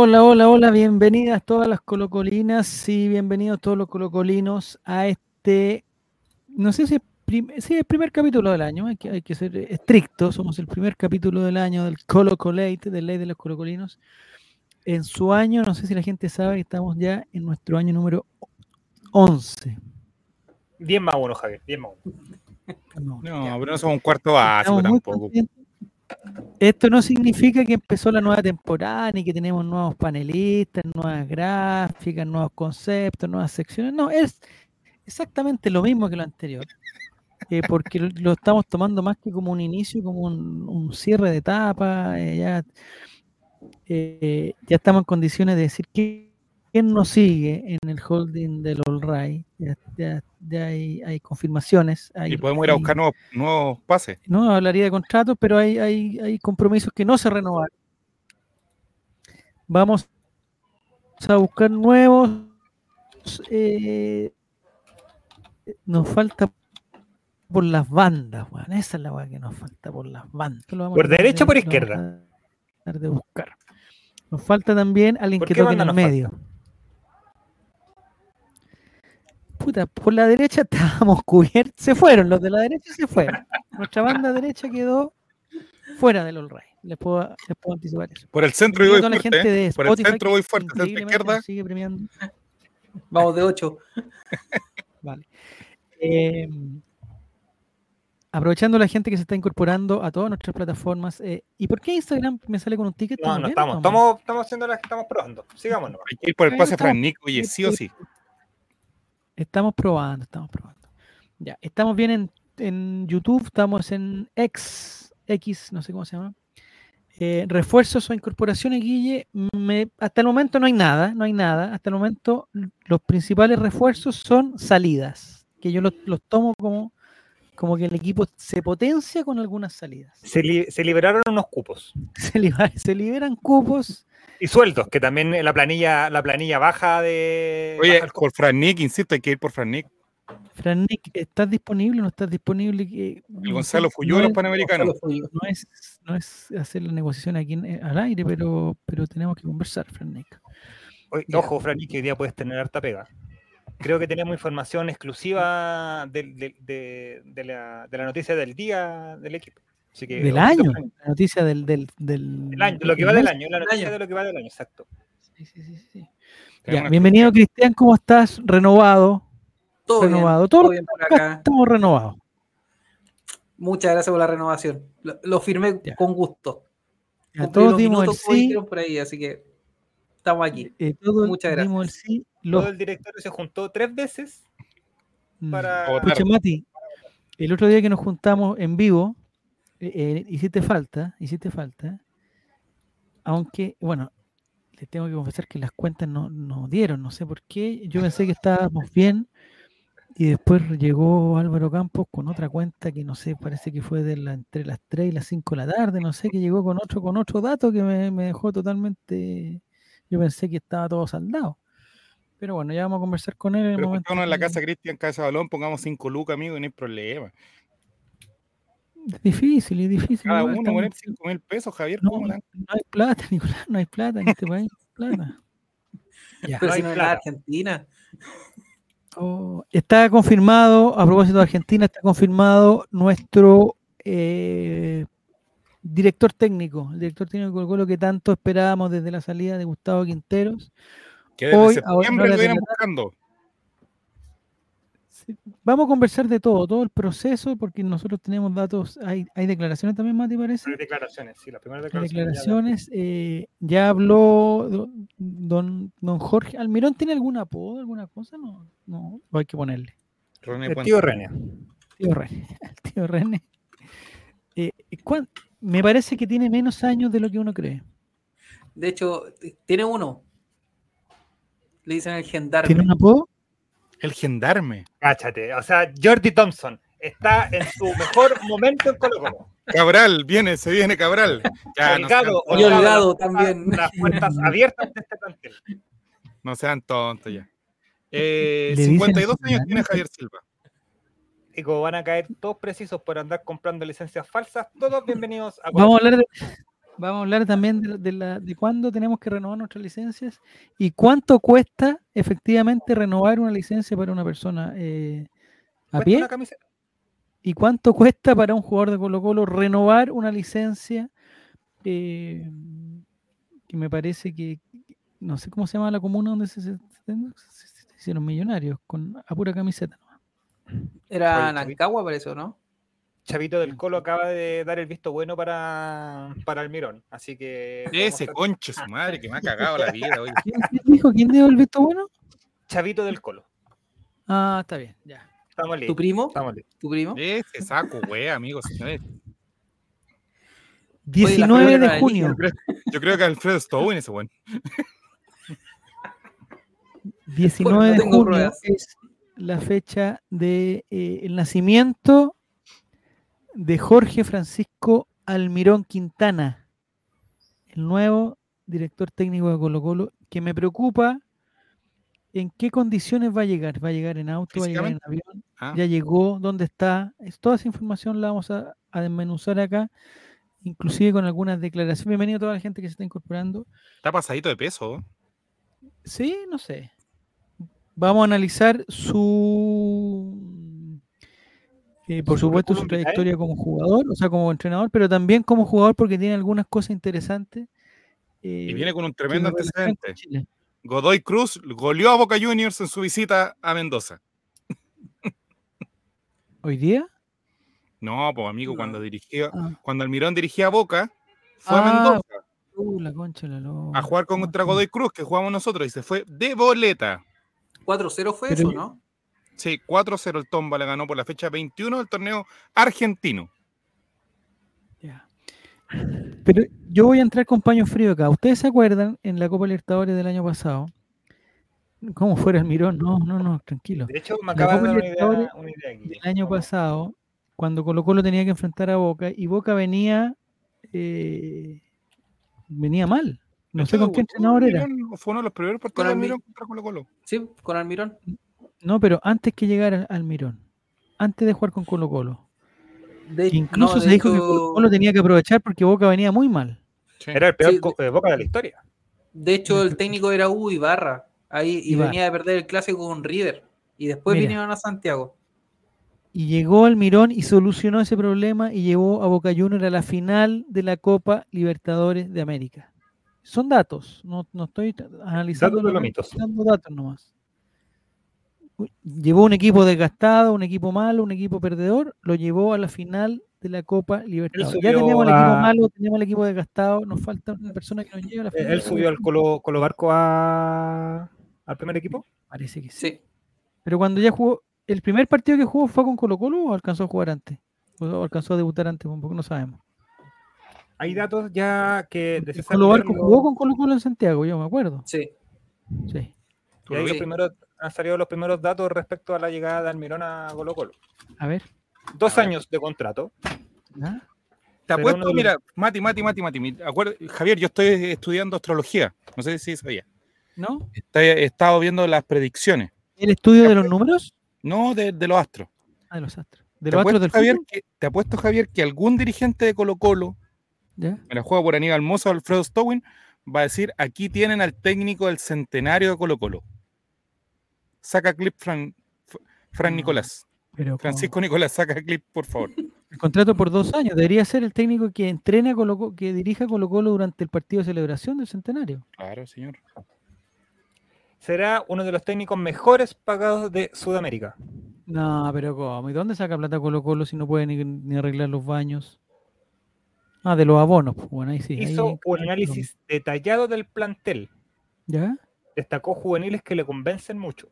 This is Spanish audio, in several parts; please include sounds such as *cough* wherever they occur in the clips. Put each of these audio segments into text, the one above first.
Hola, hola, hola, bienvenidas todas las colocolinas y bienvenidos todos los colocolinos a este, no sé si es, el primer capítulo del año, hay que, hay que ser estrictos, somos el primer capítulo del año del Colocolate, de Ley de los Colocolinos. En su año, no sé si la gente sabe que estamos ya en nuestro año número 11. 10 más uno, Javier, 10 más uno. No, pero no somos un cuarto básico tampoco. Esto no significa que empezó la nueva temporada, ni que tenemos nuevos panelistas, nuevas gráficas, nuevos conceptos, nuevas secciones. No, es exactamente lo mismo que lo anterior. Eh, porque lo, estamos tomando más que como un inicio, como un, cierre de etapa. Eh, ya, eh, ya estamos en condiciones de decir que ¿Quién nos sigue en el holding del All Right? Ya, hay, confirmaciones. y podemos ir a buscar nuevos, pases. No hablaría de contratos, pero hay, hay, compromisos que no se renovaron. Vamos a buscar nuevos. Eh, nos falta por las bandas, Esa es la weá que nos falta por las bandas. ¿Por derecha o por izquierda? De buscar. Nos falta también alguien que toque en el medio por la derecha estábamos *laughs* cubiertos. Se fueron, los de la derecha se fueron. Nuestra banda derecha quedó fuera del All Right. Les puedo, anticipar eso. Por el centro voy fuerte. ¿eh? por el centro voy fuerte. Centro izquierda. Sigue premiando. Vamos de 8. *laughs* vale. Eh, aprovechando la gente que se está incorporando a todas nuestras plataformas. Eh, ¿Y por qué Instagram me sale con un ticket? No, no estamos, estamos, estamos haciendo las que estamos probando. Sigámonos. Hay que ir por el pase Fran Nick, oye, sí o sí. Estamos probando, estamos probando. Ya, estamos bien en, YouTube, estamos en X, X, no sé cómo se llama. Eh, refuerzos o incorporaciones, Guille, hasta el momento no hay nada, no hay nada. Hasta el momento los principales refuerzos son salidas, que yo los, tomo como, como que el equipo se potencia con algunas salidas. Se, liberaron unos cupos. *laughs* Se, liberan cupos y sueldos, que también la planilla, la planilla baja de. Oye, por Fran Nick, insisto, hay que ir por Fran Nick. Fran Nick, ¿estás disponible o no estás disponible? El Gonzalo Fuyó de los Panamericanos. No es, no es hacer la negociación aquí eh, al aire, pero, pero tenemos que conversar, Fran Nick. ojo, Fran Nick, que hoy día puedes tener harta pega. Creo que tenemos información exclusiva de, de, la, de la noticia del día del equipo del año, la noticia del, del, año, lo que va del año, la noticia de lo que va del año, exacto. Sí, sí, sí, bienvenido Cristian, ¿cómo estás? Renovado. Todo renovado. Bien, todo, bien por acá. Estamos renovados. Muchas gracias por la renovación. Lo, firmé con gusto. A todos dimos el sí. por ahí, así que estamos aquí. Eh, Muchas gracias. El sí, Todo el directorio se juntó tres veces mm. para. Escucha, Mati, el otro día que nos juntamos en vivo, eh, eh, hiciste falta, hiciste falta. Aunque, bueno, le tengo que confesar que las cuentas no, no dieron, no sé por qué. Yo pensé que estábamos bien y después llegó Álvaro Campos con otra cuenta que no sé, parece que fue de la, entre las 3 y las 5 de la tarde, no sé, que llegó con otro, con otro dato que me, dejó totalmente. Yo pensé que estaba todo saldado. Pero bueno, ya vamos a conversar con él en el momento. en la casa Cristian Casa Balón, pongamos 5 lucas, amigo, y no hay problema. Es difícil, es difícil. Cada uno poner 5 mil pesos, Javier. No, no, hay plata, *laughs* Nicolás, no hay plata en este país. Plata. *laughs* Ya. Pero si no la Argentina. Oh, está confirmado, a propósito de Argentina, está confirmado nuestro eh, director técnico, el director técnico del lo que tanto esperábamos desde la salida de Gustavo Quinteros. Que desde Hoy, septiembre lo buscando. Vamos a conversar de todo, todo el proceso, porque nosotros tenemos datos, hay, hay declaraciones también, Mati, parece. Hay declaraciones, sí, las primeras declaraciones. declaraciones eh, ya, habló don, don Jorge. ¿Almirón tiene algún apodo, alguna cosa? No, no, hay que ponerle. el tío René. Tío René. *laughs* El tío René. Eh, me parece que tiene menos años de lo que uno cree. De hecho, tiene uno. Le dicen el gendarme. ¿Tiene un apodo? El gendarme. Cáchate. O sea, Jordi Thompson está en su mejor momento en Colo Colo. Cabral, viene, se viene Cabral. Ya, y Holgado también. Las puertas abiertas de este plantel. No sean tontos ya. Eh, 52 años tiene Javier Silva. Y como van a caer todos precisos por andar comprando licencias falsas, todos bienvenidos a Vamos a hablar de, Vamos a hablar también de, la, de cuándo tenemos que renovar nuestras licencias y cuánto cuesta efectivamente renovar una licencia para una persona eh, a pie. ¿Y cuánto cuesta para un jugador de Colo Colo renovar una licencia eh, que me parece que, no sé cómo se llama la comuna donde se, hicieron millonarios, con a pura camiseta. Era Nancagua, por eso, ¿no? Chavito del Colo acaba de dar el visto bueno para, para Almirón, así que... Ese concho, su madre, que me ha cagado la vida. *laughs* ¿Quién, dijo? ¿Quién dio el visto bueno? Chavito del Colo. Ah, está bien, ya. Estamos listos. ¿Tu primo? Estamos listos. ¿Tu primo? Ese saco, güey, amigos, señores. 19 de junio. Yo creo, que Alfredo estuvo en ese bueno. *laughs* 19 de junio es la fecha de eh, el nacimiento de Jorge Francisco Almirón Quintana, el nuevo director técnico de Colo Colo, que me preocupa en qué condiciones va a llegar. ¿Va a llegar en auto? ¿Va a llegar en avión? Ah. ¿Ya llegó? ¿Dónde está? Es, toda esa información la vamos a, desmenuzar acá, inclusive con algunas declaraciones. Bienvenido a toda la gente que se está incorporando. Está pasadito de peso. Sí, no sé. Vamos a analizar su eh, por supuesto su trayectoria como jugador, o sea, como entrenador, pero también como jugador porque tiene algunas cosas interesantes. y viene con un tremendo antecedente. Godoy Cruz goleó a Boca Juniors en su visita a Mendoza. ¿Hoy día? No, pues amigo, cuando dirigía, ah. cuando Almirón dirigía a Boca, fue a ah, Mendoza. Uh, la concha, a jugar contra Godoy Cruz, que jugamos nosotros, y se fue de boleta. 4-0 fue eso, ¿no? Sí, 4-0 el Tomba le ganó por la fecha 21 del torneo argentino. Pero yo voy a entrar con paño frío acá. ¿Ustedes se acuerdan en la Copa Libertadores del año pasado? ¿Cómo fuera el mirón? No, no, no, tranquilo. De hecho, me acaba de dar una idea, una El año pasado, cuando Colo Colo tenía que enfrentar a Boca, y Boca venía eh, venía mal. No sé con qué entrenador era. Fue uno de los primeros partidos de Almirón contra Colo Colo. Sí, con Almirón. No, pero antes que llegara al Mirón, antes de jugar con Colo Colo. incluso se dijo que Colo Colo tenía que aprovechar porque Boca venía muy mal. Era el peor eh, Boca de la historia. De hecho, el técnico era Hugo Ibarra. Ahí, y venía de perder el clásico con River. Y después vinieron a Santiago. Y llegó al Mirón y solucionó ese problema y llevó a Boca Juniors a la final de la Copa Libertadores de América. Son datos, no, estoy analizando. Datos Dando datos nomás llevó un equipo desgastado, un equipo malo, un equipo perdedor, lo llevó a la final de la Copa Libertadores. Ya teníamos el equipo malo, teníamos el equipo desgastado, nos falta una persona que nos lleve a la final. ¿Él subió al Colo, Colo Barco a, al primer equipo? Parece que sí. Pero cuando ya jugó, ¿el primer partido que jugó fue con Colo Colo o alcanzó a jugar antes? ¿O alcanzó a debutar antes? Un poco no sabemos. Hay datos ya que... Colo Barco jugó con Colo Colo en Santiago, yo me acuerdo. Sí. Sí. Y ahí primero han salido los primeros datos respecto a la llegada de Almirón a Colo Colo. A ver. Dos años de contrato. Te apuesto, mira, Mati, Mati, Mati, Mati. Javier, yo estoy estudiando astrología. No sé si sabía. ¿No? He estado viendo las predicciones. ¿El estudio de los números? No, de, los astros. Ah, de los astros. ¿De los astros del Javier, que, te apuesto, Javier, que algún dirigente de Colo Colo, ¿Ya? me la juega por Aníbal Moza o Alfredo Stowin, va a decir, aquí tienen al técnico del centenario de Colo Colo. Saca clip, Fran, Fran Nicolás. Francisco Nicolás, saca clip, por favor. *laughs* El contrato por dos años. Debería ser el técnico que entrena Colo que dirija Colo Colo durante el partido de celebración del centenario. Claro, señor. Será uno de los técnicos mejores pagados de Sudamérica. No, pero ¿cómo? ¿Y dónde saca plata Colo Colo si no puede ni, arreglar los baños? Ah, de los abonos. Pues, bueno, ahí sí. Hizo un análisis detallado del plantel. ¿Ya? Destacó juveniles que le convencen mucho.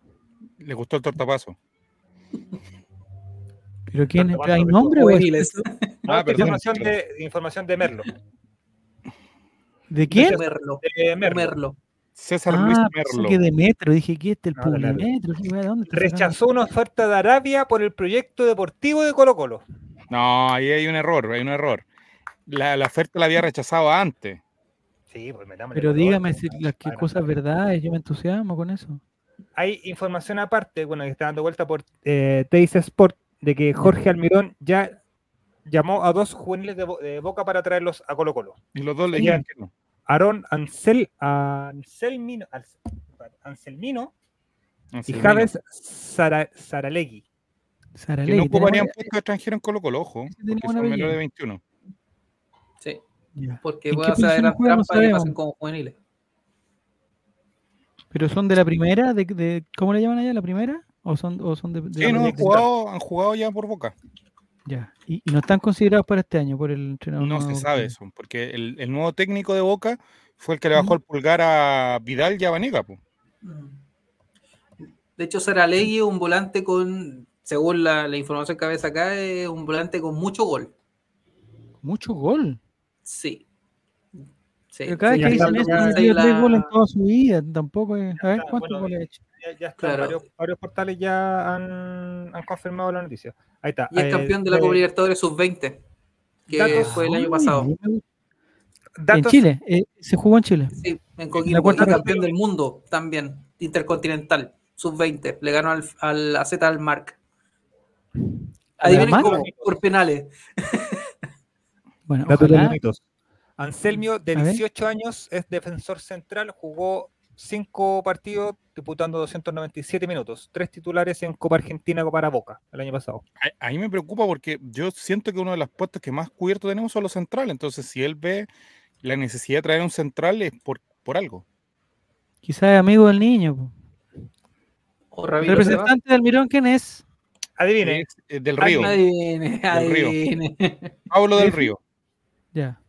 Le gustó el tortapaso. ¿Pero quién? ¿Hay nombre o es? Ah, *laughs* información, de, información de Merlo. ¿De quién? De Merlo. De Merlo. César ah, Luis Merlo. que de Metro, dije que este el no, Metro. Rechazó una oferta de Arabia por el proyecto deportivo de Colo Colo. No, ahí hay un error, hay un error. La, la oferta la había rechazado antes. Sí, pues Pero dígame si las que cosas verdad, yo me entusiasmo con eso hay información aparte, bueno, que está dando vuelta por eh, Teis Sport, de que Jorge Almirón ya llamó a dos juveniles de, Boca para traerlos a Colo Colo. Y los dos le dijeron que no. Aaron Ansel, Anselmino, Anselmino, y Javes Saralegui. Que no ocuparían puesto extranjero en Colo Colo, ojo, porque son menores de 21. Porque a hacer trampas y pasan como juveniles. ¿Pero son de la primera? ¿De, de, cómo le llaman allá? ¿La primera? ¿O son, o son de, sí, no, han jugado, han jugado ya por Boca. Ya, y, no están considerados para este año por el entrenador. No se sabe eso, porque el, el, nuevo técnico de Boca fue el que le bajó el pulgar a Vidal y a Vanega. De hecho, Saralegui es un volante con, según la, la información que ves acá, es un volante con mucho gol. ¿Mucho gol? Sí. sí. Pero cada vez que dicen eso, ha metido tres goles en toda su vida. Tampoco es. A ver, ¿cuántos goles ha hecho? Ya, ya está, varios, varios, portales ya han, han, confirmado la noticia. Ahí está. Y es campeón de la Copa Libertadores Sub-20, que fue el año pasado. En Chile, eh, se jugó en Chile. Sí, en Coquimbo, campeón del mundo también, intercontinental, sub-20. Le ganó al, al AZ al Mark. Adivinen cómo, por penales. Bueno, Datos Anselmio, de 18 años, es defensor central, jugó cinco partidos disputando 297 minutos, tres titulares en Copa Argentina para Boca el año pasado. A, mí me preocupa porque yo siento que uno de los puestos que más cubierto tenemos son los centrales, entonces si él ve la necesidad de traer un central es por, por algo. Quizás es amigo del niño. O ¿El representante del Mirón quién es? Adivine. del Río. Adivine, adivine. Pablo del Río. Ya.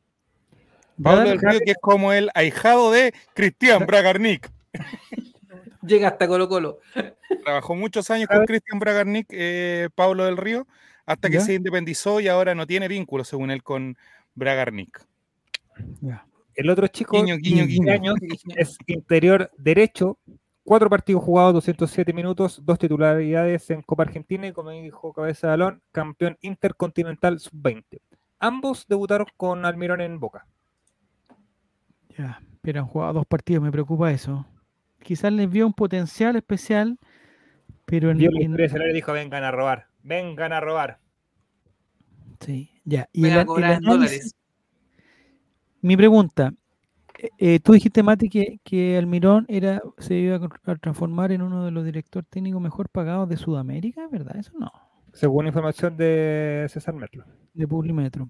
Pablo del Río, que es como el ahijado de Cristian Bragarnik. *laughs* Llega hasta Colo Colo. Trabajó muchos años con Cristian Bragarnik, eh, Pablo del Río, hasta que se independizó y ahora no tiene vínculo, según él, con Bragarnik. El otro chico, es interior derecho, cuatro partidos jugados, 207 minutos, dos titularidades en Copa Argentina y, como dijo Cabeza de Balón, campeón intercontinental sub-20. Ambos debutaron con Almirón en Boca. Ya, pero han jugado dos partidos, me preocupa eso. Quizás les vio un potencial especial, pero en. el en... dijo: vengan a robar, vengan a robar. Sí, ya. Y, el, mi pregunta, eh, eh, tú dijiste, Mati, que, que Almirón era, se iba a transformar en uno de los directores técnicos mejor pagados de Sudamérica, ¿verdad? Eso no. Según información de César Merlo. De Publimetro.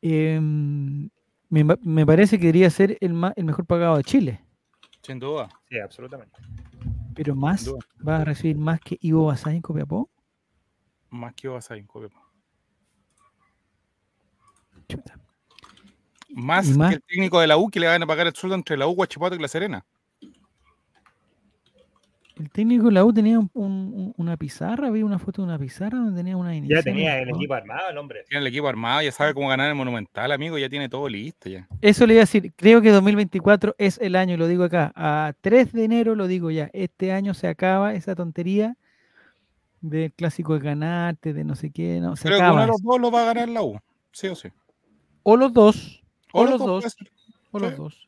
Em, me, parece que debería ser el, el mejor pagado de Chile. Sin duda. Sí, absolutamente. Pero más, ¿va a recibir más que Ivo Basay en Copiapó? Más que Ivo Basay en Copiapó. Chuta. Más, que el técnico de la U que le van a pagar el sueldo entre la U, Guachipato y La Serena. El técnico de la U tenía una pizarra, vi una foto de una pizarra donde tenía una iniciativa. Ya tenía el equipo armado, el hombre. Tiene el equipo armado, ya sabe cómo ganar el Monumental, amigo, ya tiene todo listo ya. Eso le iba a decir, creo que 2024 es el año, lo digo acá, a 3 de enero lo digo ya, este año se acaba esa tontería del clásico de ganarte, de no sé qué, no, se Creo que uno de los dos lo va a ganar la U, sí o sí. O los dos, o, los dos. O los dos.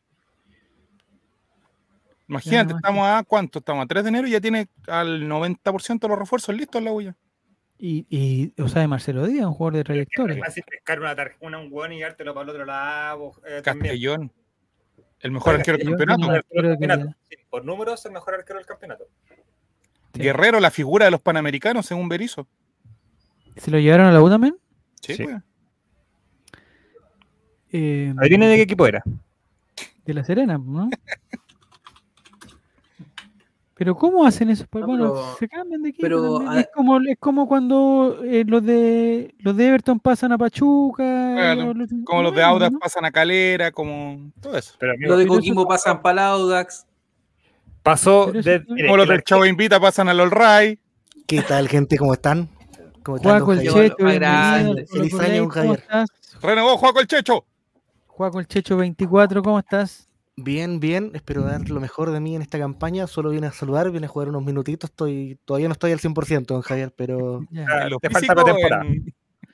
Imagínate, estamos a cuánto? Estamos a 3 de enero y ya tiene al 90% de los refuerzos listos en la huella. Y, y, o sea, de Marcelo Díaz, un jugador de trayectoria. Es fácil pescar una una, un hueón y dártelo para el otro lado. Eh, Castellón. El mejor arquero del campeonato. por números, el mejor arquero del campeonato. Guerrero, la figura de los panamericanos, según Berizzo. ¿Se lo llevaron a la U también? Sí, sí. Pues. Eh, Ahí viene de qué equipo era. De la Serena, ¿no? *laughs* Pero ¿cómo hacen eso? Pues, bueno, se cambian de equipo. es, como, es como cuando eh, los de los de Everton pasan a Pachuca. como los de Audax pasan a Calera, como todo eso. los de Coquimbo pasan para Audax. Pasó de, como los del Chavo Invita pasan al All Ray. ¿Qué tal, gente? ¿Cómo están? ¿Cómo están? Juaco el Checho, feliz año, Javier. Renovó Juaco el Checho. Juaco el Checho 24, ¿cómo estás? Bien, bien, espero dar lo mejor de mí en esta campaña. Solo vine a saludar, vine a jugar unos minutitos. Estoy, todavía no estoy al 100%, don Javier, pero. *laughs* te falta la temporada.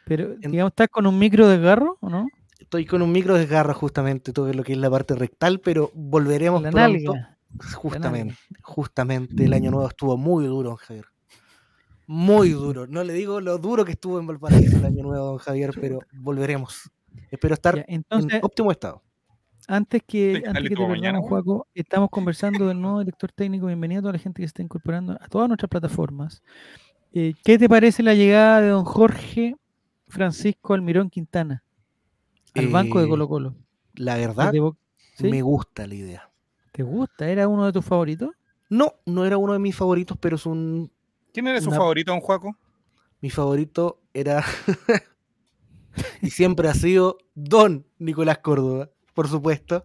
Pero, digamos, ¿estás con un micro desgarro o no? Estoy con un micro desgarro, justamente, todo lo que es la parte rectal, pero volveremos pronto. Justamente, justamente. El año nuevo estuvo muy duro, don Javier. Muy duro. No le digo lo duro que estuvo en Valparaíso el año nuevo, don Javier, pero volveremos. Espero estar en óptimo estado. Antes que, antes que te perdamos, Juaco, estamos conversando del nuevo director técnico. Bienvenido a toda la gente que se está incorporando a todas nuestras plataformas. Eh, ¿Qué te parece la llegada de don Jorge Francisco Almirón Quintana al banco de eh, Colo Colo? La verdad, me gusta la idea. ¿Te gusta? ¿Era uno de tus favoritos? No, no era uno de mis favoritos, pero es un. ¿Quién era su favorito, don Juaco? Mi favorito era. *laughs* y siempre ha sido Don Nicolás Córdoba por supuesto.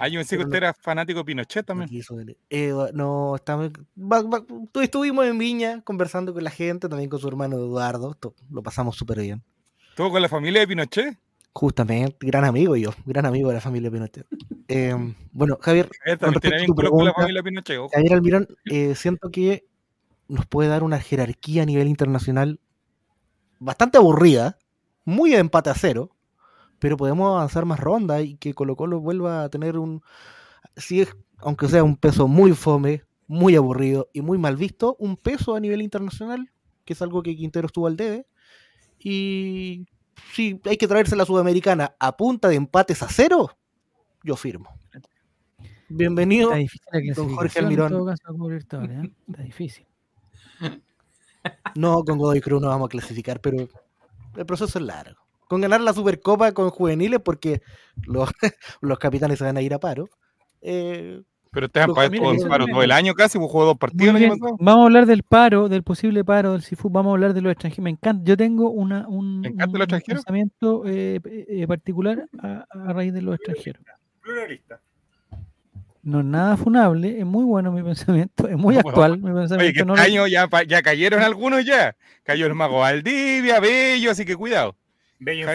Ah, yo pensé que usted era fanático de Pinochet también. Eh, no, estamos, estuvimos en Viña conversando con la gente, también con su hermano Eduardo, lo pasamos súper bien. ¿Todo con la familia de Pinochet? Justamente, gran amigo yo, gran amigo de la familia Pinochet. *laughs* Em, bueno, Javier, con la familia Pinochet, Javier Almirón, eh, siento que nos puede dar una jerarquía a nivel internacional bastante aburrida, muy de empate a cero, pero podemos avanzar más rondas y que Colo Colo vuelva a tener un, si es, aunque sea un peso muy fome, muy aburrido y muy mal visto, un peso a nivel internacional, que es algo que Quintero estuvo al debe. Y si hay que traerse la sudamericana a punta de empates a cero, yo firmo. Bienvenido, don Jorge Almirón. ¿eh? Está difícil. *laughs* No, con Godoy Cruz no vamos a clasificar, pero el proceso es largo con ganar la Supercopa con juveniles, porque los, *laughs* los capitanes se van a ir a paro. Eh, pero te han pagado en paro todo el año casi, pues jugó dos partidos Vamos a hablar del paro, del posible paro del CIFU, vamos a hablar de los extranjeros. Me encanta, yo tengo una, un, pensamiento eh, eh, particular a, raíz de los extranjeros. Pluralista. No es nada funable, es muy bueno mi pensamiento, es muy *laughs* actual mi pensamiento. Oye, que este año ya, ya cayeron algunos ya. Cayó el mago Valdivia, Bello, así que cuidado. Bello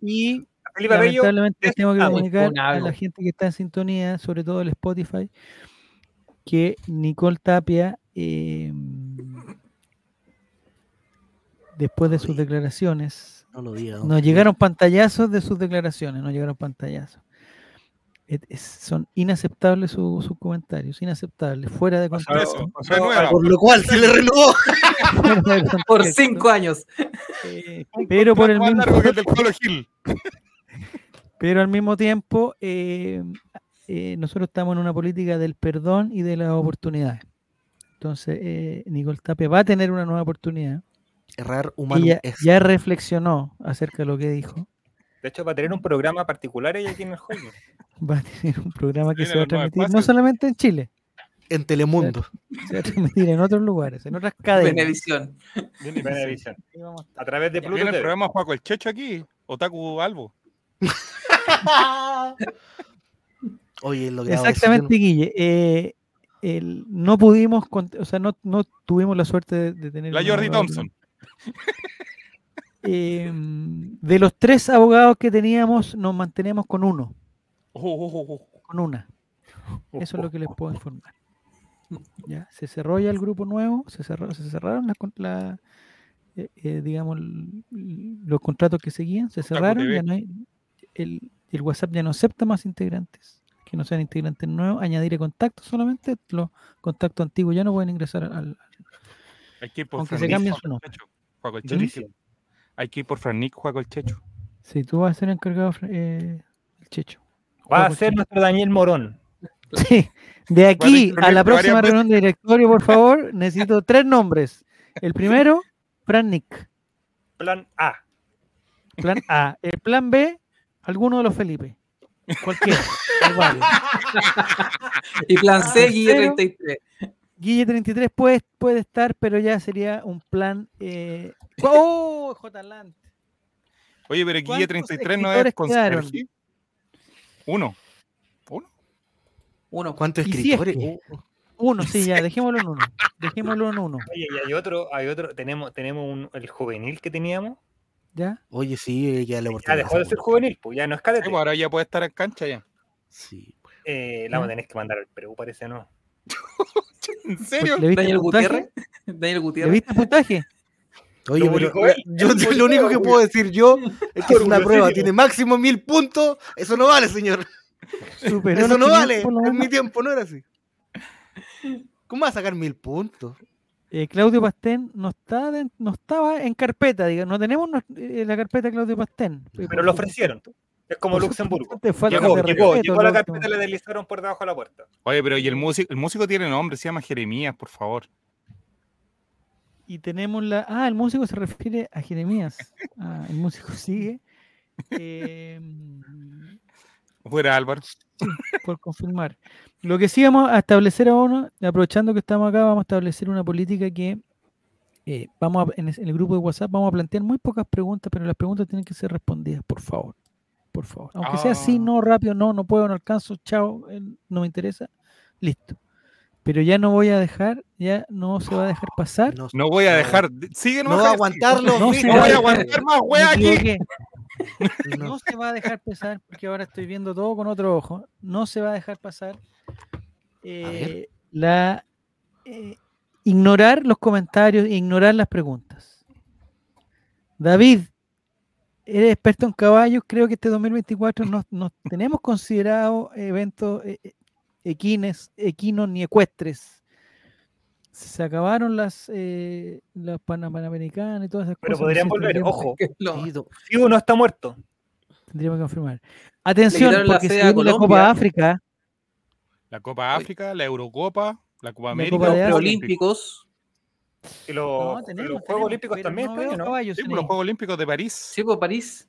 Y lamentablemente tengo que comunicar a la gente que está en sintonía, sobre todo el Spotify, que Nicole Tapia, em, después de sus declaraciones, no nos llegaron pantallazos de sus declaraciones, no llegaron pantallazos son inaceptables sus comentarios, inaceptables, fuera de contexto. por lo cual se le renovó *laughs* por cinco años. Eh, pero por el mismo *laughs* pero al mismo tiempo eh, eh, nosotros estamos en una política del perdón y de las oportunidades. Entonces, Nicole Tapia va a tener una nueva oportunidad. Errar humano. ya reflexionó acerca de lo que dijo. De hecho, va a tener un programa particular ella aquí en el juego. *laughs* Va a tener un programa que se va a transmitir no solamente en Chile. En Telemundo. Se va a transmitir en otros lugares, en otras cadenas. Benevisión. Benevisión. A través de Pluto. Viene el programa Juaco el Checho aquí, Otaku Albo. *laughs* Oye, lo Exactamente, Guille. Eh, el, no pudimos, o sea, no, no tuvimos la suerte de, de tener. La Jordi Thompson. *laughs* Em, de los tres abogados que teníamos, nos mantenemos con uno. Con una. Eso es lo que les puedo informar. Ya, se cerró ya el grupo nuevo, se, cerró, se cerraron la, eh, eh, digamos, los contratos que seguían, se cerraron, ya no hay, el, el, WhatsApp ya no acepta más integrantes, que no sean integrantes nuevos, añadiré contactos solamente, los contactos antiguos ya no pueden ingresar al... aunque se cambien su nombre. Hay que ir por Frannick, juega el Checho. Sí, tú vas a ser encargado eh, el Checho. Va a ser nuestro Daniel Morón. *laughs* Sí, de aquí a la próxima reunión de directorio, por favor, *laughs* necesito tres nombres. El primero, Frannick. Plan A. Plan A. El plan B, alguno de los Felipe. Cualquiera. *laughs* y plan C, Guille 33. Guille 33 puede, puede estar, pero ya sería un plan eh, ¡Oh! J. Oye, pero Guille 33 no es con Uno. ¿Uno? Uno. ¿Cuántos escritores? uno, sí, ya, dejémoslo en uno. Dejémoslo en uno. Oye, y hay otro, hay otro, tenemos, tenemos un, el juvenil que teníamos. ¿Ya? Oye, sí, ya le Ya dejó de ser juvenil, pues ya no es cadete. Pues ahora ya puede estar en cancha ya. Sí. Pues. Eh, la vamos a tener que mandar al Perú, parece, ¿no? *laughs* *laughs* ¿En serio? ¿Le Daniel Gutiérrez? *laughs* Daniel Gutiérrez. ¿Le viste puntaje? Oye, yo, lo único que puedo decir yo es que *laughs* es una prueba, tiene máximo mil puntos. Eso no vale, señor. eso no vale. En mi tiempo no era así. ¿Cómo va a sacar mil puntos? Eh, Claudio Pastén no, está no estaba en carpeta, diga, no tenemos eh, la carpeta de Claudio Pastén. Pero lo ofrecieron. Es como Luxemburgo. Llegó, llegó, llegó la carpeta y le deslizaron por debajo de la puerta. Oye, pero ¿y el músico? El músico tiene nombre, se llama Jeremías, por favor. Y tenemos la. Ah, el músico se refiere a Jeremías. Ah, el músico *laughs* sigue. Eh, Fuera, Álvaro. por confirmar. Lo que sí vamos a establecer ahora, aprovechando que estamos acá, vamos a establecer una política que eh, vamos en, el grupo de WhatsApp vamos a plantear muy pocas preguntas, pero las preguntas tienen que ser respondidas, por favor. Por favor. Aunque sea así, ah. no, rápido, no, no puedo, no alcanzo, chao, eh, no me interesa. Listo. Pero ya no voy a dejar, ya no se va a dejar pasar. No, voy a dejar, sigue no, va a aguantarlo. No, voy a aguantar más wea aquí. *laughs* No se va a dejar pasar, porque ahora estoy viendo todo con otro ojo. No se va a dejar pasar eh, la eh, ignorar los comentarios, ignorar las preguntas. David, eres experto en caballos, creo que este 2024 no, *laughs* tenemos considerado eventos eh, equines, equinos ni ecuestres. Se acabaron las, las panamericanas y todas esas cosas. Pero podrían volver, ojo. Si uno está muerto. Tendríamos que confirmar. Atención, porque se la Copa África la Copa África, la Eurocopa, la Copa América, los Olímpicos. Y los, Juegos Olímpicos también, no ¿no? Sí, pues, los Juegos Olímpicos de París. Sí, pues París.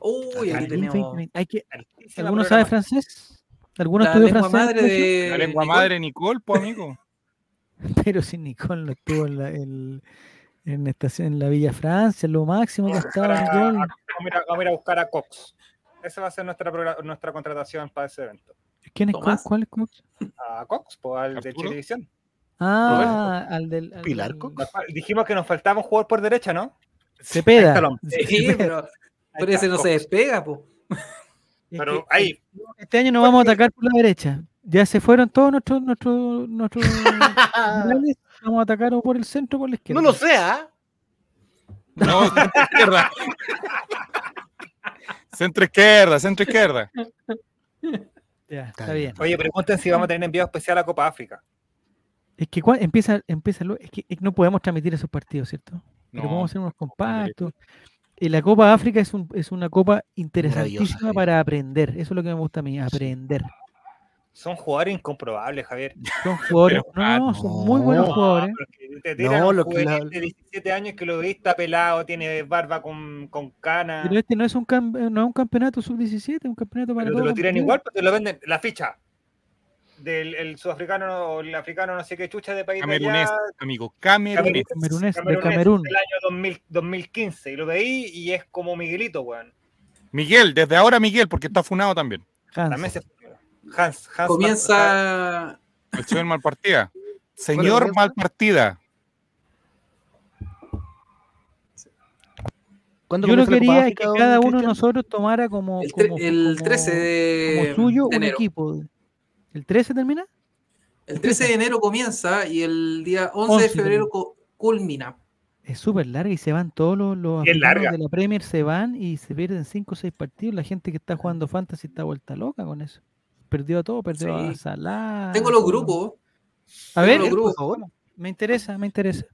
Uy, aquí tenemos. Hay que... ¿Alguno sabe francés? ¿Alguno estudió francés? Madre de... La lengua madre Nicole, pues amigo. *laughs* Pero si Nicole no estuvo en la, en, en, estación, en la Villa Francia, lo máximo que estaba Nicole. Vamos a, ir a buscar a Cox. Esa va a ser nuestra, nuestra contratación para ese evento. ¿Quién es Cox? ¿Cuál es Cox? A Cox, pues al de Televisión. Ah, al del. Pilar Cox. Dijimos que nos faltaba un jugador por derecha, ¿no? Cepeda. Sí, pero, pero ese no se despega, pues. Pero ahí. Este año no vamos a atacar por la derecha. Ya se fueron todos nuestros nuestros nuestros *laughs* vamos a atacar o por el centro o por la izquierda. No lo sea. No, *laughs* centro izquierda. centro izquierda, centro izquierda está bien. Oye, pregunten si vamos a tener enviado especial a Copa África. Es que empieza, empieza, es que no podemos transmitir esos partidos, ¿cierto? Pero podemos hacer unos compactos. Y la Copa África es, un, es una copa interesantísima para aprender. Eso es lo que me gusta a mí, aprender. Son jugadores incomprobables, Javier. Son jugadores, no, son muy buenos jugadores. no, lo que de 17 años que lo viste pelado, tiene barba con, con cana. Pero este no es un, no es un campeonato sub-17, es un campeonato para Pero te lo tiran igual porque te lo venden la ficha del el sudafricano o el africano, no sé qué chucha de país Camerunés, amigo, camerunés. Camerunés, de Camerún. Del año 2015, y lo veí y es como Miguelito, weón. Miguel, desde ahora Miguel, porque está funado también. También se Hans, Hans Comienza. El *laughs* señor Malpartida. Señor Malpartida. Yo no quería que cada uno de nosotros tomara como, el, como, el 13 de, suyo un equipo. ¿El 13 termina? El 13 de enero comienza y el día 11, de febrero culmina. Es súper larga y se van todos los, los de la Premier, se van y se pierden 5 o 6 partidos. La gente que está jugando Fantasy está vuelta loca con eso perdió todo, perdió a Salah. Tengo los grupos. A ver, Me interesa, me interesa.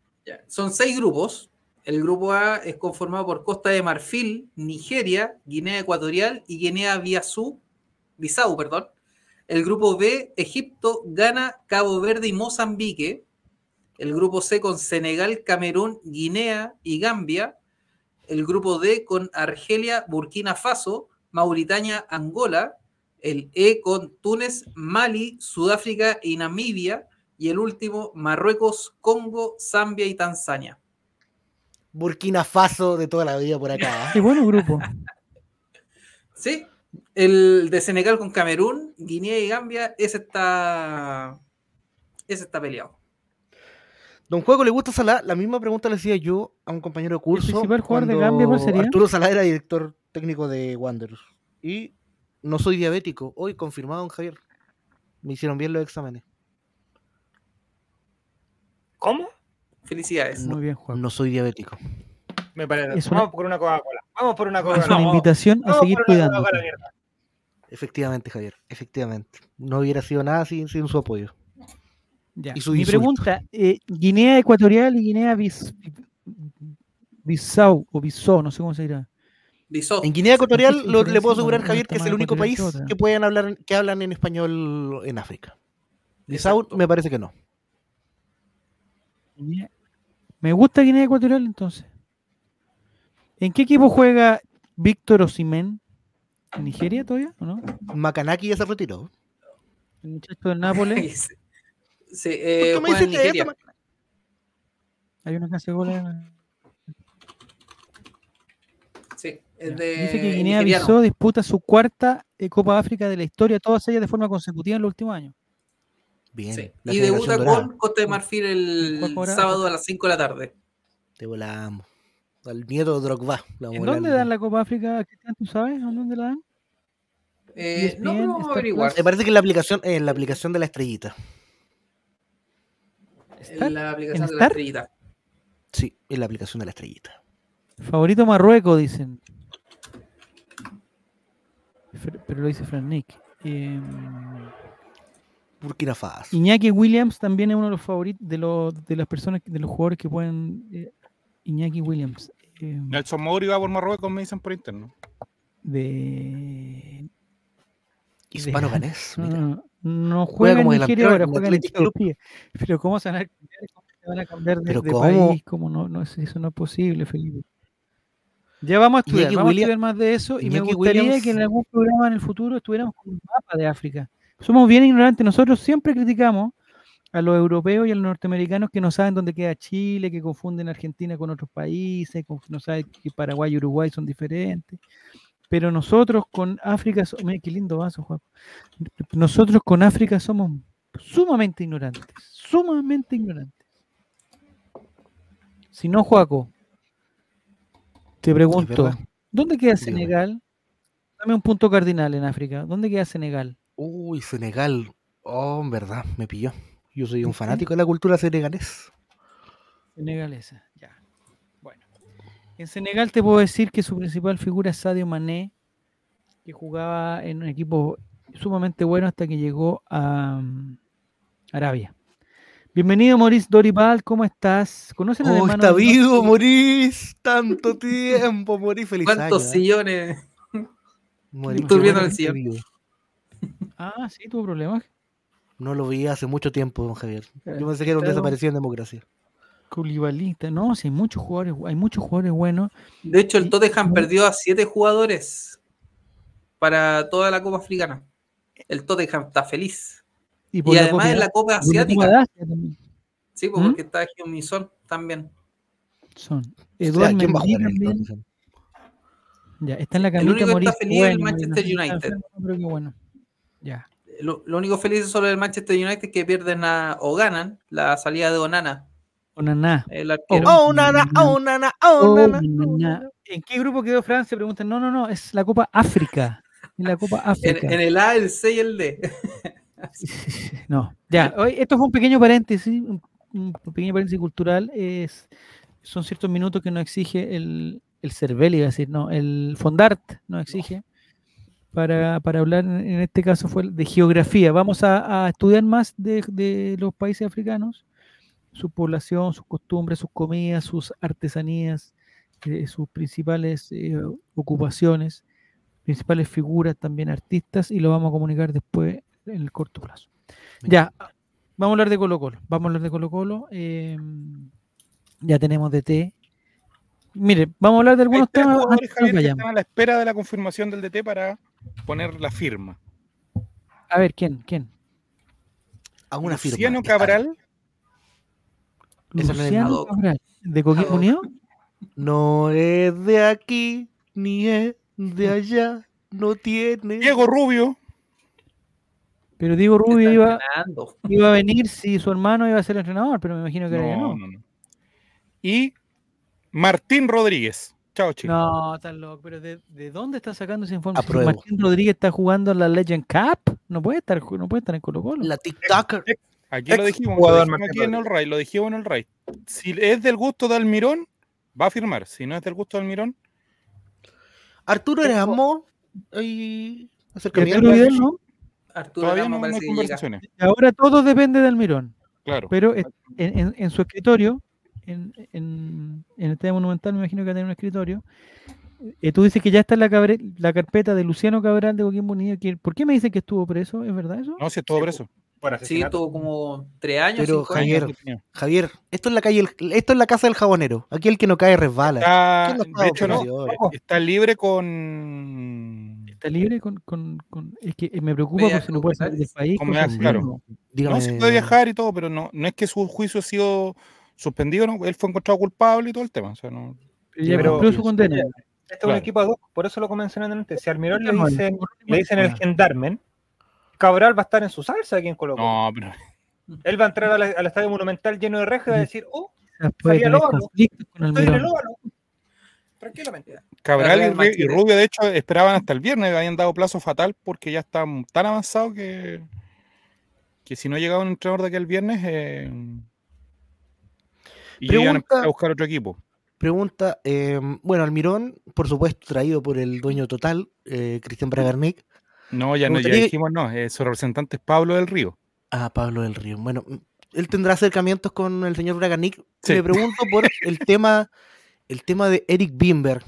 Son seis grupos. El grupo A es conformado por Costa de Marfil, Nigeria, Guinea Ecuatorial y Guinea Bissau, Bissau perdón. El grupo B, Egipto, Ghana, Cabo Verde y Mozambique. El grupo C con Senegal, Camerún, Guinea y Gambia. El grupo D con Argelia, Burkina Faso, Mauritania, Angola el E con Túnez, Mali, Sudáfrica y Namibia, y el último, Marruecos, Congo, Zambia y Tanzania. Burkina Faso de toda la vida por acá. ¿eh? Qué bueno grupo. *laughs* sí, el de Senegal con Camerún, Guinea y Gambia, ese está, ese está peleado. Don Juego, ¿le gusta Salah? La misma pregunta le hacía yo a un compañero de curso. ¿El principal jugador de Gambia cuál sería? Arturo Salah era director técnico de Wanderers. Y no soy diabético. Hoy confirmado, don Javier. Me hicieron bien los exámenes. ¿Cómo? Felicidades. Muy bien, Juan. No soy diabético. Me parece. Vamos por una Coca-Cola. Vamos por una Coca-Cola. Es una invitación a seguir cuidando. Efectivamente, Javier. Efectivamente. No hubiera sido nada sin, sin su apoyo. Ya. Y Mi pregunta, eh, Guinea Ecuatorial y Guinea Bissau, o Bissau, no sé cómo se dirá. En Guinea Ecuatorial le puedo asegurar, Javier, que es el único país que pueden hablar, que hablan en español en África. Bissau me parece que no. Me gusta Guinea Ecuatorial entonces. ¿En qué equipo juega Víctor Osimen? ¿En Nigeria todavía o no? Macanaki ya se retiró. El muchacho del Nápoles. *laughs* sí, eh, en Nigeria. Hay una que hace goles. Sí, es de Dice que Guinea-Bissau disputa su cuarta eh, Copa África de la historia, todas ellas de forma consecutiva en los últimos años. Bien. Y debuta con Costa de Marfil el sábado a las 5 de la tarde. Te volamos. Al nieto de Drogba. ¿En dónde dan la Copa África, ¿Tú sabes? ¿En dónde la dan? Eh, no, pero vamos a averiguar. Me parece que en la aplicación, en la aplicación de la estrellita. En la aplicación de la estrellita. Sí, en la aplicación de la estrellita. Favorito Marruecos, dicen. Pero lo dice Fran Nick. Em, Burkina Faso. Iñaki Williams también es uno de los favoritos de, los, de las personas, de los jugadores que pueden. Eh, Iñaki Williams. Eh, Nelson Mouri va por Marruecos, me dicen por interno. De. Hispano ganés. No, no, juega, en Nigeria ahora, juega en Etiopía. Pero ¿cómo se van a, van a cambiar de, de país? ¿Cómo no, no, eso no es posible, Felipe? Ya vamos a estudiar, vamos a estudiar más de eso y me gustaría que en algún programa en el futuro estuviéramos con un mapa de África somos bien ignorantes. Nosotros siempre criticamos a los europeos y a los norteamericanos que no saben dónde queda Chile, que confunden Argentina con otros países, no saben que Paraguay y Uruguay son diferentes. Pero nosotros con África, mira qué lindo vaso, Juan. Nosotros con África somos sumamente ignorantes, sumamente ignorantes. Si no, Juaco, te pregunto, ¿dónde queda Senegal? Dame un punto cardinal en África. ¿Dónde queda Senegal? Uy, Senegal. Oh, en verdad, me pilló. Yo soy un fanático de la cultura senegalesa. Senegalesa, ya. Bueno. En Senegal te puedo decir que su principal figura es Sadio Mané, que jugaba en un equipo sumamente bueno hasta que llegó a mm, Arabia. Bienvenido, Maurice Doribal, ¿cómo estás? ¿Conocen a oh, está vivo, Maurice! Tanto tiempo, Maurice, feliz ¿Cuántos ¿eh? sillones? Estoy viendo el sillón. Ah, sí, tuvo problemas. No lo vi hace mucho tiempo, don Javier. Yo pensé que era un desaparecido en democracia. Culibalista, no, sí, hay muchos jugadores, hay muchos jugadores buenos. De hecho, el Tottenham perdió a siete jugadores para toda la Copa Africana. El Tottenham está feliz. Y, además en la Copa Asiática. Sí, pues, porque está aquí un Son también. Son. Eduardo ¿quién va a jugar Ya, está en la El único que está feliz es el Manchester United. Pero qué bueno. Ya. Lo, único feliz sobre el Manchester United que pierden o ganan la salida de Onana. Onana. El Oh, Onana, Onana, Onana. ¿En qué grupo quedó Francia? Preguntan. No, no, no, es la Copa África. En la Copa *laughs* África. En, el A, el C y el D. *laughs* no, ya. Hoy, esto fue un pequeño paréntesis, un, pequeño paréntesis cultural. Es, son ciertos minutos que no exige el, el CERVEL, iba a decir, no, el Fondart no exige para, hablar, en este caso fue de geografía. Vamos a, estudiar más de, los países africanos, su población, sus costumbres, sus comidas, sus artesanías, eh, sus principales eh, ocupaciones, principales figuras también artistas, y lo vamos a comunicar después en el corto plazo. Ya, vamos a hablar de Colo Colo. Vamos a hablar de Colo Colo. Em, ya tenemos DT. Mire, vamos a hablar de algunos temas. están a la espera de la confirmación del DT para poner la firma. A ver, ¿quién? ¿Quién? A una firma. Luciano Cabral. Luciano Cabral. ¿De Coquimbo Unido? No es de aquí, ni es de allá, no tiene. Diego Rubio. Pero Diego Rubio iba, iba, a venir si su hermano iba a ser entrenador, pero me imagino que no, no. no. Y Martín Rodríguez. Chao, chicos. No, tan loco. Pero ¿de, dónde está sacando esa información? Martín Rodríguez está jugando la Legend Cup. No puede estar, no puede estar en Colo Colo. La TikToker. Aquí lo dijimos, lo dijimos aquí en el Ray, lo dijimos en el Ray. Si es del gusto de Almirón, va a firmar. Si no es del gusto de Almirón. Arturo Erasmo y acercamiento. Arturo Vidal, ¿no? Arturo Todavía no, hay conversaciones. Ahora todo depende de Almirón. Claro. Pero en, su escritorio, en, en, el tema monumental, me imagino que va a tener un escritorio. Eh, tú dices que ya está en la, la carpeta de Luciano Cabral de Joaquín Bonilla. ¿Por qué me dicen que estuvo preso? ¿Es verdad eso? No, sí, estuvo preso. sí, estuvo como tres años. Pero Javier, Javier, esto es la calle, esto es la casa del jabonero. Aquí el que no cae resbala. Está, de hecho, no, está libre con está libre con, con, con, Es que me preocupa porque no puede salir del país. claro. No, se puede viajar y todo, pero no, no es que su juicio ha sido suspendido, ¿no? Él fue encontrado culpable y todo el tema. O sea, no... Pero, su condena. Este es un equipo de por eso lo mencioné antes. Si Almirón le dicen, le dicen el gendarmen, Cabral va a estar en su salsa aquí en Colombia. No, pero... *laughs* Él va a entrar al, estadio monumental lleno de rejas y va a decir, oh, salía Estoy en el óvalo tranquilamente. Cabral y, Rubio, de hecho, esperaban hasta el viernes, habían dado plazo fatal porque ya está tan avanzado que, que si no llegaba un entrenador de aquí el viernes, eh, y iban a buscar otro equipo. Pregunta, em, bueno, Almirón, por supuesto, traído por el dueño total, eh, Cristian Bragarnik. No, ya, no, ya dijimos no, eh, su representante es Pablo del Río. Ah, Pablo del Río. Bueno, él tendrá acercamientos con el señor Bragarnik. Se Le pregunto por el *laughs* tema el tema de Eric Bimber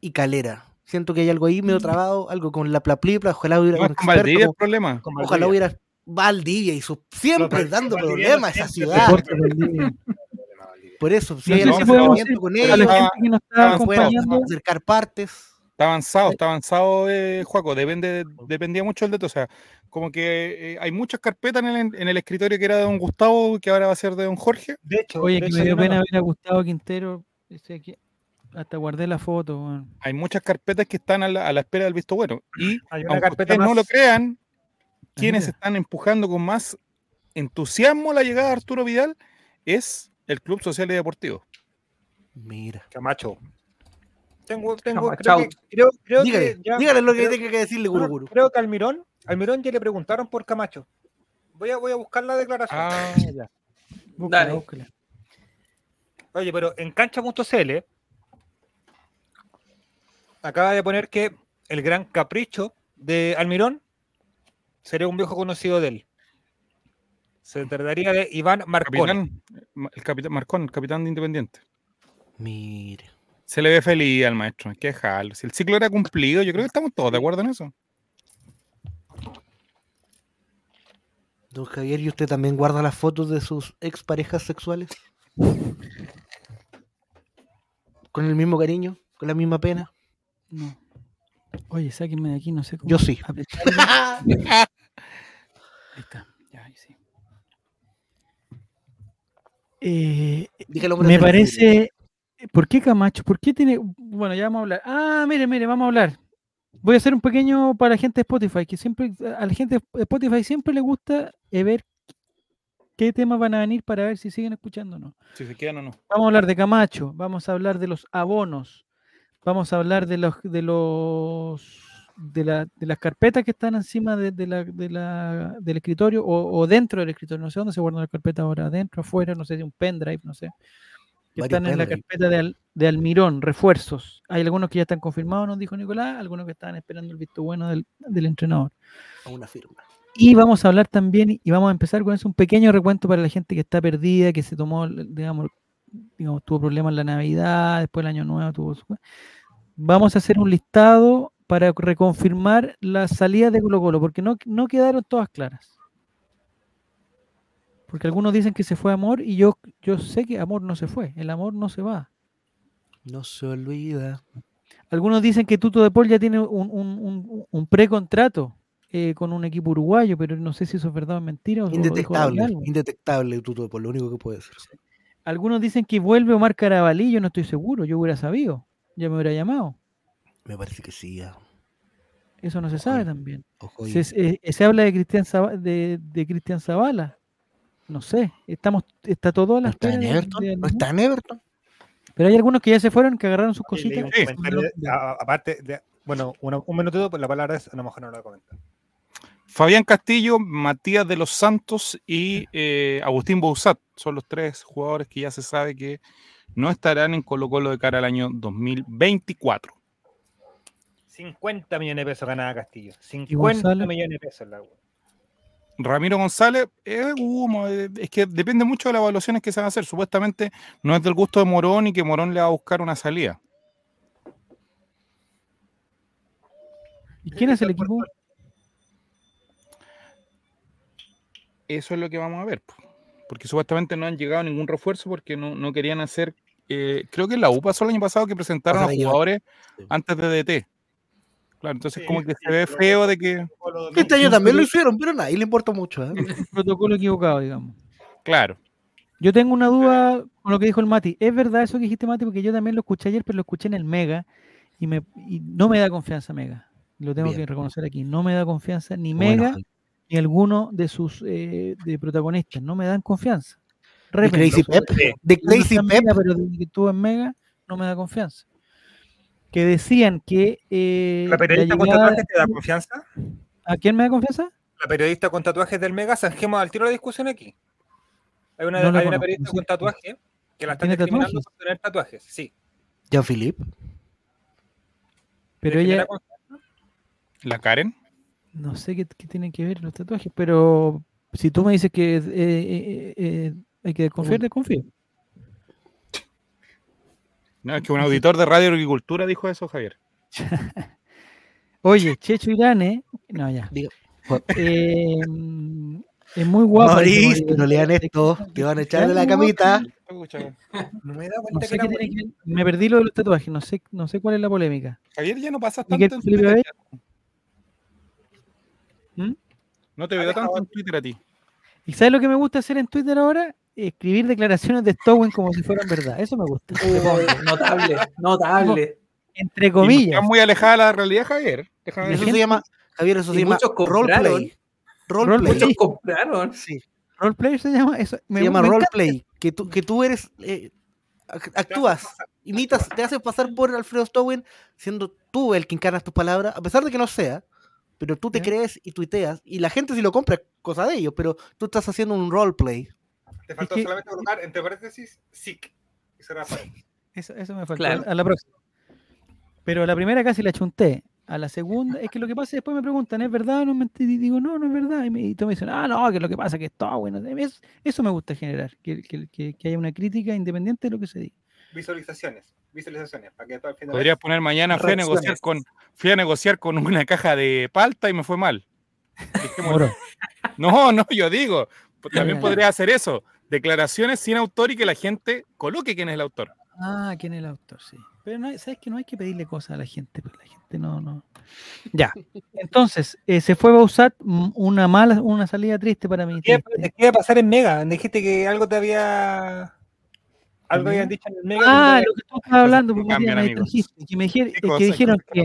y Calera. Siento que hay algo ahí medio mm. trabado, algo con la plaplipla, ojalá hubiera con Valdivia el problema. Ojalá hubiera Valdivia y su, siempre dando problemas a esa ciudad. *laughs* Por eso, si hay algún acercamiento con ellos, podemos acercar partes. Está avanzado, está avanzado, eh, Juaco. Depende, dependía mucho el dato. O sea, como que eh, hay muchas carpetas en el, en el, escritorio que era de don Gustavo, que ahora va a ser de don Jorge. De hecho, oye, que me dio pena ver a Gustavo Quintero hasta guardé la foto. Hay muchas carpetas que están a la, espera del visto bueno. Y *clears throat* aunque no lo crean, quienes están empujando con más entusiasmo la llegada de Arturo Vidal es el Club Social y Deportivo. Mira. Camacho. Tengo, tengo, creo creo, dígale, que dígale lo que tenga que decirle, Guruguru. Creo, que Almirón, Almirón ya le preguntaron por Camacho. Voy a, voy a buscar la declaración. Ah, *laughs* ya. Dale. Oye, pero en cancha.cl acaba de poner que el gran capricho de Almirón sería un viejo conocido de él. Se trataría de Iván Marcón. el capitán Marcón, el capitán de Independiente. Mire. Se le ve feliz al maestro, hay que dejarlo. Si el ciclo era cumplido, yo creo que estamos todos de acuerdo en eso. Don Javier, ¿y usted también guarda las fotos de sus exparejas sexuales? ¿Con el mismo cariño? ¿Con la misma pena? No. Oye, sáquenme de aquí, no sé cómo. Yo sí. *laughs* ahí está. Ya, ahí sí. Eh, me parece. ¿Por qué Camacho? ¿Por qué tiene.? Bueno, ya vamos a hablar. Ah, mire, mire, vamos a hablar. Voy a hacer un pequeño para la gente de Spotify, que siempre, a la gente de Spotify siempre le gusta eh, ver qué temas van a venir para ver si siguen escuchando o no. Si se quedan o no. Vamos a hablar de Camacho, vamos a hablar de los abonos, vamos a hablar de los de los de, la, de las carpetas que están encima de, la, del escritorio o, dentro del escritorio. No sé dónde se guardan las carpetas ahora, adentro, afuera, no sé si un pendrive, no sé. están en la carpeta de, de, Almirón, refuerzos. Hay algunos que ya están confirmados, nos dijo Nicolás, algunos que están esperando el visto bueno del, del entrenador. A una firma. Y vamos a hablar también, y vamos a empezar con eso, un pequeño recuento para la gente que está perdida, que se tomó, digamos, digamos tuvo problemas en la Navidad, después el Año Nuevo tuvo Vamos a hacer un listado para reconfirmar las salidas de Colo Colo, porque no, no quedaron todas claras. Porque algunos dicen que se fue Amor y yo, yo sé que Amor no se fue, el Amor no se va. No se olvida. Algunos dicen que Tuto de Paul ya tiene un, un, un, un precontrato eh, con un equipo uruguayo, pero no sé si eso es verdad o mentira. indetectable, indetectable Tuto, por lo único que puede ser. Algunos dicen que vuelve Omar Carabalí, yo no estoy seguro, yo hubiera sabido, ya me hubiera llamado. Me parece que sí, ya. Eso no se sabe también. Eh, se, habla de Cristian de, de Cristian Zavala. No sé, estamos, está todo a la ¿Está en Everton? ¿No está en Everton? Pero hay algunos que ya se fueron, que agarraron sus cositas. aparte, de, bueno, un minutito, pues la palabra es, a lo mejor no lo comentar. Fabián Castillo, Matías de los Santos y eh, Agustín Bouzat son los tres jugadores que ya se sabe que no estarán en Colo Colo de cara al año 2024. 50 millones de pesos ganaba Castillo. 50 millones de pesos la Ramiro González, es humo, es que depende mucho de las evaluaciones que se van a hacer. Supuestamente no es del gusto de Morón y que Morón le va a buscar una salida. ¿Y quién es el equipo? Eso es lo que vamos a ver. Porque supuestamente no han llegado ningún refuerzo porque no, querían hacer. Eh, creo que la UPA pasó el año pasado que presentaron a jugadores antes de DT. Claro, entonces como que se ve feo de que... Este año también lo hicieron, pero a nadie le importa mucho. ¿eh? protocolo equivocado, digamos. Claro. Yo tengo una duda con lo que dijo el Mati. ¿Es verdad eso que dijiste, Mati? Porque yo también lo escuché ayer, pero lo escuché en el Mega y, me, no me da confianza Mega. Lo tengo que reconocer aquí. No me da confianza ni Mega ni alguno de sus eh, de protagonistas. No me dan confianza. De Crazy Pep. De Crazy Pep. Pero desde que estuvo en Mega no me da confianza que decían que... Eh, ¿La periodista con tatuajes te da confianza? ¿A quién me da confianza? La periodista con tatuajes del Mega, zanjemos al tiro la discusión aquí. Hay una, hay una periodista con tatuaje que la están discriminando por tener tatuajes, sí. Jean-Philippe. Pero ella... ¿La Karen? No sé qué, qué, tienen que ver los tatuajes, pero si tú me dices que eh, eh, eh hay que desconfiar, desconfío. No, es que un auditor de Radio Agricultura dijo eso, Javier. *laughs* Oye, Checho Irane, no ya. Eh, es muy guapo. Maurice, no lean esto, te van a echar de la camita. No me, da cuenta que, me perdí lo de los tatuajes, no sé, no sé cuál es la polémica. Javier, ya no pasas tanto en Twitter. ¿Mm? No te veo tanto en Twitter a ti. ¿Y sabes lo que me gusta hacer en Twitter ahora? Escribir declaraciones de Stowen como si fueran verdad. Eso me gusta. notable, notable. Entre comillas. Está muy alejada de la realidad, Javier. eso se llama, Javier, eso se llama roleplay. Roleplay. Muchos compraron. Sí. Roleplay se llama eso. se llama roleplay. Que tú, que tú eres, eh, actúas, imitas, te haces pasar por Alfredo Stowen siendo tú el que encarnas tus palabras, a pesar de que no sea pero tú te crees y tuiteas, y la gente si lo compra es cosa de ellos, pero tú estás haciendo un roleplay. Te faltó solamente colocar entre paréntesis SIC. Eso, eso me faltó. A la próxima. Pero a la primera casi la chunté. A la segunda, es que lo que pasa después me preguntan, ¿es verdad o no? Y digo, no, no es verdad. Y, me, y todos me dicen, ah, no, que lo que pasa es que está bueno. Eso, me gusta generar, que, que, que, haya una crítica independiente de lo que se diga. Visualizaciones, visualizaciones. Para que Podría poner mañana, fui a, negociar con, fui a negociar con una caja de palta y me fue mal. *laughs* no, no, yo digo, también podría hacer eso declaraciones sin autor y que la gente coloque quién es el autor. Ah, quién es el autor, sí. Pero no, sabes que no hay que pedirle cosas a la gente, pues la gente no, no. Ya. Entonces, eh, se fue Bausat, mm, una mala, una salida triste para mí. ¿Qué, iba a pasar en Mega? Dijiste que algo te había. Algo habían dicho en el Mega. Ah, lo que tú estabas hablando, porque me dijiste, que, me dijeron, que, dijeron que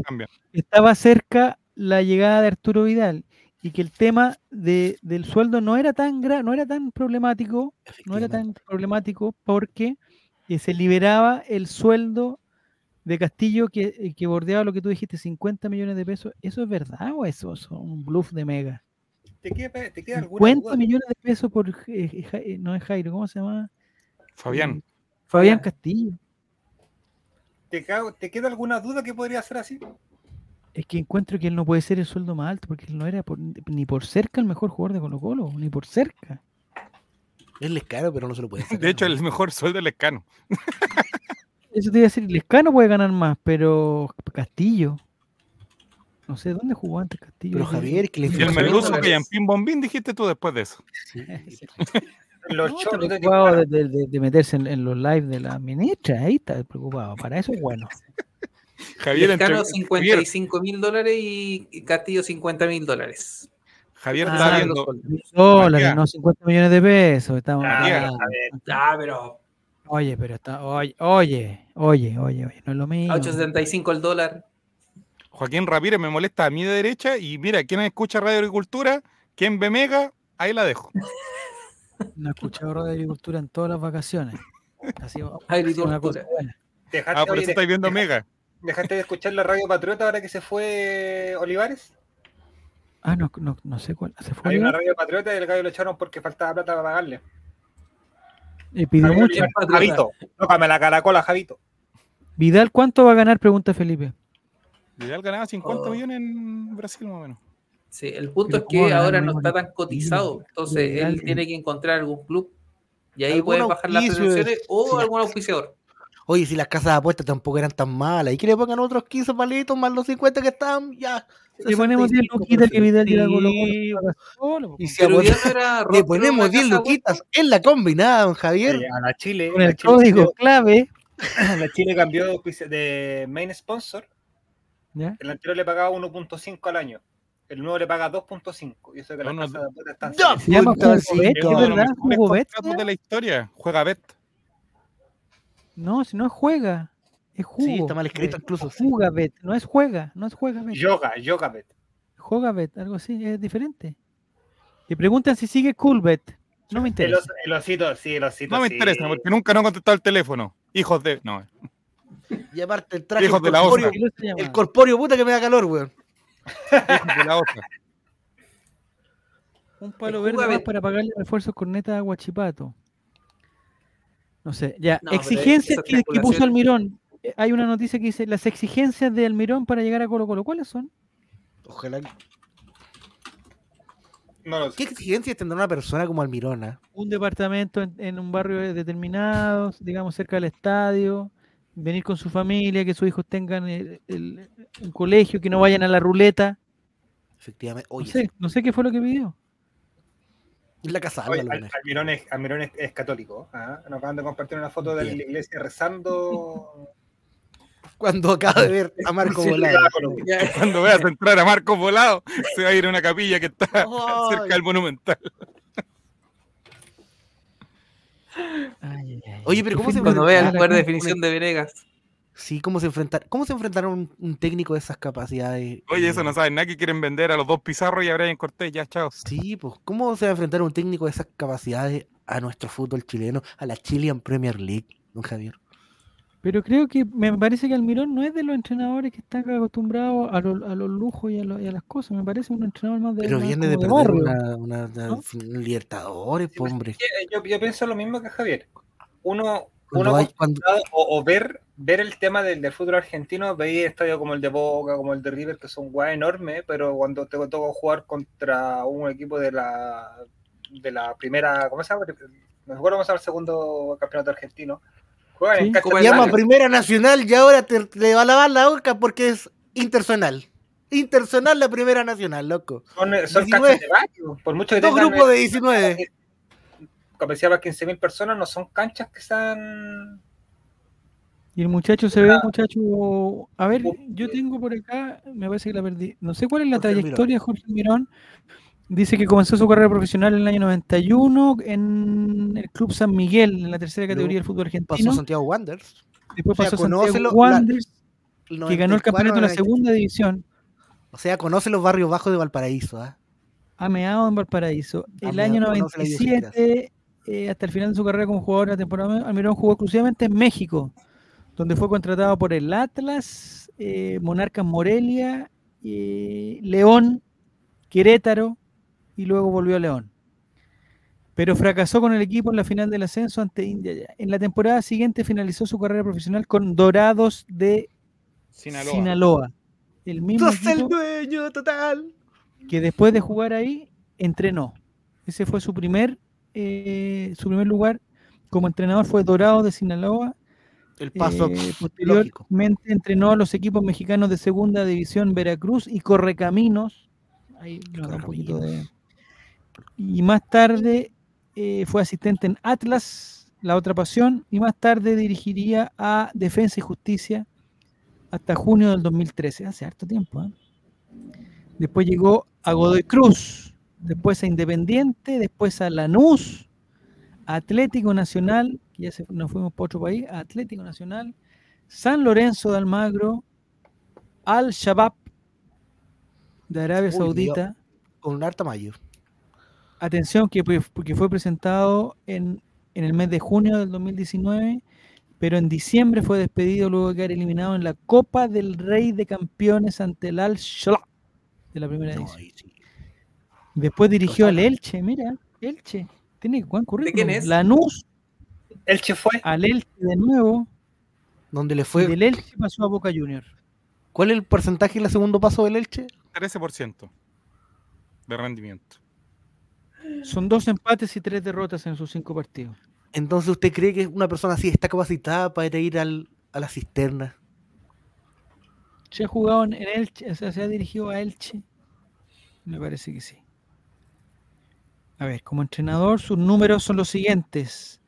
estaba cerca la llegada de Arturo Vidal y que el tema de, del sueldo no era tan no era tan problemático, no era tan problemático porque eh, se liberaba el sueldo de Castillo que, eh, que, bordeaba lo que tú dijiste, 50 millones de pesos. ¿Eso es verdad o eso es un bluff de Mega? ¿Te queda, te queda 50 millones de pesos por, eh, no es Jairo, ¿cómo se llama? Fabián. Fabián Castillo. ¿Te, ¿Te queda alguna duda que podría ser así? Es que encuentro que él no puede ser el sueldo más alto porque él no era ni por cerca el mejor jugador de Colo Colo, ni por cerca. Él es caro, pero no se lo puede hacer. De hecho, el mejor sueldo es Lescano. Eso te iba a decir, Lescano puede ganar más, pero Castillo. No sé, ¿dónde jugó antes Castillo? Pero Javier, que le Y el Merluzo que en Pin Bombín dijiste tú después de eso. *laughs* los no, preocupado de, meterse en, los lives de la ministra, ahí está preocupado. Para eso es bueno. *laughs* Javier Lescano 55 mil dólares y Castillo 50 mil dólares. Javier ah, está viendo. Dólares, no 50 millones de pesos. Estamos, ah, pero. Oye, pero está. Oye, oye, oye, oye, no es lo mismo. 875 el dólar. Joaquín Ramírez me molesta a mí de derecha y mira, ¿quién escucha Radio Agricultura? ¿Quién ve Mega? Ahí la dejo. *laughs* No he escuchado Radio Agricultura en todas las vacaciones. Así, una cosa buena. Ah, por eso estáis viendo Mega. ¿Dejaste de escuchar la radio Patriota ahora que se fue Olivares? Ah, no, no, no sé cuál. ¿Se fue Hay una radio Patriota y el gallo lo echaron porque faltaba plata para pagarle. Y pidió mucho. Javito, tócame la caracola, Javito. Vidal, ¿cuánto va a ganar? Pregunta Felipe. Vidal ganaba 50 millones en Brasil más o menos. Sí, el punto es que ahora no está tan cotizado, entonces él tiene que encontrar algún club y ahí puede bajar las presiones o algún auspiciador. Oye, si las casas de apuestas tampoco eran tan malas, y que le pongan otros 15 palitos más los 50 que están, ya. Le ponemos 10 luquitas que Vidal llega con Y si *laughs* le ponemos 10 luquitas en la combinada, don Javier. a la Chile. Con el código clave. *laughs* La Chile cambió de main sponsor. El anterior le pagaba 1.5 al año. El nuevo le paga 2.5. Y eso que no, la casa de apuestas están. ¡Ya! Se llama ¿Es verdad? ¿Juego Bet? de la historia. Juega Bet. No, si no es juega. Es jugo. Sí, está mal escrito incluso. Juega bet, no es juega, no es juega bet. Yoga, yoga bet. Juega bet, algo así, es diferente. Y preguntan si sigue cool bet. No me interesa. El, osito, sí, el osito. No me interesa, porque nunca no han contestado el teléfono. Hijos de. No. Y aparte el traje. Hijos de la corpóreo, El corpóreo puta que me da calor, weón. Hijos de la otra. Un palo verde más para pagarle refuerzos corneta a Guachipato. No sé, ya. exigencias que, puso Almirón. Eh, hay una noticia que dice las exigencias de Almirón para llegar a Colo Colo. ¿Cuáles son? Ojalá. ¿Qué exigencias tendrá una persona como Almirona? Ah? Un departamento en, un barrio determinado, digamos cerca del estadio, venir con su familia, que sus hijos tengan un colegio, que no vayan a la ruleta. Efectivamente. no, sé, no sé qué fue lo que pidió. Es la casa. Almirón, es, Almirón es, católico. ¿ah? Nos acaban de compartir una foto de la iglesia rezando. *laughs* Cuando acaba de ver a Marco Volado. *laughs* Cuando veas entrar a Marco Volado, se va a ir a una capilla que está cerca del Monumental. Oye, pero ¿cómo se Cuando veas la definición de Venegas. Sí, ¿cómo se, enfrentar, cómo se enfrentaron un, técnico de esas capacidades? Oye, eso no saben nada que quieren vender a los dos Pizarro y a Brian Cortés, ya, chao. Sí, pues, ¿cómo se va a enfrentar un técnico de esas capacidades a nuestro fútbol chileno, a la Chilean Premier League, don Javier? Pero creo que me parece que Almirón no es de los entrenadores que están acostumbrados a, los lujos y a, las cosas. Me parece un entrenador más de. Pero viene de, perder una, una, Libertadores, hombre. Yo, yo, pienso lo mismo que Javier. Uno, uno o, ver, ver el tema del, fútbol argentino, veis estadios como el de Boca, como el de River, que son guay enormes, pero cuando te toca jugar contra un equipo de la de la primera, ¿cómo se llama? No recuerdo cómo se llama el segundo campeonato argentino. Juegan se llama Primera Nacional y ahora te, le va a lavar la boca porque es interzonal. Interzonal la Primera Nacional, loco. Son, son de baño, por mucho que Dos grupos de 19 para 15.000 personas, no son canchas que sean... Y el muchacho se ve, muchacho... A ver, yo tengo por acá, me parece que la perdí. No sé cuál es la trayectoria de Jorge Mirón. Dice que comenzó su carrera profesional en el año 91 en el Club San Miguel, en la tercera categoría del fútbol argentino. Pasó Santiago Wanderers. Después pasó Santiago Wanderers, que ganó el campeonato de la segunda división. O sea, conoce los barrios bajos de Valparaíso. ¿eh? Ha meado en Valparaíso. El año 97 eh, hasta el final de su carrera como jugador de la temporada, Almirón jugó exclusivamente en México, donde fue contratado por el Atlas, eh, Monarcas Morelia, eh, León, Querétaro y luego volvió a León. Pero fracasó con el equipo en la final del ascenso ante India. En la temporada siguiente finalizó su carrera profesional con Dorados de Sinaloa. El mismo el dueño total. Que después de jugar ahí, entrenó. Ese fue su primer eh, su primer lugar como entrenador fue Dorado de Sinaloa. El paso eh, posteriormente entrenó a los equipos mexicanos de segunda división Veracruz y Correcaminos. Y más tarde eh, fue asistente en Atlas, la otra pasión, y más tarde dirigiría a Defensa y Justicia hasta junio del 2013, hace harto tiempo. Después llegó a Godoy Cruz, después a Independiente, después a Lanús, Atlético Nacional, que ya se, nos fuimos por otro país, Atlético Nacional, San Lorenzo de Almagro, Al Shabab de Arabia Saudita. Con un harta mayo. Atención, que, fue presentado en, el mes de junio del 2019, pero en diciembre fue despedido luego de quedar eliminado en la Copa del Rey de Campeones ante el Al Shabab de la primera edición. Después dirigió al Elche, mira, Elche. Tiene buen currículum. ¿De quién es? Lanús. Elche fue. Al Elche de nuevo. ¿Dónde le fue? del Elche pasó a Boca Junior. ¿Cuál es el porcentaje en el segundo paso del Elche? 13%. de rendimiento. Son dos empates y tres derrotas en sus cinco partidos. Entonces, ¿usted cree que una persona así está capacitada para ir al, a la cisterna? ¿Se ha jugado en Elche? O sea, ¿se ha dirigido a Elche? Me parece que sí. A ver, como entrenador, sus números son los siguientes.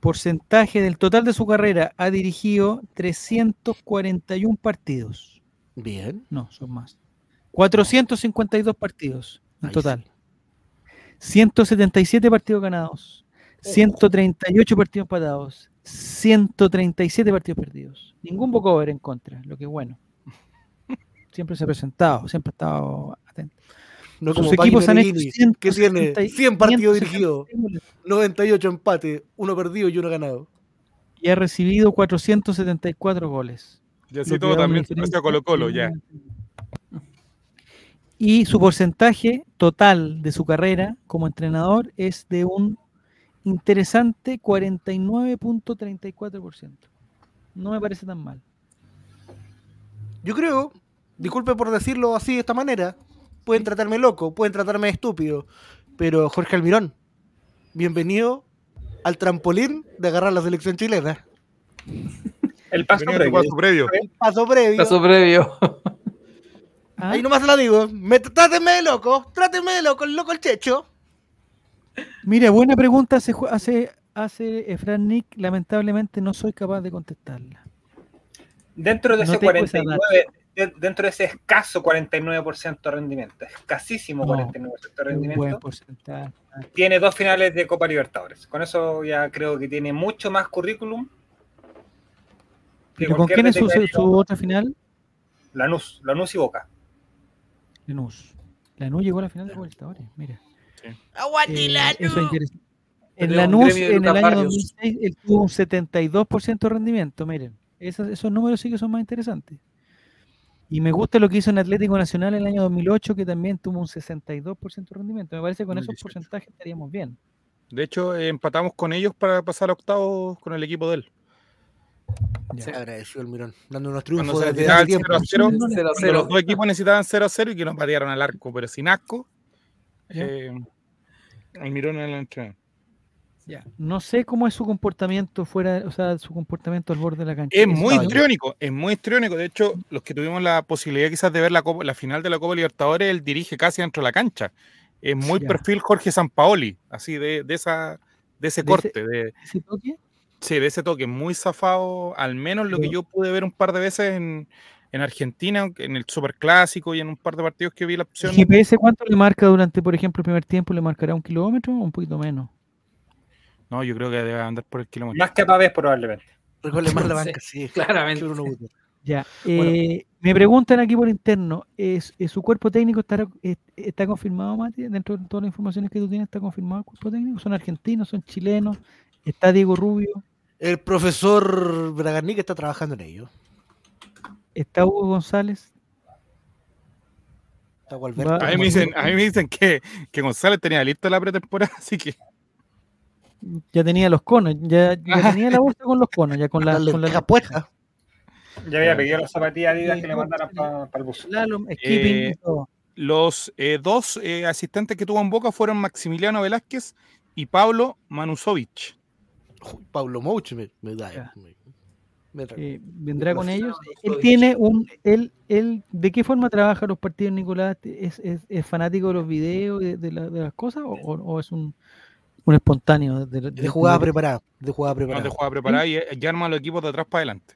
Porcentaje del total de su carrera, ha dirigido 341 partidos. Bien. No, son más. 452 partidos en total. 177 partidos ganados. 138 partidos empatados. 137 partidos perdidos. Ningún vocover en contra, lo que es bueno. *laughs* Siempre se ha presentado, siempre ha estado atento. No como equipos han hecho que tiene 100 partidos dirigidos, 98 empates, uno perdido y uno ganado. Y ha recibido 474 goles. Y así todo también se a Colo Colo, ya. Y su porcentaje total de su carrera como entrenador es de un interesante 49.34%. No me parece tan mal. Yo creo, disculpe por decirlo así de esta manera, pueden tratarme loco, pueden tratarme estúpido, pero Jorge Almirón, bienvenido al trampolín de agarrar la selección chilena. *laughs* El paso previo. El paso previo. Paso previo. *laughs* Ahí nomás la digo. Me, tráteme de loco, tráteme de loco, el loco el checho. Mire, buena pregunta hace, hace, hace Efran Nick. Lamentablemente no soy capaz de contestarla. Dentro de ese 49, dentro de ese escaso 49% de rendimiento, escasísimo 49% de rendimiento, tiene dos finales de Copa Libertadores. Con eso ya creo que tiene mucho más currículum. ¿Pero con quién es su, otra final? Lanús, Lanús y Boca. Lanús. Lanús llegó a la final de Copa Libertadores, mira. Sí. ¡Aguante eh, En Lanús, en el año 2006, él tuvo un 72% de rendimiento, miren. Esos, esos números sí que son más interesantes. Y me gusta lo que hizo en Atlético Nacional en el año 2008, que también tuvo un 62% de rendimiento. Me parece que con esos porcentajes estaríamos bien. De hecho, empatamos con ellos para pasar a octavos con el equipo de él. Se agradeció el Mirón, dando unos triunfos desde hace tiempo. 0 -0, los dos equipos necesitaban 0 a 0 y que nos patearon al arco, pero sin asco. Eh, el Mirón en el entrenador. No sé cómo es su comportamiento fuera, o sea, su comportamiento al borde de la cancha. Es muy histriónico, es muy histriónico. De hecho, los que tuvimos la posibilidad quizás de ver la, la final de la Copa Libertadores, él dirige casi dentro de la cancha. Es muy perfil Jorge Sampaoli, así de, de esa, de ese corte. de, ese toque? Sí, de ese toque, muy zafado, al menos lo que yo pude ver un par de veces en, en Argentina, en el Superclásico y en un par de partidos que vi la opción. ¿El GPS cuánto le marca durante, por ejemplo, el primer tiempo? ¿Le marcará un kilómetro o un poquito menos? No, yo creo que debe andar por el kilómetro. Más que a Pavés, probablemente. Recuerde más la banca, sí. Claramente. Ya. Eh, me preguntan aquí por interno, ¿es, ¿su cuerpo técnico está, está confirmado, Mati? Dentro de todas las informaciones que tú tienes, ¿está confirmado el cuerpo técnico? ¿Son argentinos, son chilenos? ¿Está Diego Rubio? El profesor Bragarnik está trabajando en ello. ¿Está Hugo González? Está a, mí me dicen, a mí me dicen que, que González tenía listo la pretemporada, *laughs* así que ya tenía los conos, ya, tenía la bolsa con los conos, ya con la, con la puesta. *laughs* Ya había pedido las zapatillas Adidas que le mandaran para el bus. Eh, los eh, dos eh, asistentes que tuvo en Boca fueron Maximiliano Velázquez y Pablo Manusovich. Pablo Mouch me, da. vendrá con ellos. Él tiene un. Él, él, ¿De qué forma trabaja los partidos, Nicolás? ¿Es, es, fanático de los videos, de, de, las cosas? o, o es un, un espontáneo. De, de, jugada preparada. De jugada preparada. de jugada preparada y, y arma los equipos de atrás para adelante.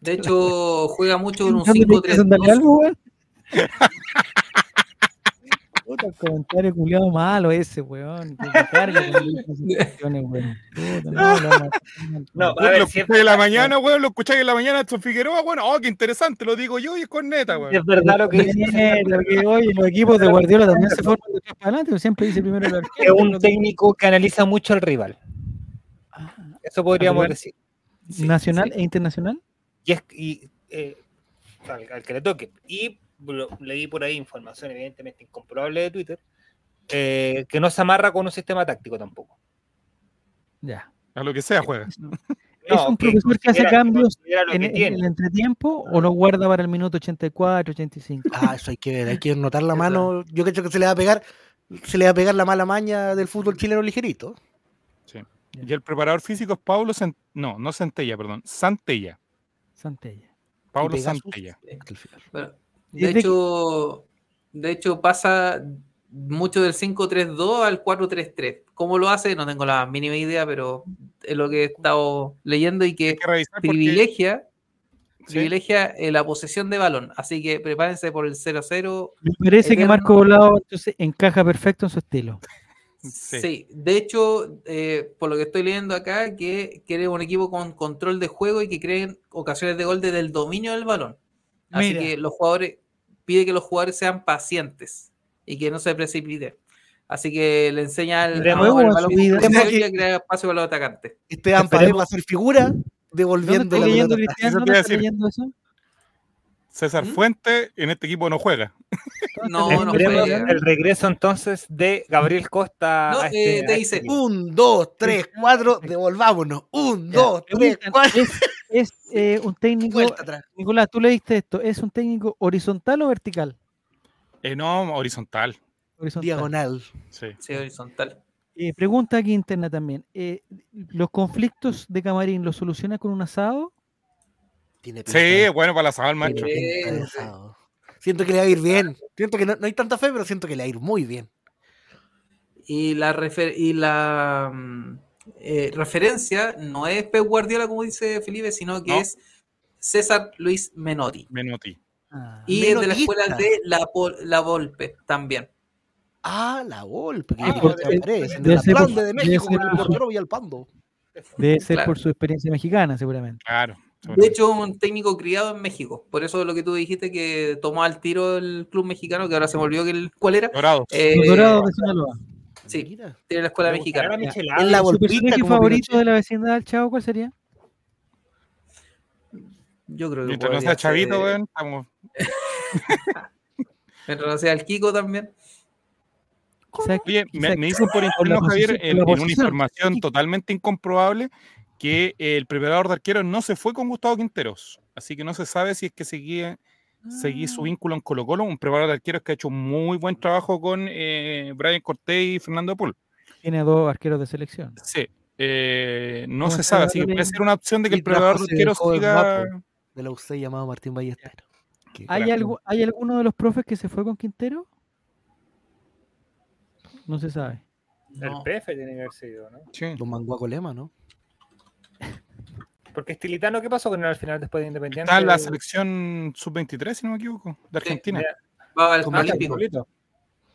De hecho, juega mucho con un 5-3. *laughs* Puta, el comentario culiado malo ese, weón. Que carga *laughs* no, *laughs* no, a ver, lo escucháis en la mañana, weón, lo escucháis en la mañana, esto Figueroa, bueno, oh, qué interesante, lo digo yo y es con neta, weón. Es verdad *laughs* lo que dice. Oye, los equipos de Guardiola también se forman de atrás para adelante, siempre dice primero el arquero. Es un técnico que analiza mucho al rival. Ah. Eso podríamos decir. ¿Nacional e internacional? Y, es, y eh, al, al que le toque. Y leí por ahí información evidentemente incomprobable de Twitter, eh, que no se amarra con un sistema táctico tampoco. Ya. A lo que sea juega. *laughs* ¿Es un profesor que, hace cambios en, el entretiempo o lo guarda para el minuto 84, 85? Ah, eso hay que ver, hay que notar la mano. Yo creo que se le va a pegar, se le va a pegar la mala maña del fútbol chileno ligerito. Sí. Y el preparador físico es Pablo no, no Centella, perdón, Santella. Santella. Pablo Santella. De hecho, de hecho pasa mucho del 5-3-2 al 4-3-3. ¿Cómo lo hace? No tengo la mínima idea, pero es lo que he estado leyendo y que, privilegia, privilegia eh, la posesión de balón. Así que prepárense por el 0-0. Me parece que Marco Volado entonces encaja perfecto en su estilo. Sí, de hecho, eh, por lo que estoy leyendo acá, que quiere un equipo con control de juego y que creen ocasiones de gol desde el dominio del balón. Así que los jugadores, pide que los jugadores sean pacientes y que no se precipite. Así que le enseña al, balón que crea espacio para los atacantes. Esteban Paredes va a ser figura devolviendo la leyendo, leyendo eso? César ¿Mm? Fuente en este equipo no juega. No, no. El regreso entonces de Gabriel Costa. No, este, eh, te dice. Este un, dos, tres, cuatro, devolvámonos. Un, dos, tres, cuatro. Es, *laughs* eh, un técnico. Nicolás, tú leíste esto. ¿Es un técnico horizontal o vertical? Eh, no, horizontal. Diagonal. Sí, sí horizontal. Eh, pregunta aquí interna también. Eh, ¿Los conflictos de Camarín los soluciona con un asado? sí, bueno para el asado el macho. Siento que le va a ir bien. Siento que no, hay tanta fe, pero siento que le va a ir muy bien. Y la, y la mm, eh, referencia no es Pep Guardiola, como dice Felipe, sino que es César Luis Menotti. Menotti. Ah. y es de la escuela de la, la Volpe también. Ah, la Volpe, que ah, de, de México con el portero Villalpando. Debe ser por su experiencia mexicana, seguramente. Claro. De hecho, un técnico criado en México. Por eso lo que tú dijiste que tomó al tiro el club mexicano, que ahora se me olvidó que el, cuál era. Dorados. Eh, Dorados de Sinaloa. Sí, tiene la escuela mexicana. ¿El la ¿Su favorito de la vecindad del Chavo cuál sería? Yo creo que. Mientras no sea Chavito, weón, estamos. *laughs* Mientras no sea el Kiko también. Oye, me, dicen por interno, Javier, en, una información totalmente incomprobable, que el preparador de arqueros no se fue con Gustavo Quinteros. Así que no se sabe si es que seguía, seguía su ah. vínculo en Colo Colo, un preparador de arqueros que ha hecho muy buen trabajo con eh, Brian Cortés y Fernando Pool. Tiene dos arqueros de selección. Sí, eh, no se sabe, así que puede ser una opción de que el preparador de arqueros siga de la UC llamado Martín Ballester. ¿Hay, algo, ¿Hay alguno de los profes que se fue con Quintero? No se sabe. El PF tiene que haber sido, ¿no? Sí. Don Manguaco Lema, ¿no? Porque Estilitano, ¿qué pasó con él al final después de Independiente? Está en la selección sub-23, si no me equivoco, de Argentina. Va al Olímpico.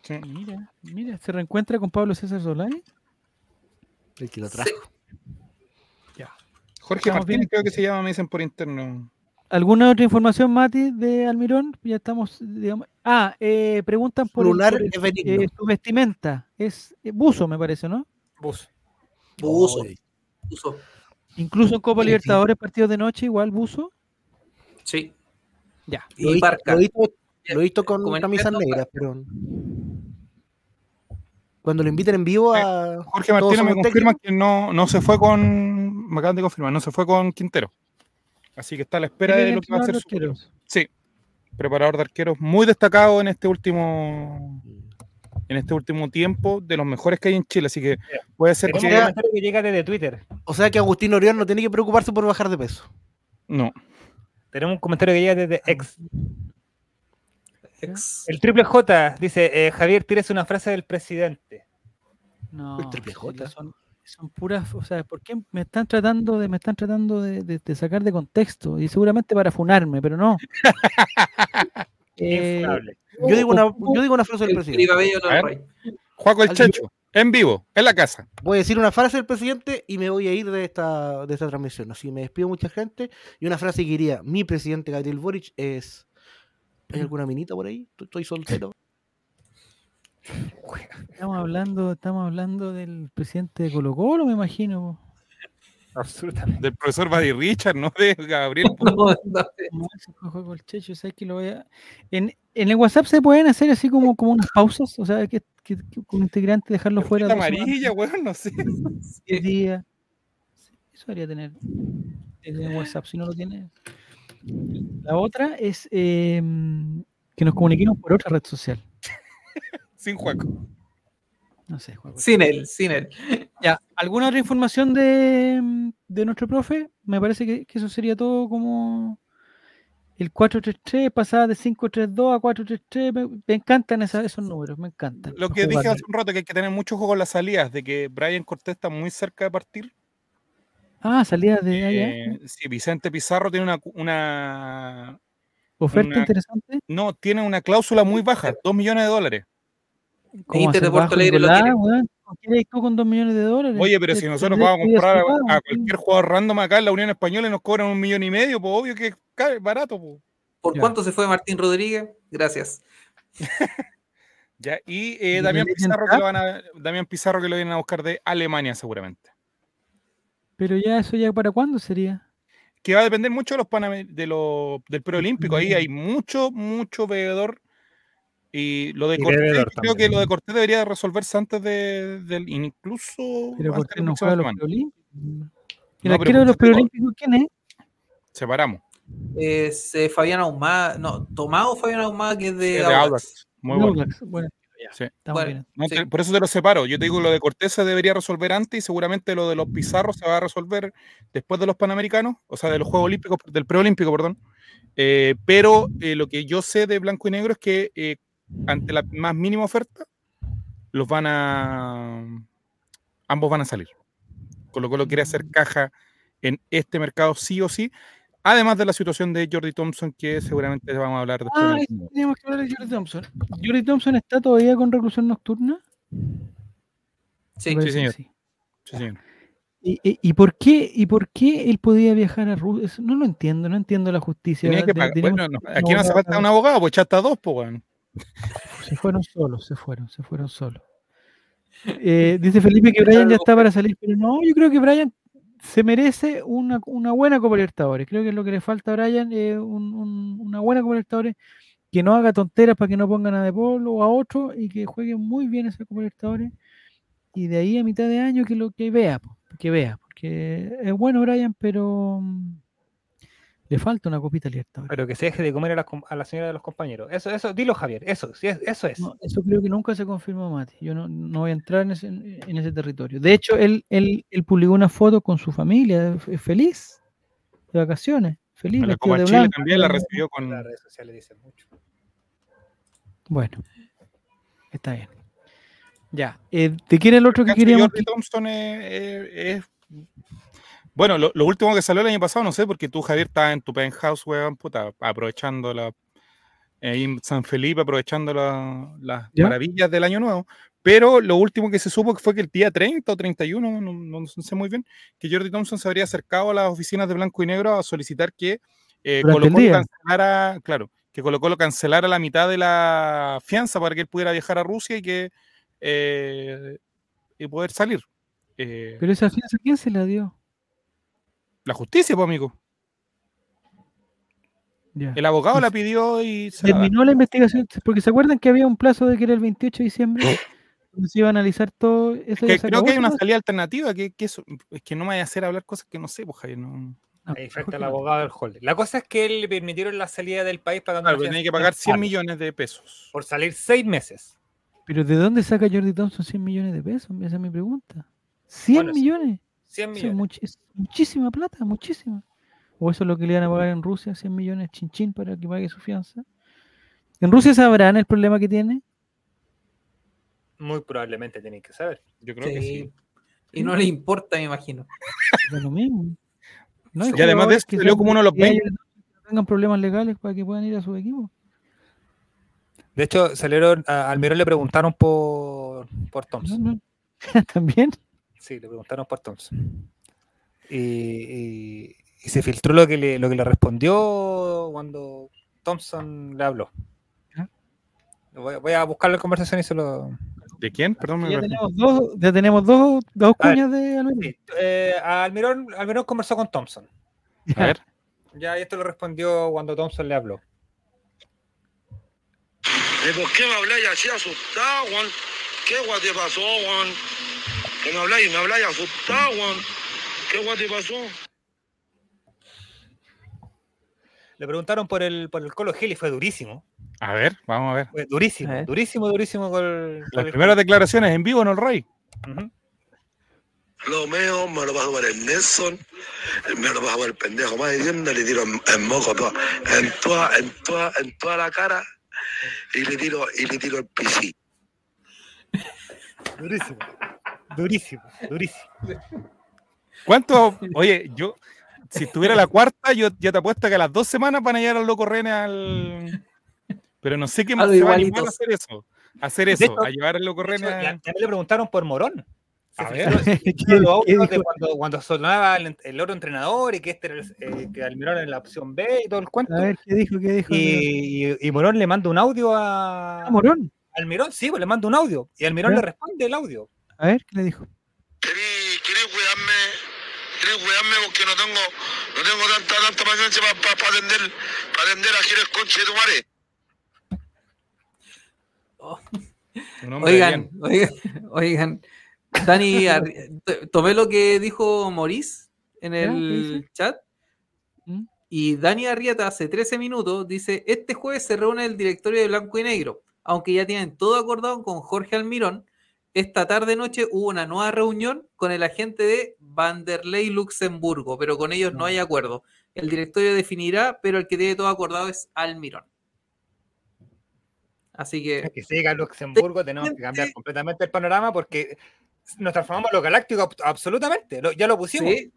Sí. Mira, mira, se reencuentra con Pablo César Solari. El que lo trajo. Ya. Jorge Martínez, creo que se llama, me dicen por interno. ¿Alguna otra información, Mati, de Almirón? Ya estamos, digamos. Ah, eh, preguntan por, eh, su vestimenta. Es eh, buzo, me parece, ¿no? Buzo. Buzo. Incluso en Copa Libertadores, partidos de noche, igual buzo. Sí. Ya. Lo, y Lo he visto con camisas negras, pero. Cuando lo inviten en vivo a. Jorge Martínez me confirma que no, no se fue con. Me acaban de confirmar, no se fue con Quintero. Así que está a la espera de lo que va a hacer su... Sí, preparador de arqueros muy destacado en este último en este último tiempo, de los mejores que hay en Chile, así que puede ser que... que llega desde Twitter. O sea que Agustín Orión no tiene que preocuparse por bajar de peso. No. Tenemos un comentario que llega desde ex. El triple J dice, eh, Javier, tienes una frase del presidente. No, el triple J. Son, son puras, o sea, ¿por qué me están tratando de, me están tratando de, sacar de contexto? Y seguramente para funarme, pero no. *laughs* Eh, yo, digo una, yo digo una frase del presidente. Juaco el Checho, en vivo, en la casa. Voy a decir una frase del presidente y me voy a ir de esta, de esta transmisión. Así me despido mucha gente. Y una frase que diría, mi presidente Gabriel Boric es... ¿Hay alguna minita por ahí? Estoy soltero. Estamos hablando, estamos hablando del presidente de Colo Colo, me imagino. Absolutamente. Del profesor Buddy Richard, no de Gabriel. *laughs* en, en, el WhatsApp se pueden hacer así como, como unas pausas, o sea, que, que, que un integrante dejarlo fuera. De amarilla, weón, no sé. Día. Eso debería tener, tener WhatsApp, si no lo tiene. La otra es em, que nos comuniquemos por otra red social. Sin Juaco. No sé, Juaco. Sin él, sin él. Ya, ¿alguna otra información de, de nuestro profe? Me parece que, que, eso sería todo como el 4-3-3, pasada de 5-3-2 a 4-3-3. Me, me, encantan esa, esos números, me encantan. Lo que dije hace un rato, que hay que tener mucho juego en las salidas, de que Brian Cortés está muy cerca de partir. Ah, salida de allá. Eh, sí, Vicente Pizarro tiene una, una oferta una, interesante. No, tiene una cláusula muy baja, 2 millones de dólares. Inter de Porto Alegre lo tiene. ¿Qué tú con 2 millones de dólares? Oye, pero si nosotros vamos a comprar a, a, cualquier jugador random acá en la Unión Española y nos cobran un millón y medio, pues obvio que es barato. Pues. ¿Por ya. cuánto se fue Martín Rodríguez? Gracias. *laughs* ya, y eh, Damián, Pizarro que lo van a, Damián Pizarro que lo vienen a buscar de Alemania seguramente. Pero ya eso ya para cuándo sería? Que va a depender mucho de los de los del preolímpico. Ahí hay mucho, mucho veedor. Y lo de Y Cortés, creo también. que lo de Cortés debería resolverse antes de, del incluso Pero ¿por antes qué de la no juega los preolímpicos? ¿El No, arquero de los preolímpicos quién es? Separamos. Es eh, Fabián Ahumada, no, Tomado Fabián Ahumada, que es de, Sí, de Audax. Audax. Muy bueno. Audax. Bueno, Sí. Bueno. bien. No, Sí. te- por eso te lo separo. Yo te digo, lo de Cortés se debería resolver antes y seguramente lo de los Pizarros se va a resolver después de los Panamericanos, o sea, de los Juegos Olímpicos, del preolímpico, perdón. Eh, pero eh, lo que yo sé de blanco y negro es que eh, ante la más mínima oferta, los van a. Ambos van a salir. Con lo cual lo quiere hacer caja en este mercado sí o sí. Además de la situación de Jordi Thompson, que seguramente vamos a hablar después. Ah, teníamos que hablar de Jordi Thompson. ¿Jordi Thompson está todavía con reclusión nocturna? Sí, parece señor. sí. Sí, señor. ¿Y, y, y por qué, ¿Y por qué él podía viajar a Rusia? No lo entiendo, no entiendo la justicia. Tenía que pagar- tenemos Bueno, no, aquí no hace abogado- falta un abogado, pues echaste a dos, pues, weón. Se fueron solos, se fueron, se fueron solos. *laughs* Eh, dice Felipe que Brian ya está para salir, pero no, yo creo que Brian se merece una, una buena Copa Libertadores. Creo que lo que le falta a Brian es un- un- una buena Copa Libertadores que no haga tonteras para que no pongan a De Paul o a otro y que juegue muy bien esa Copa Libertadores. Y de ahí a mitad de año que lo que vea, que vea, porque es bueno Brian, pero mm, le falta una copita Libertadores. Pero que se deje de comer a la, a la señora de los compañeros. Eso, eso, dilo, Javier. Eso, sí, es- eso es. No, eso creo que nunca se confirmó, Mati. Yo no, no voy a entrar en ese, en ese territorio. De hecho, él, él, él publicó una foto con su familia, feliz, de vacaciones, feliz. La Copa de Chile blanco, también la recibió con. Las redes sociales dicen mucho. Bueno, está bien. Ya, eh, ¿de quién era el otro que Cacho, queríamos? Thompson es- es- Bueno, lo, lo último que salió el año pasado, no sé, porque tú, Javier, estabas en tu penthouse, weón, puta, aprovechando la. en San Felipe, aprovechando la- las ¿Ya? maravillas del año nuevo. Pero lo último que se supo fue que el día 30 o 31, no, no- no sé muy bien, que Jordi Thompson se habría acercado a las oficinas de Blanco y Negro a solicitar que eh, Colo-Colo día. cancelara, claro, que Colo Colo cancelara la mitad de la fianza para que él pudiera viajar a Rusia y que eh, y poder salir. Eh, Pero esa fianza, ¿quién se la dio? La justicia, pues, amigo. Ya. El abogado la pidió y se. Terminó la investigación, porque se acuerdan que había un plazo de que era el 28 de diciembre, se iba a analizar todo. Eso Que creo que hay una salida alternativa, que, que eso, es que no me vaya a hacer hablar cosas que no sé, pues, Javier, no. Ahí al no. abogado del holder. La cosa es que él le permitieron la salida del país pagando Claro, fianza que pagar 100 mensual millones de pesos. por salir seis meses. Pero ¿de dónde saca Jordi Thompson 100 millones de pesos? Esa es mi pregunta. 100 Bueno, sí. millones. 100 Eso es, millones. much- es muchísima plata, muchísima. O eso es lo que le van a pagar en Rusia, 100 millones chin chin para que pague su fianza. ¿En Rusia sabrán el problema que tiene? Muy probablemente tienen que saber. Yo creo que sí. Y no le importa, me imagino. Es lo mismo. No Y además de eso, que salió como uno de los que haya- 20. que tengan problemas legales para que puedan ir a su equipo. De hecho, salieron, a Almirón le preguntaron por, por No, Thompson. no. *laughs* También. Sí, le preguntaron por Thompson. Y, y- y se filtró lo que, le, lo que le respondió cuando Thompson le habló. Voy, voy a buscar la conversación y se lo. ¿De quién? Perdón, me Ya perdí. tenemos dos, ya tenemos dos, dos ver. cuñas de. Sí, eh, Almirón, Almirón conversó con Thompson. A ver. Ya, y esto lo respondió cuando Thompson le habló. ¿Y por qué me habláis así asustado, Juan? ¿Qué guay te pasó, Juan? Que me habláis, me habláis asustado, Juan. ¿Qué guay te pasó? Le preguntaron por el, por el Colo Gel y fue durísimo. A ver, vamos a ver. Fue durísimo, durísimo, durísimo. Con Las primeras declaraciones en vivo en el Rey. Lo mío me lo va a jugar el Nelson, me lo va a jugar el pendejo más diciendo, le tiro en, en moco todo, en toda, en toda, en toda la cara y le tiro, y le tiro el PC. Durísimo, durísimo, durísimo. ¿Cuánto? Oye, yo, si estuviera la cuarta, yo ya te apuesto que a las dos semanas van a llegar al loco René al. Pero no sé qué más se va a animar a hacer eso. A hacer eso, hecho, a llevar al loco René a... También le preguntaron por Morón. A ver. *laughs* cuando, cuando sonaba el, el, otro entrenador y que este era el, eh, que Almirón era la opción B y todo el cuento. A ver, ¿qué dijo? ¿Qué dijo? Y, y, y Morón le manda un audio a. ¿A Morón? Almirón, sí, pues le manda un audio. Y Almirón le responde el audio. A ver, ¿qué le dijo? Querí, querí cuidarme, querí cuidarme porque no tengo, no tengo tanta, tanta paciencia para pa, pa atender, para atender a Giles Conche de tu madre. Oh. Oigan, oigan, oigan, Dani, *laughs* tomé lo que dijo Maurice en el chat. ¿Mm? Y Dani Arrieta hace 13 minutos dice, este jueves se reúne el directorio de Blanco y Negro, aunque ya tienen todo acordado con Jorge Almirón. Esta tarde noche hubo una nueva reunión con el agente de Vanderlei Luxemburgo, pero con ellos no hay acuerdo. El directorio definirá, pero el que tiene todo acordado es Almirón. Así que... Que se llega Luxemburgo, tenemos que cambiar completamente el panorama porque nos transformamos en lo galáctico absolutamente. Lo, ya lo pusimos. Sí.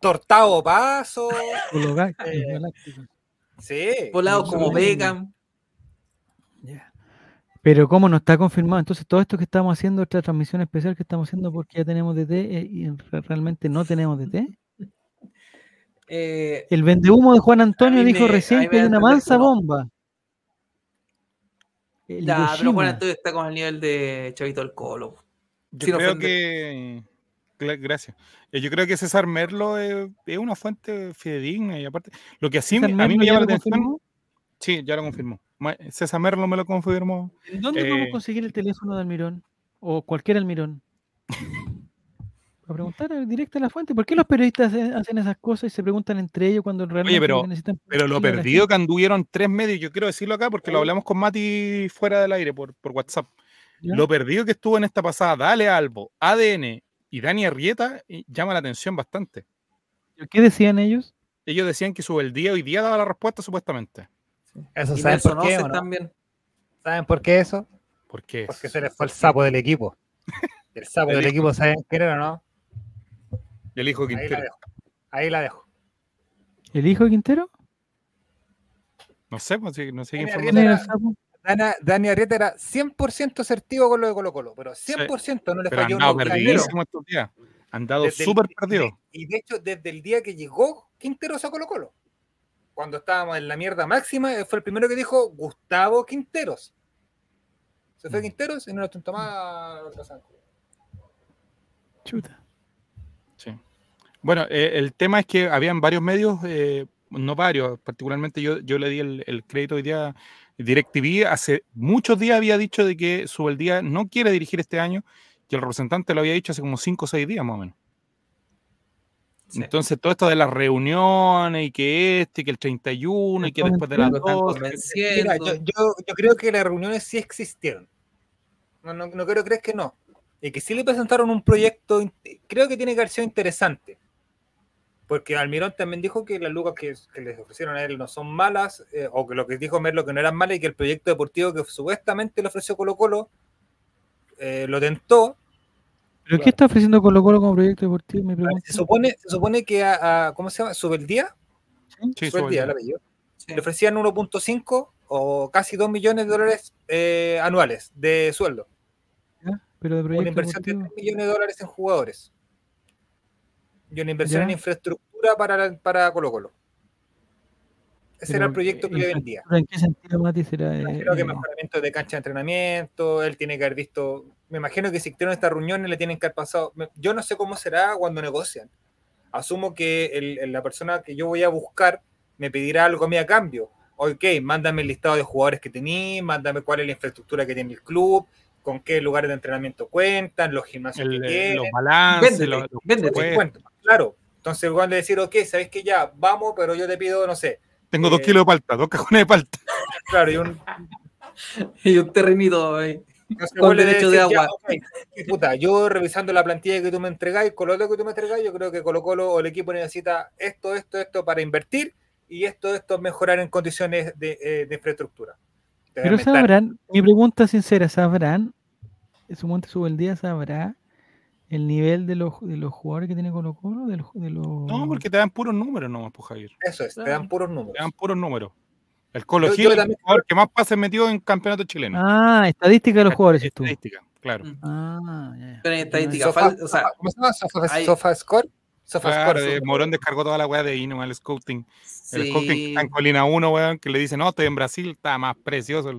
Tortado paso. Eh, sí. Volados como Beckham. Yeah. Pero como no está confirmado, entonces todo esto que estamos haciendo, esta transmisión especial que estamos haciendo *laughs* porque ya tenemos DT eh, y realmente no tenemos DT. *laughs* Eh, el vendehumo de Juan Antonio dijo me, recién que hay una mansa no. bomba. El ya, Yoshima. pero Juan Antonio está con el nivel de Chavito el Colo. Yo Sin creo ofender. que. Gracias. Yo creo que César Merlo es, es, una fuente fidedigna y aparte. Lo que así a mí me llama la atención. Sí, ya lo confirmó. César Merlo me lo confirmó. ¿En dónde eh, podemos conseguir el teléfono de Almirón? O cualquier Almirón. *laughs* A preguntar directo a la fuente. ¿Por qué los periodistas hacen esas cosas y se preguntan entre ellos cuando realmente Oye, pero, necesitan? Pero lo perdido que anduvieron tres medios, yo quiero decirlo acá porque lo hablamos con Mati fuera del aire por, por WhatsApp. ¿Ya? Lo perdido que estuvo en esta pasada, Dale Albo, ADN y Dani Arrieta, llama la atención bastante. ¿Qué decían ellos? Ellos decían que el día hoy día daba la respuesta supuestamente. Eso saben por qué, ¿no? también. ¿Saben por qué eso? ¿Por qué? Porque se les fue el sapo del equipo. *laughs* El sapo del equipo, ¿saben quién era o no? El hijo Quintero. Ahí la dejo. Ahí la dejo. ¿El hijo de Quintero? No sé, pues, no sé quién fue. Dani, Dani Arrieta era 100% asertivo con lo de Colo Colo, pero 100% sí. no le pero falló un perdidísimo estos días. Han dado súper perdido. Y de hecho, desde el día que llegó Quinteros a Colo Colo, cuando estábamos en la mierda máxima, fue el primero que dijo Gustavo Quinteros. Se fue Quinteros y no lo tonto más. Chuta. Sí. Bueno, eh, el tema es que habían varios medios, eh, no varios, particularmente yo, yo le di el, el, crédito hoy día. DirecTV hace muchos días había dicho de que Subeldía no quiere dirigir este año y el representante lo había dicho hace como 5 o 6 días más o menos. Sí. Entonces, todo esto de las reuniones y que este, que el 31 y que después de las dos. Mira, yo, yo, yo, creo que las reuniones sí existieron. No, no, no creo crees que no. Y que sí le presentaron un proyecto, creo que tiene que haber sido interesante. Porque Almirón también dijo que las lucas que, que les ofrecieron a él no son malas, eh, o que lo que dijo Merlo que no eran malas, y que el proyecto deportivo que supuestamente le ofreció Colo Colo eh, lo tentó, ¿Pero qué está ofreciendo Colo Colo como proyecto deportivo? Me se, supone, se supone que a, a ¿cómo se llama? Subeldía. Sí, Subeldía, el apellido. Sí. Le ofrecían 1.5 o casi 2 millones de dólares eh, anuales de sueldo. ¿Ya? Pero de una inversión deportivo. de 3 millones de dólares en jugadores. Y una inversión ¿Ya? en infraestructura para, para Colo Colo. Ese era el proyecto que le vendía. ¿En qué sentido, Mati? Será, eh, imagino que mejoramiento de cancha de entrenamiento, él tiene que haber visto, me imagino que si en estas reuniones le tienen que haber pasado, yo no sé cómo será cuando negocian. Asumo que el, el, la persona que yo voy a buscar me pedirá algo a mí a cambio. Ok, mándame el listado de jugadores que tení, mándame cuál es la infraestructura que tiene el club, con qué lugares de entrenamiento cuentan, los gimnasios el, que tienen. Los balances, véndete, los, véndete, claro, Entonces, el le decir, ok, sabes que ya, vamos, pero yo te pido, no sé. Tengo dos eh, kilos de palta, dos cajones de palta. *laughs* Claro, y un. *laughs* y un terrenito ahí. Con derecho de agua. puta, yo revisando la plantilla que tú me entregáis, con lo que tú me entregáis, yo creo que Colo Colo o el equipo necesita esto, esto, esto para invertir y esto, esto mejorar en condiciones de, eh, de infraestructura. Pero sabrán, mi pregunta sincera, ¿sabrán? En su monte sube el día, ¿sabrá el nivel de los, de los jugadores que tiene Colo Colo? De los, de los... No, porque te dan puros números nomás, pues Javier. Eso es, te dan puros números. Te dan puros números. El Colo Gil es el jugador que más pases metió en campeonato chileno. Ah, estadística de los jugadores. Estadística, claro. Ah, ya. Pero en estadística, o sea, ¿cómo se llama? Sofa, sofa Score. Claro, Morón descargó toda la weá de Ino, el scouting. El scouting en Colina 1, weón, que le dice, no, estoy en Brasil, está más precioso.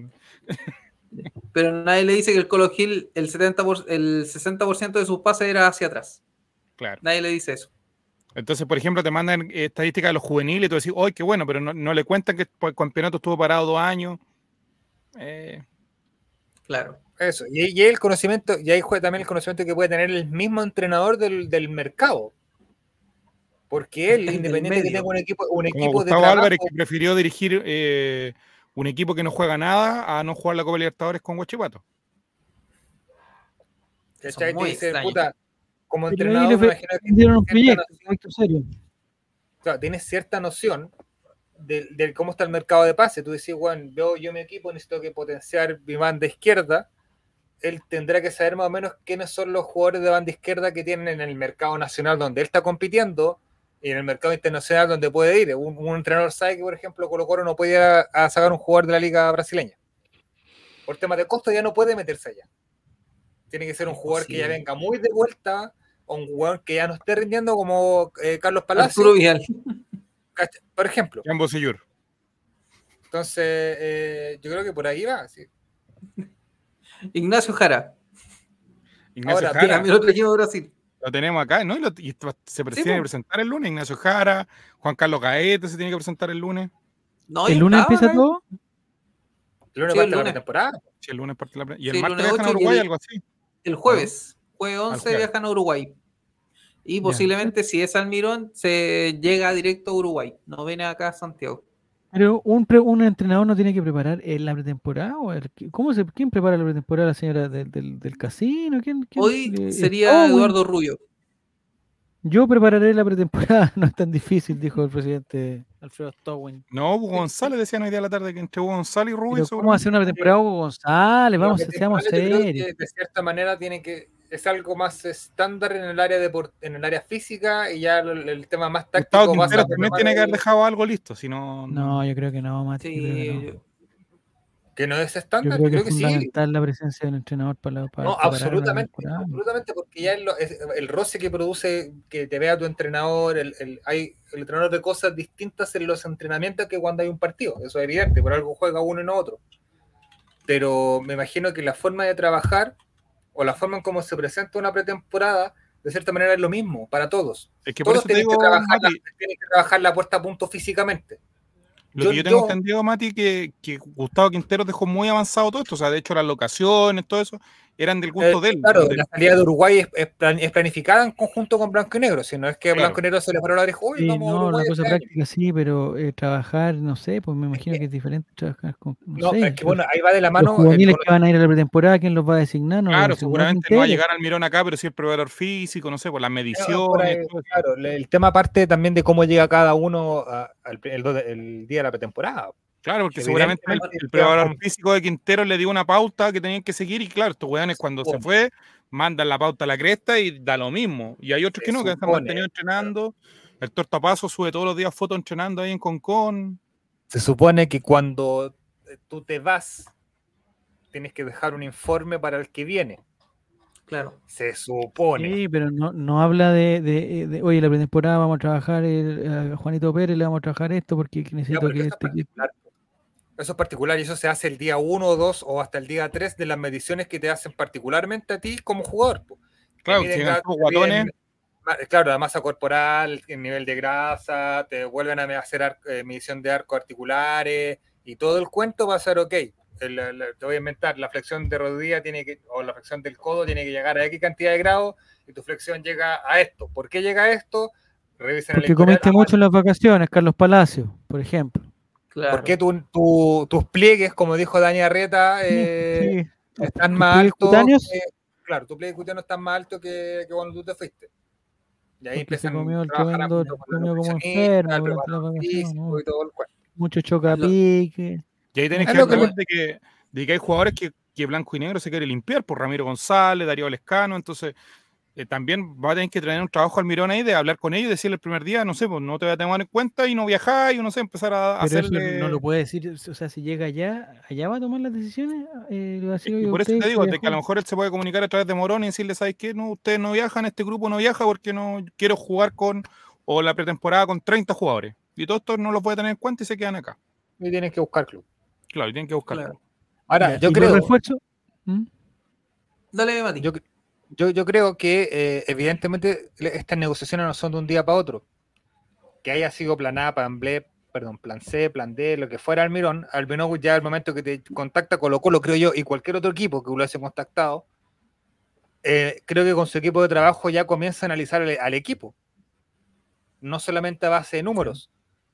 *laughs* Pero nadie le dice que el Colo Gil, el, 70 el 60% de sus pases era hacia atrás. Claro. Nadie le dice eso. Entonces, por ejemplo, te mandan estadísticas de los juveniles y tú decís, ¡ay, qué bueno! Pero no, le cuentan que el campeonato estuvo parado dos años. Eh, claro. Eso. Y, y el conocimiento, y ahí juega también el conocimiento que puede tener el mismo entrenador del, del mercado. Porque él, independiente de que tenga un equipo, un equipo Gustavo de trabajo, Álvarez, que prefirió dirigir eh, un equipo que no juega nada a no jugar la Copa Libertadores con Guachipato. Dice, puta, como entrenador, me imagino que tienes cierta noción de, cómo está el mercado de pase. Tú decís, bueno, veo yo mi equipo, necesito que potenciar mi banda izquierda. Él tendrá que saber más o menos quiénes son los jugadores de banda izquierda que tienen en el mercado nacional donde él está compitiendo y en el mercado internacional donde puede ir. Un, entrenador sabe que, por ejemplo, Colo Colo no puede a, sacar un jugador de la liga brasileña. Por temas de costo ya no puede meterse allá. Tiene que ser un jugador que ya venga muy de vuelta, o un jugador que ya no esté rindiendo como eh, Carlos Palacio. *laughs* Por ejemplo. Ambos Entonces, eh, yo creo que por ahí va. Ignacio Jara. Ignacio Ahora, Jara. el otro equipo de Brasil. Lo tenemos acá, ¿no? Y, se tiene que presentar el lunes. Ignacio Jara, Juan Carlos Gaete se tiene que presentar el lunes. ¿El lunes empieza todo? El lunes parte la temporada. Sí, el lunes parte la Y el martes viajan a Uruguay, algo así. El jueves, jueves 11 viajan a Uruguay. Y posiblemente, si es Almirón, se llega directo a Uruguay. No viene acá a Santiago. Pero un, un entrenador no tiene que preparar en la pretemporada. ¿o ¿Cómo se, ¿Quién prepara la pretemporada? ¿La señora del, del, casino? ¿Quién, Hoy sería Eduardo Rubio. Yo prepararé la pretemporada, *laughs* no es tan difícil, dijo el presidente Alfredo Stowin. No, Hugo González decía hoy día de la tarde que entre Hugo González y Rubio. ¿Cómo hacer una pretemporada Hugo González? Vamos, seamos serios. De cierta manera tiene que es algo más estándar en el área de en el área física y ya el, tema más táctico Gustavo también tiene que haber dejado algo listo, si no... No, yo creo que no, Mati. Sí, que no es estándar, yo creo, que, es fundamental la presencia del entrenador para, la No, absolutamente, absolutamente, porque ya el, el, roce que produce que te vea tu entrenador, el, el, hay el entrenador de cosas distintas en los entrenamientos que cuando hay un partido, eso es evidente, por algo juega uno y no otro. Pero me imagino que la forma de trabajar o la forma en cómo se presenta una pretemporada, de cierta manera es lo mismo para todos. Es que todos tienen, que trabajar la, tienen que trabajar la puesta a punto físicamente. Lo que yo tengo entendido, Mati, que, que Gustavo Quintero dejó muy avanzado todo esto. O sea, de hecho, las locaciones, todo eso, eran del gusto eh, de él. Claro, la salida de Uruguay es, planificada en conjunto con Blanco y Negro, si no es que Blanco y Negro se le paró la dijo, sí, No, la cosa práctica sí, pero eh, trabajar, no sé, pues me imagino que es diferente trabajar con. No, sé, es que bueno, ahí va de la mano. Los juveniles que van a ir a la pretemporada, ¿quién los va a designar? claro, seguramente no va a llegar al mirón acá, pero sí el proveedor físico, no sé, por las mediciones. Claro, el tema aparte también de cómo llega cada uno al, el día de la pretemporada. Claro, porque seguramente el, preparador físico de Quintero le dio una pauta que tenían que seguir y claro, estos weones cuando se fue mandan la pauta a la cresta y da lo mismo. Y hay otros que no, que han mantenido entrenando. El tortapaso sube todos los días fotos entrenando ahí en Concon. Se supone que cuando eh, tú te vas, tienes que dejar un informe para el que viene. Claro. Se supone. Sí, pero no, no habla de, de, de, oye, la temporada vamos a trabajar, a Juanito Pérez le vamos a trabajar esto porque necesito que este... Eso es particular y eso se hace el día 1, 2 o hasta el día 3 de las mediciones que te hacen particularmente a ti como jugador. Claro, guatones. claro, la masa corporal, el nivel de grasa, te vuelven a hacer eh, medición de arcos articulares y todo el cuento va a ser ok. te voy a inventar, la flexión de rodilla tiene que, o la flexión del codo tiene que llegar a X cantidad de grados y tu flexión llega a esto. ¿Por qué llega a esto? Porque comiste mucho en las vacaciones, Carlos Palacio, por ejemplo. Claro. Porque tus pliegues, como dijo Dani Arreta, eh, están más altos. claro, tus pliegues cutaneos están más altos que, cuando tú te fuiste. Y ahí empiezan comió el comió como enfermo. Mucho chocapique. Y ahí tenés que de que, de que hay jugadores que, que blanco y negro se quiere limpiar, por Ramiro González, Darío Lescano, entonces eh, también va a tener que tener un trabajo al mirón ahí de hablar con ellos y decirle el primer día, no sé, pues no te voy a tener en cuenta y no viajar y no sé, empezar a hacer no lo puede decir, o sea, si llega allá, allá va a tomar las decisiones. Eh, y por eso te digo, de que a lo mejor él se puede comunicar a través de Morón y decirle, ¿sabes qué? No, ustedes no viajan, este grupo no viaja porque no quiero jugar con, o la pretemporada con 30 jugadores. Y todo esto no lo puede tener en cuenta y se quedan acá. Y tienen que buscar club. Claro, y tienen que buscar club. Ahora, yo creo... Refuerzo? ¿Mm? Dale, Mati. Yo, yo, yo creo que eh, evidentemente estas negociaciones no son de un día para otro. Que haya sido plan A, plan B, perdón, plan C, plan D, lo que fuera Almirón, Almirón ya al momento que te contacta Colo Colo, creo yo, y cualquier otro equipo que lo haya contactado, eh, creo que con su equipo de trabajo ya comienza a analizar al, equipo. No solamente a base de números.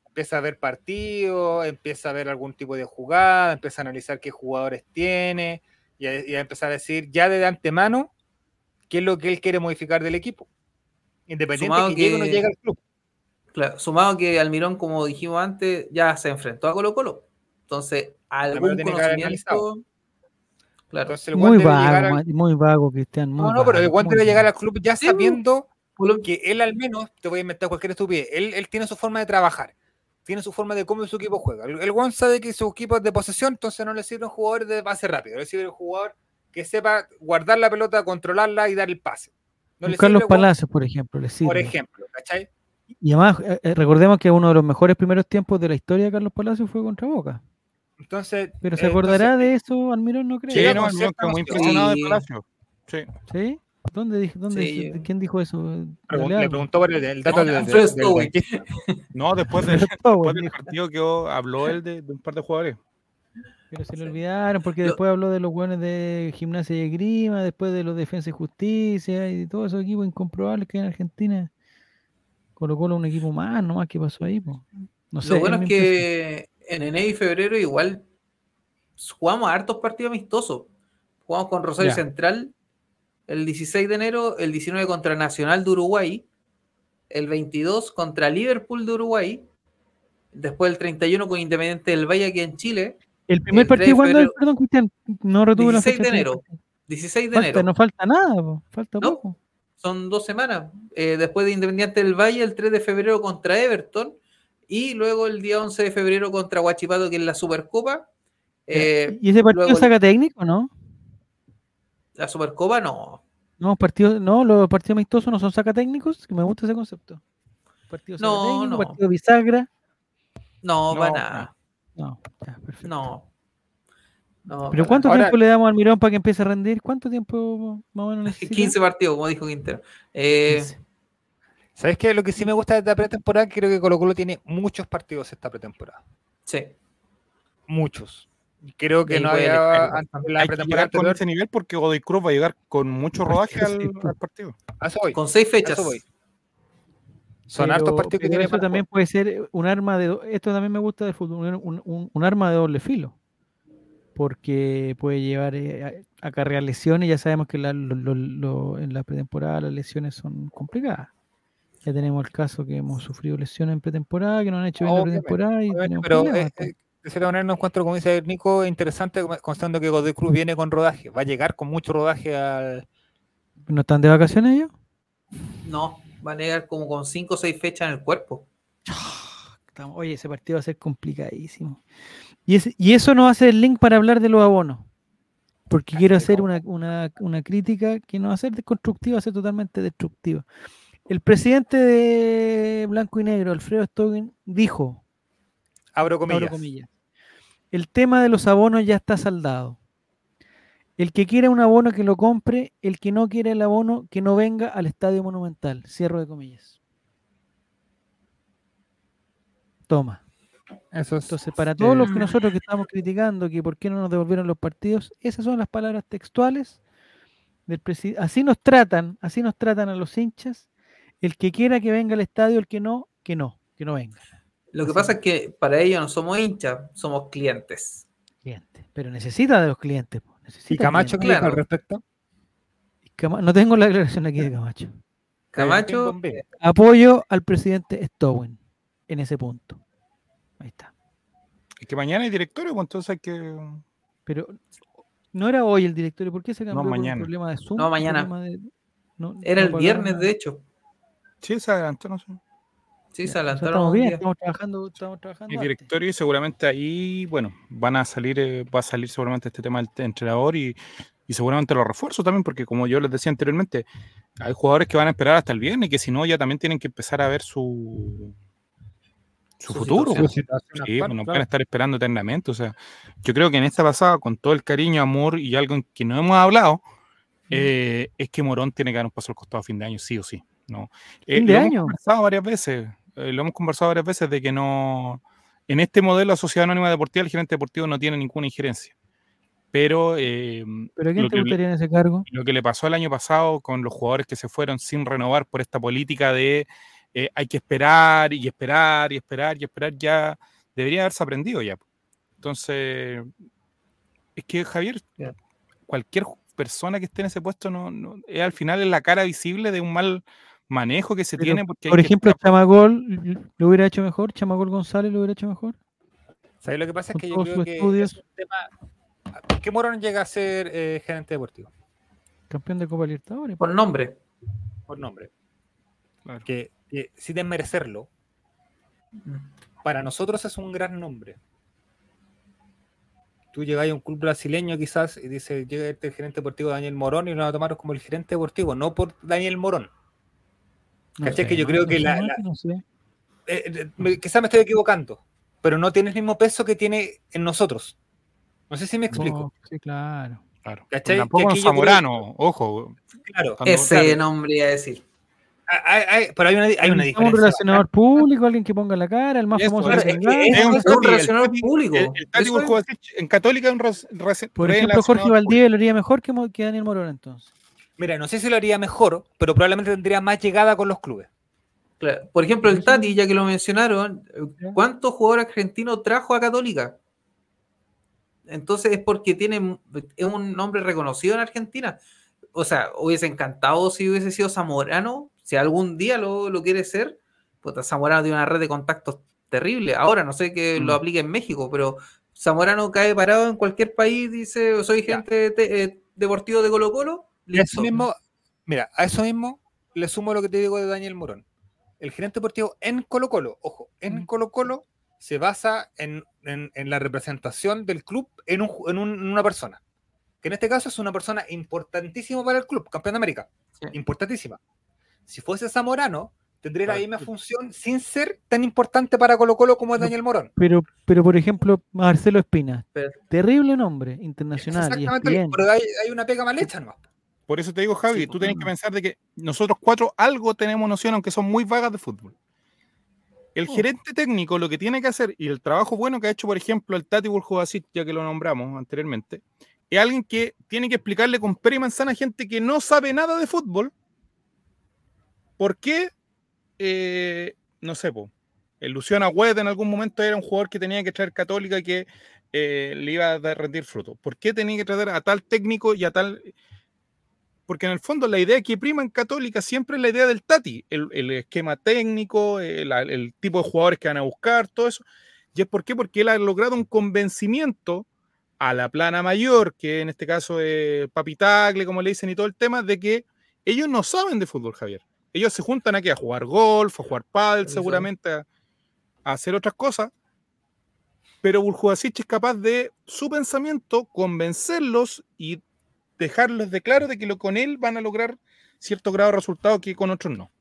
Empieza a ver partidos, empieza a ver algún tipo de jugada, empieza a analizar qué jugadores tiene, y a, y a empezar a decir ya de antemano qué es lo que él quiere modificar del equipo. Independiente de que, llegue o no llegue al club. Claro, sumado que Almirón, como dijimos antes, ya se enfrentó a Colo Colo. Entonces, algún conocimiento... Claro. muy vago, muy vago, Cristian. no, no, pero el guante debe llegar al club ya sabiendo que él al menos, te voy a inventar cualquier estupidez, él, él tiene su forma de trabajar, tiene su forma de cómo su equipo juega. El, el sabe que su equipo es de posesión, entonces no le sirve un jugador de base rápido, le sirve un jugador que sepa guardar la pelota, controlarla y dar el pase. No Carlos Palacios, por ejemplo, le sirve. Por ejemplo, ¿cachai? Y además, eh, eh, recordemos que uno de los mejores primeros tiempos de la historia de Carlos Palacios fue contra Boca. Entonces, Pero se acordará de eso, Almirón, no creo. Sí, no, Almirón quedó muy impresionado de Palacios. Sí. ¿Sí? ¿Dónde, dijo, dónde ¿Quién dijo eso? le preguntó por el, dato no, del, del, No, después, *laughs* del, después del partido que habló él de, de un par de jugadores. Pero se le olvidaron porque después habló de los buenos de gimnasia y grima, después de los defensa y justicia y todos esos equipos incomprobables que hay en Argentina. Colocó un equipo más, nomás, ¿qué pasó ahí? No sé. Lo bueno es, que en enero y febrero igual jugamos hartos partidos amistosos. Jugamos con Rosario Central el 16 de enero, el 19 contra Nacional de Uruguay, el 22 contra Liverpool de Uruguay, después el 31 con Independiente del Valle aquí en Chile, el primer partido, ¿cuándo? Perdón, Cristian, no retuve 16 la fecha. de enero. 16 de enero. No falta nada, falta poco. Son dos semanas. Eh, después de Independiente del Valle, el 3 de febrero contra Everton. Y luego el día 11 de febrero contra Huachipato, que es la Supercopa. Eh, ¿Y ese partido saca técnico, no? La Supercopa no. No, partidos, no, los partidos amistosos no son saca técnicos, que me gusta ese concepto. Partido no, no. partido bisagra. No, no, nada. No, No. no ¿Pero cuánto tiempo le damos al Mirón para que empiece a rendir? ¿Cuánto tiempo más o menos necesita? 15 partidos, como dijo Quintero. Eh, ¿Sabes qué? Lo que sí me gusta de esta pretemporada, creo que Colo Colo tiene muchos partidos esta pretemporada. Sí. Muchos. Creo que no había antes la pretemporada con ese nivel porque Godoy Cruz va a llegar con mucho rodaje al, partido. Con seis fechas. Son hartos partidos que tiene. Eso también puede ser un arma de. Esto también me gusta del fútbol, un, arma de doble filo. Porque puede llevar eh, a, acarrear lesiones. Ya sabemos que en la pretemporada las lesiones son complicadas. Ya tenemos el caso que hemos sufrido lesiones en pretemporada, que no han hecho bien la pretemporada. Y pero eh, eh, de cierta manera no encuentro, como dice Nico, interesante, constando que Godoy Cruz viene con rodaje. Va a llegar con mucho rodaje al. ¿No están de vacaciones ellos? No, va a llegar como con 5 o 6 fechas en el cuerpo. Oye, ese partido va a ser complicadísimo. Y, y eso no hace el link para hablar de los abonos. Porque quiero hacer una, crítica que no va a ser constructiva, va a ser totalmente destructiva. El presidente de Blanco y Negro, Alfredo Stogen, dijo, abro comillas, el tema de los abonos ya está saldado. El que quiera un abono que lo compre, el que no quiera el abono que no venga al Estadio Monumental. Cierro de comillas. Toma. Eso Entonces, para todos los que nosotros que estamos criticando que por qué no nos devolvieron los partidos, esas son las palabras textuales del presidente. Así nos tratan, así nos tratan a los hinchas el que quiera que venga al estadio, el que no, que no, que no venga. Lo que pasa es que para ellos no somos hinchas, somos clientes. Clientes. Pero necesita de los clientes. ¿Y Camacho qué claro. al respecto? No tengo la declaración aquí de Camacho. Camacho. Apoyo al presidente Stowen en ese punto. Ahí está. Es que mañana hay directorio, pues entonces hay que. Pero no era hoy el directorio, ¿por qué se cambió no, mañana. Por problema de Zoom? No, mañana. era el viernes, de hecho. Sí, se adelantó, no sé. Sí, se adelantaron. estamos bien, estamos trabajando, estamos trabajando. El directorio y seguramente ahí, bueno, van a salir, eh, va a salir seguramente este tema del entrenador y, y seguramente los refuerzos también, porque como yo les decía anteriormente, hay jugadores que van a esperar hasta el viernes y que si no ya también tienen que empezar a ver su, su, futuro. sí, pues, no pueden estar esperando eternamente. O sea, yo creo que en esta pasada, con todo el cariño, amor y algo en que no hemos hablado, eh, es que Morón tiene que dar un paso al costado a fin de año, sí o sí. ¿no? Eh, lo hemos conversado varias veces, eh, lo hemos conversado varias veces de que no, en este modelo de sociedad anónima deportiva, el gerente deportivo no tiene ninguna injerencia. Pero, ¿Pero quién te gustaría en ese cargo? Lo que le pasó el año pasado con los jugadores que se fueron sin renovar por esta política de eh, hay que esperar y esperar y esperar y esperar, ya debería haberse aprendido ya. Entonces, es que Javier, cualquier persona que esté en ese puesto no, es al final es la cara visible de un mal manejo que se tiene. Porque por ejemplo, Chamagol lo hubiera hecho mejor, Chamagol González lo hubiera hecho mejor. ¿Sabes lo que pasa? es que yo creo que es un tema. ¿Por qué Morón llega a ser eh, gerente deportivo? Campeón de Copa Libertadores. Por nombre. Por nombre. Que que sin desmerecerlo, para nosotros es un gran nombre. Tú llegas a un club brasileño quizás y dices, llega este gerente deportivo Daniel Morón y lo van a tomar como el gerente deportivo, no por Daniel Morón. ¿Cachai? que yo creo que la... Eh, eh, quizás me estoy equivocando, pero no tiene el mismo peso que tiene en nosotros. No sé si me explico. sí, claro. Claro. Tampoco Zamorano, ojo. Claro. Ese nombre iba a decir pero hay una, hay una diferencia. Un relacionador público, alguien que ponga la cara, el más famoso. Es, un, relacionador público. en Católica es un Por ejemplo, Jorge Valdivia lo haría mejor que, que Daniel Morón entonces. Mira, no sé si lo haría mejor, pero probablemente tendría más llegada con los clubes. Por ejemplo, el Tati, ya que lo mencionaron, ¿cuántos jugadores argentinos trajo a Católica? Entonces es porque tiene es un nombre reconocido en Argentina. O sea, hubiese encantado si hubiese sido Zamorano, si algún día lo, quiere ser, pues Zamorano tiene una red de contactos terrible. Ahora no sé que lo mm. aplique en México, pero Zamorano cae parado en cualquier país, dice, soy gente eh, deportivo de Colo Colo. Eso mismo, mira, a eso mismo le sumo lo que te digo de Daniel Morón. El gerente deportivo en Colo Colo, ojo, en. Colo Colo se basa en, la representación del club en, una persona. Que en este caso es una persona importantísima para el club, campeón de América. Importantísima. Si fuese Zamorano, tendría la misma función sin ser tan importante para Colo Colo como es Daniel Morón. Pero, pero por ejemplo, Marcelo Espina, terrible nombre internacional. Exactamente, pero hay, una pega mal hecha ¿no? Por eso te digo, Javi, tú tienes que pensar de que nosotros cuatro algo tenemos noción, aunque son muy vagas de fútbol. El oh. gerente técnico lo que tiene que hacer, y el trabajo bueno que ha hecho, por ejemplo, el Tati Burjovacit, ya que lo nombramos anteriormente, es alguien que tiene que explicarle con pera y manzana a gente que no sabe nada de fútbol ¿Por qué? Eh, no sé, po, el Luciano Agüed en algún momento era un jugador que tenía que traer Católica y que eh, le iba a rendir fruto. ¿Por qué tenía que traer a tal técnico y a tal... Porque en el fondo la idea que prima en Católica siempre es la idea del Tati, el, esquema técnico, el, tipo de jugadores que van a buscar, todo eso. ¿Y es por qué? Porque él ha logrado un convencimiento a la plana mayor, que en este caso es Papitagle, como le dicen, y todo el tema, de que ellos no saben de fútbol, Javier ellos se juntan aquí a jugar golf, a jugar pádel, seguramente a, hacer otras cosas. Pero Burjubasic es capaz de su pensamiento convencerlos y dejarles de claro de que lo, con él van a lograr cierto grado de resultado que con otros no.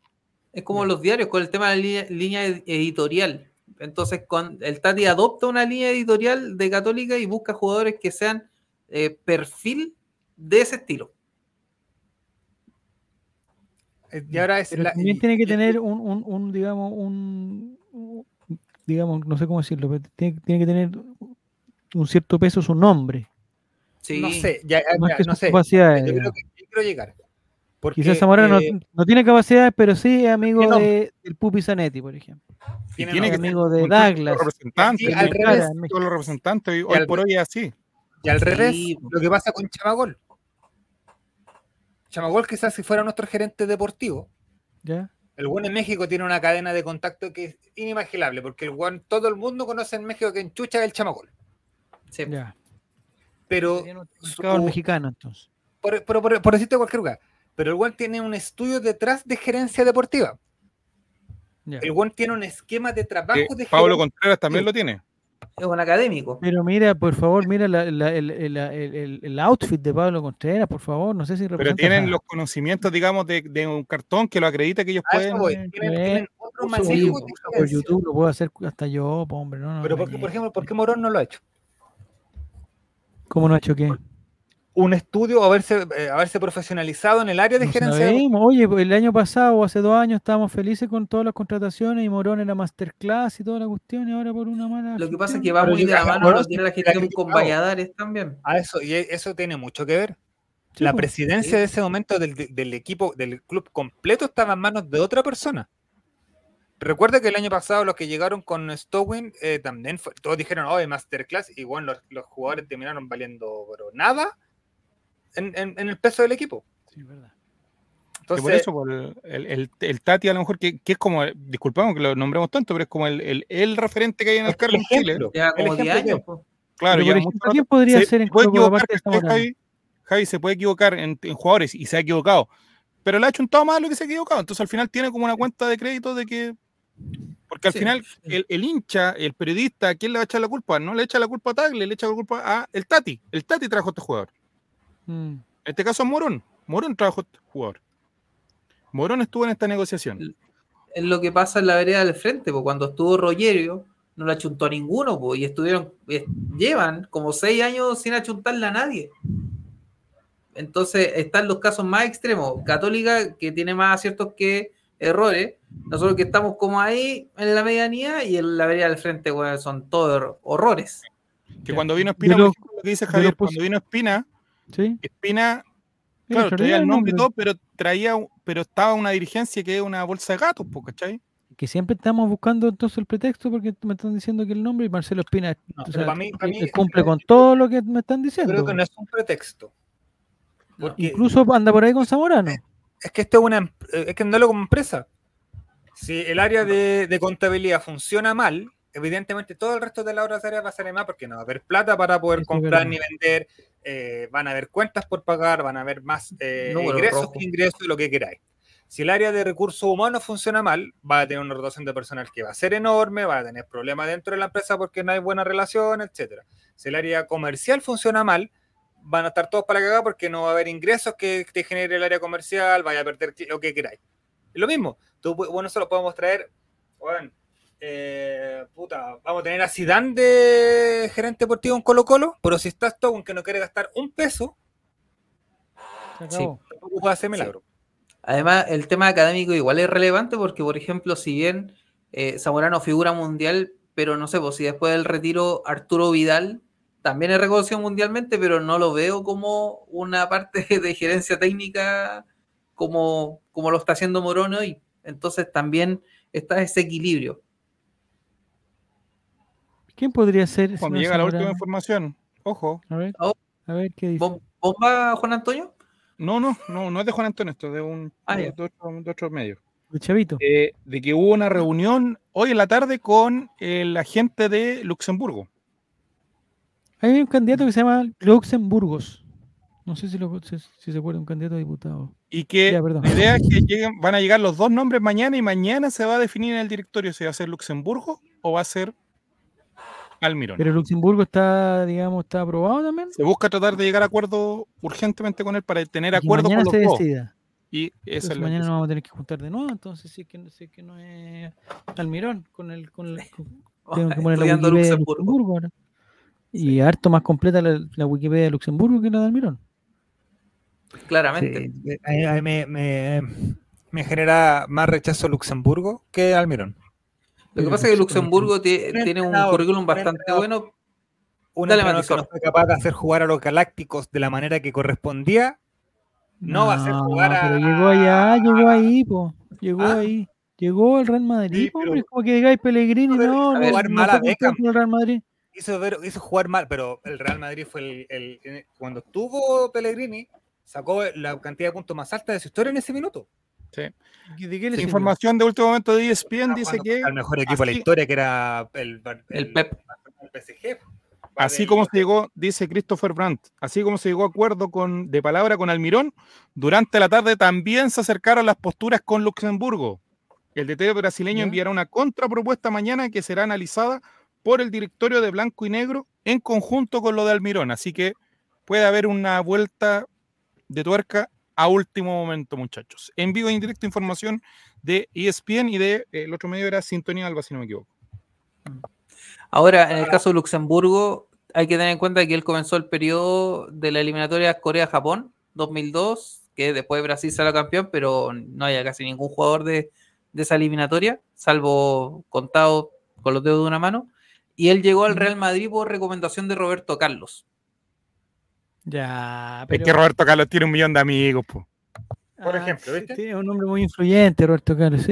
Es como los diarios con el tema de la línea, editorial. Entonces, con el Tati adopta una línea editorial de Católica y busca jugadores que sean eh, perfil de ese estilo. Eh, y ahora es también tiene que tener un, digamos, un, digamos, no sé cómo decirlo, pero tiene, que tener un cierto peso su nombre. Sí. No sé, ya, no sé. Yo, creo que, quiero llegar. Quizás Zamorano no, no, tiene capacidades, pero sí es amigo de, del Pupi Zanetti, por ejemplo. Y tiene que amigo de Douglas. Representantes, al revés, todos los representantes, hoy, por hoy es así. Y al revés, lo que pasa con Chamagol. Chamagol quizás si fuera nuestro gerente deportivo, ¿Ya? el buen en México tiene una cadena de contacto que es inimaginable, porque el buen, todo el mundo conoce en México que en Chucha es el Chamagol. Sí. Ya. Pero... Su, mexicano entonces. Por, por, por, decirte cualquier lugar. Pero el buen tiene un estudio detrás de gerencia deportiva. El buen tiene un esquema de trabajo de Pablo Contreras también lo tiene es un académico. Pero mira, por favor, mira el, outfit de Pablo Contreras, por favor, no sé si Pero tienen los conocimientos, digamos, de, un cartón que lo acredita que ellos pueden. Tienen, por YouTube lo puedo hacer hasta yo, hombre. No, Pero, por, por ejemplo, ¿por qué Morón no lo ha hecho? ¿Cómo no ha hecho qué? un estudio, haberse, eh, haberse profesionalizado en el área de gerencia. Oye, pues, el año pasado o hace dos años estábamos felices con todas las contrataciones y Morón era masterclass y toda la cuestión y ahora por una mala. Lo que pasa es que va muy de la mano, lo tiene la gestión con Valladares también. A eso, y eso tiene mucho que ver. la pues, presidencia de ese momento del, del, equipo, del club completo estaba en manos de otra persona. Recuerda que el año pasado los que llegaron con Stowin eh, también todos dijeron, oh, masterclass, y bueno, los, los jugadores terminaron valiendo pero nada en, el peso del equipo. Sí, verdad. Entonces, por eso, el, el, Tati a lo mejor que, es como, disculpamos que lo nombremos tanto, pero es como el, el, referente que hay en el carro en Chile. Ya como 10 años. Claro, ya ¿Quién podría ser en puede equivocar, Javi, Javi, se puede equivocar en, jugadores y se ha equivocado, pero le ha hecho un todo malo que se ha equivocado. Entonces al final tiene como una cuenta de crédito de que porque al final el, el, hincha, el periodista, ¿a quién le va a echar la culpa? No le echa la culpa a Tagle, le echa la culpa a el Tati. El Tati trajo a este jugador. Mm. En este caso es Morón. Morón trabajó este jugador. Morón estuvo en esta negociación. Es lo que pasa en la vereda del frente, porque cuando estuvo Rogerio, no le achuntó a ninguno, y estuvieron, llevan como seis años sin achuntarle a nadie. Entonces están los casos más extremos. Católica, que tiene más aciertos que errores. Nosotros que estamos como ahí en la medianía y en la vereda del frente, son todos horrores. Que cuando vino Espina, lo que dice Javier, cuando vino Espina, Espina, claro, traía el nombre y todo, pero traía, pero estaba una dirigencia que es una bolsa de gatos, ¿cachai? Que siempre estamos buscando entonces el pretexto porque me están diciendo que el nombre y Marcelo Espina cumple con todo lo que me están diciendo. Creo que no es un pretexto. Incluso anda por ahí con Zamorano. Es que esto es una es que no lo como empresa. Si el área de, de contabilidad funciona mal, evidentemente todo el resto de las otras áreas va a ser más porque no va a haber plata para poder comprar ni vender, eh, van a haber cuentas por pagar, van a haber más eh, ingresos que ingresos, lo que queráis. Si el área de recursos humanos funciona mal, va a tener una rotación de personal que va a ser enorme, va a tener problemas dentro de la empresa porque no hay buena relación, etc. Si el área comercial funciona mal, van a estar todos para cagar porque no va a haber ingresos que te genere el área comercial, vaya a perder lo que queráis. Es lo mismo. Tú, bueno, lo podemos traer. Bueno, eh, puta, vamos a tener a Zidane de gerente deportivo en Colo Colo, pero si estás todo que no quiere gastar un peso, sí. puede hacer milagro. Además, el tema académico igual es relevante porque, por ejemplo, si bien eh, Zamorano figura mundial, pero no sé, pues si después del retiro Arturo Vidal también es reconocido mundialmente, pero no lo veo como una parte *laughs* de gerencia técnica como, como lo está haciendo Morón hoy. Entonces también está ese equilibrio. ¿Quién podría ser? Cuando llega la última información, ojo. A ver, oh. a ver qué dice. ¿Bomba Juan Antonio? No, no, no, no es de Juan Antonio, esto es de un ah, de, otro, medio. De Chavito. Eh, de que hubo una reunión hoy en la tarde con el agente de Luxemburgo. Hay un candidato que se llama Luxemburgos. No sé si, lo, si, se puede un candidato a diputado. Y que la idea es que lleguen, van a llegar los dos nombres mañana y mañana se va a definir en el directorio si va a ser Luxemburgo o va a ser Almirón. Pero Luxemburgo está, digamos, está aprobado también. Se busca tratar de llegar a acuerdo urgentemente con él para tener acuerdo con los se dos. Decida. Y eso es mañana nos vamos a tener que juntar de nuevo, entonces sí que, sí que no es Almirón con el con el *laughs* tengo que poner la de Luxemburgo ahora. Y harto más completa la, Wikipedia de Luxemburgo que la de Almirón. Claramente. me, me, me genera más rechazo Luxemburgo que Almirón. Lo que pasa es que Luxemburgo tiene un currículum bastante bueno. Una que no fue capaz de hacer jugar a los galácticos de la manera que correspondía, No, va a ser jugar a. Pero llegó allá, llegó ahí, po. Llegó ¿Ah? ahí. Llegó el Real Madrid, sí, como que digáis Pellegrini, no, no, jugar mal a Beckham. El Real Madrid. Hizo, ver, hizo jugar mal, pero el Real Madrid fue el, el, cuando tuvo Pellegrini, sacó la cantidad de puntos más alta de su historia en ese minuto. Sí. ¿De información de último momento de ESPN ah, dice que. El mejor equipo de la historia, que era el, el, Pep. El PSG. Así como se llegó, dice Christopher Brandt, así como se llegó a acuerdo con, de palabra con Almirón, durante la tarde también se acercaron las posturas con Luxemburgo. El DT brasileño enviará una contrapropuesta mañana que será analizada por el directorio de Blanco y Negro en conjunto con lo de Almirón. Así que puede haber una vuelta de tuerca a último momento, muchachos. En vivo en directo información de ESPN y de eh, el otro medio era Sintonía Alba, si no me equivoco. Ahora, en el caso de Luxemburgo, hay que tener en cuenta que él comenzó el periodo de la eliminatoria Corea-Japón 2002, que después Brasil salió campeón, pero no había casi ningún jugador de, de esa eliminatoria, salvo contado con los dedos de una mano. Y él llegó al Real Madrid por recomendación de Roberto Carlos. Ya, Es que Roberto Carlos tiene un millón de amigos, Por ah, ejemplo, ¿viste? un hombre muy influyente, Roberto Carlos.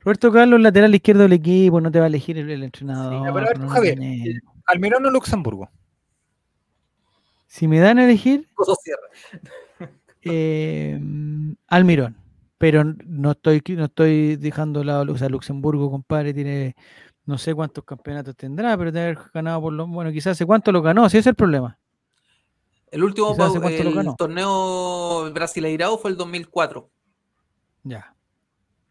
Roberto Carlos, lateral izquierdo del equipo, no te va a elegir el, entrenador. pero Javier, Almirón o Luxemburgo. Si me dan a elegir. *laughs* Eh, Almirón pero no estoy, no estoy dejando lado, o sea, Luxemburgo, compadre, tiene no sé cuántos campeonatos tendrá, pero debe haber ganado por lo bueno, quizás hace cuánto lo ganó, si ese es el problema. El último el torneo brasileirao fue el 2004. Ya.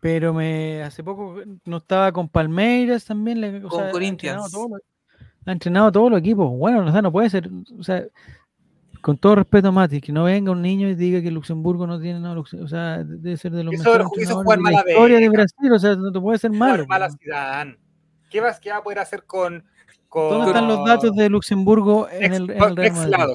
Pero me hace poco no estaba con Palmeiras también, le, con Corinthians. Ha entrenado, todos los equipos. Bueno, no, no puede ser, o sea, con todo respeto, Mati, que no venga un niño y diga que Luxemburgo no tiene, no, o sea, debe ser de los mejores de la historia de Brasil, o sea, no te puede ser malo. Mala ciudad. ¿Qué, vas, ¿Qué va a poder hacer con, con... ¿Dónde están los datos de Luxemburgo en el, en el Real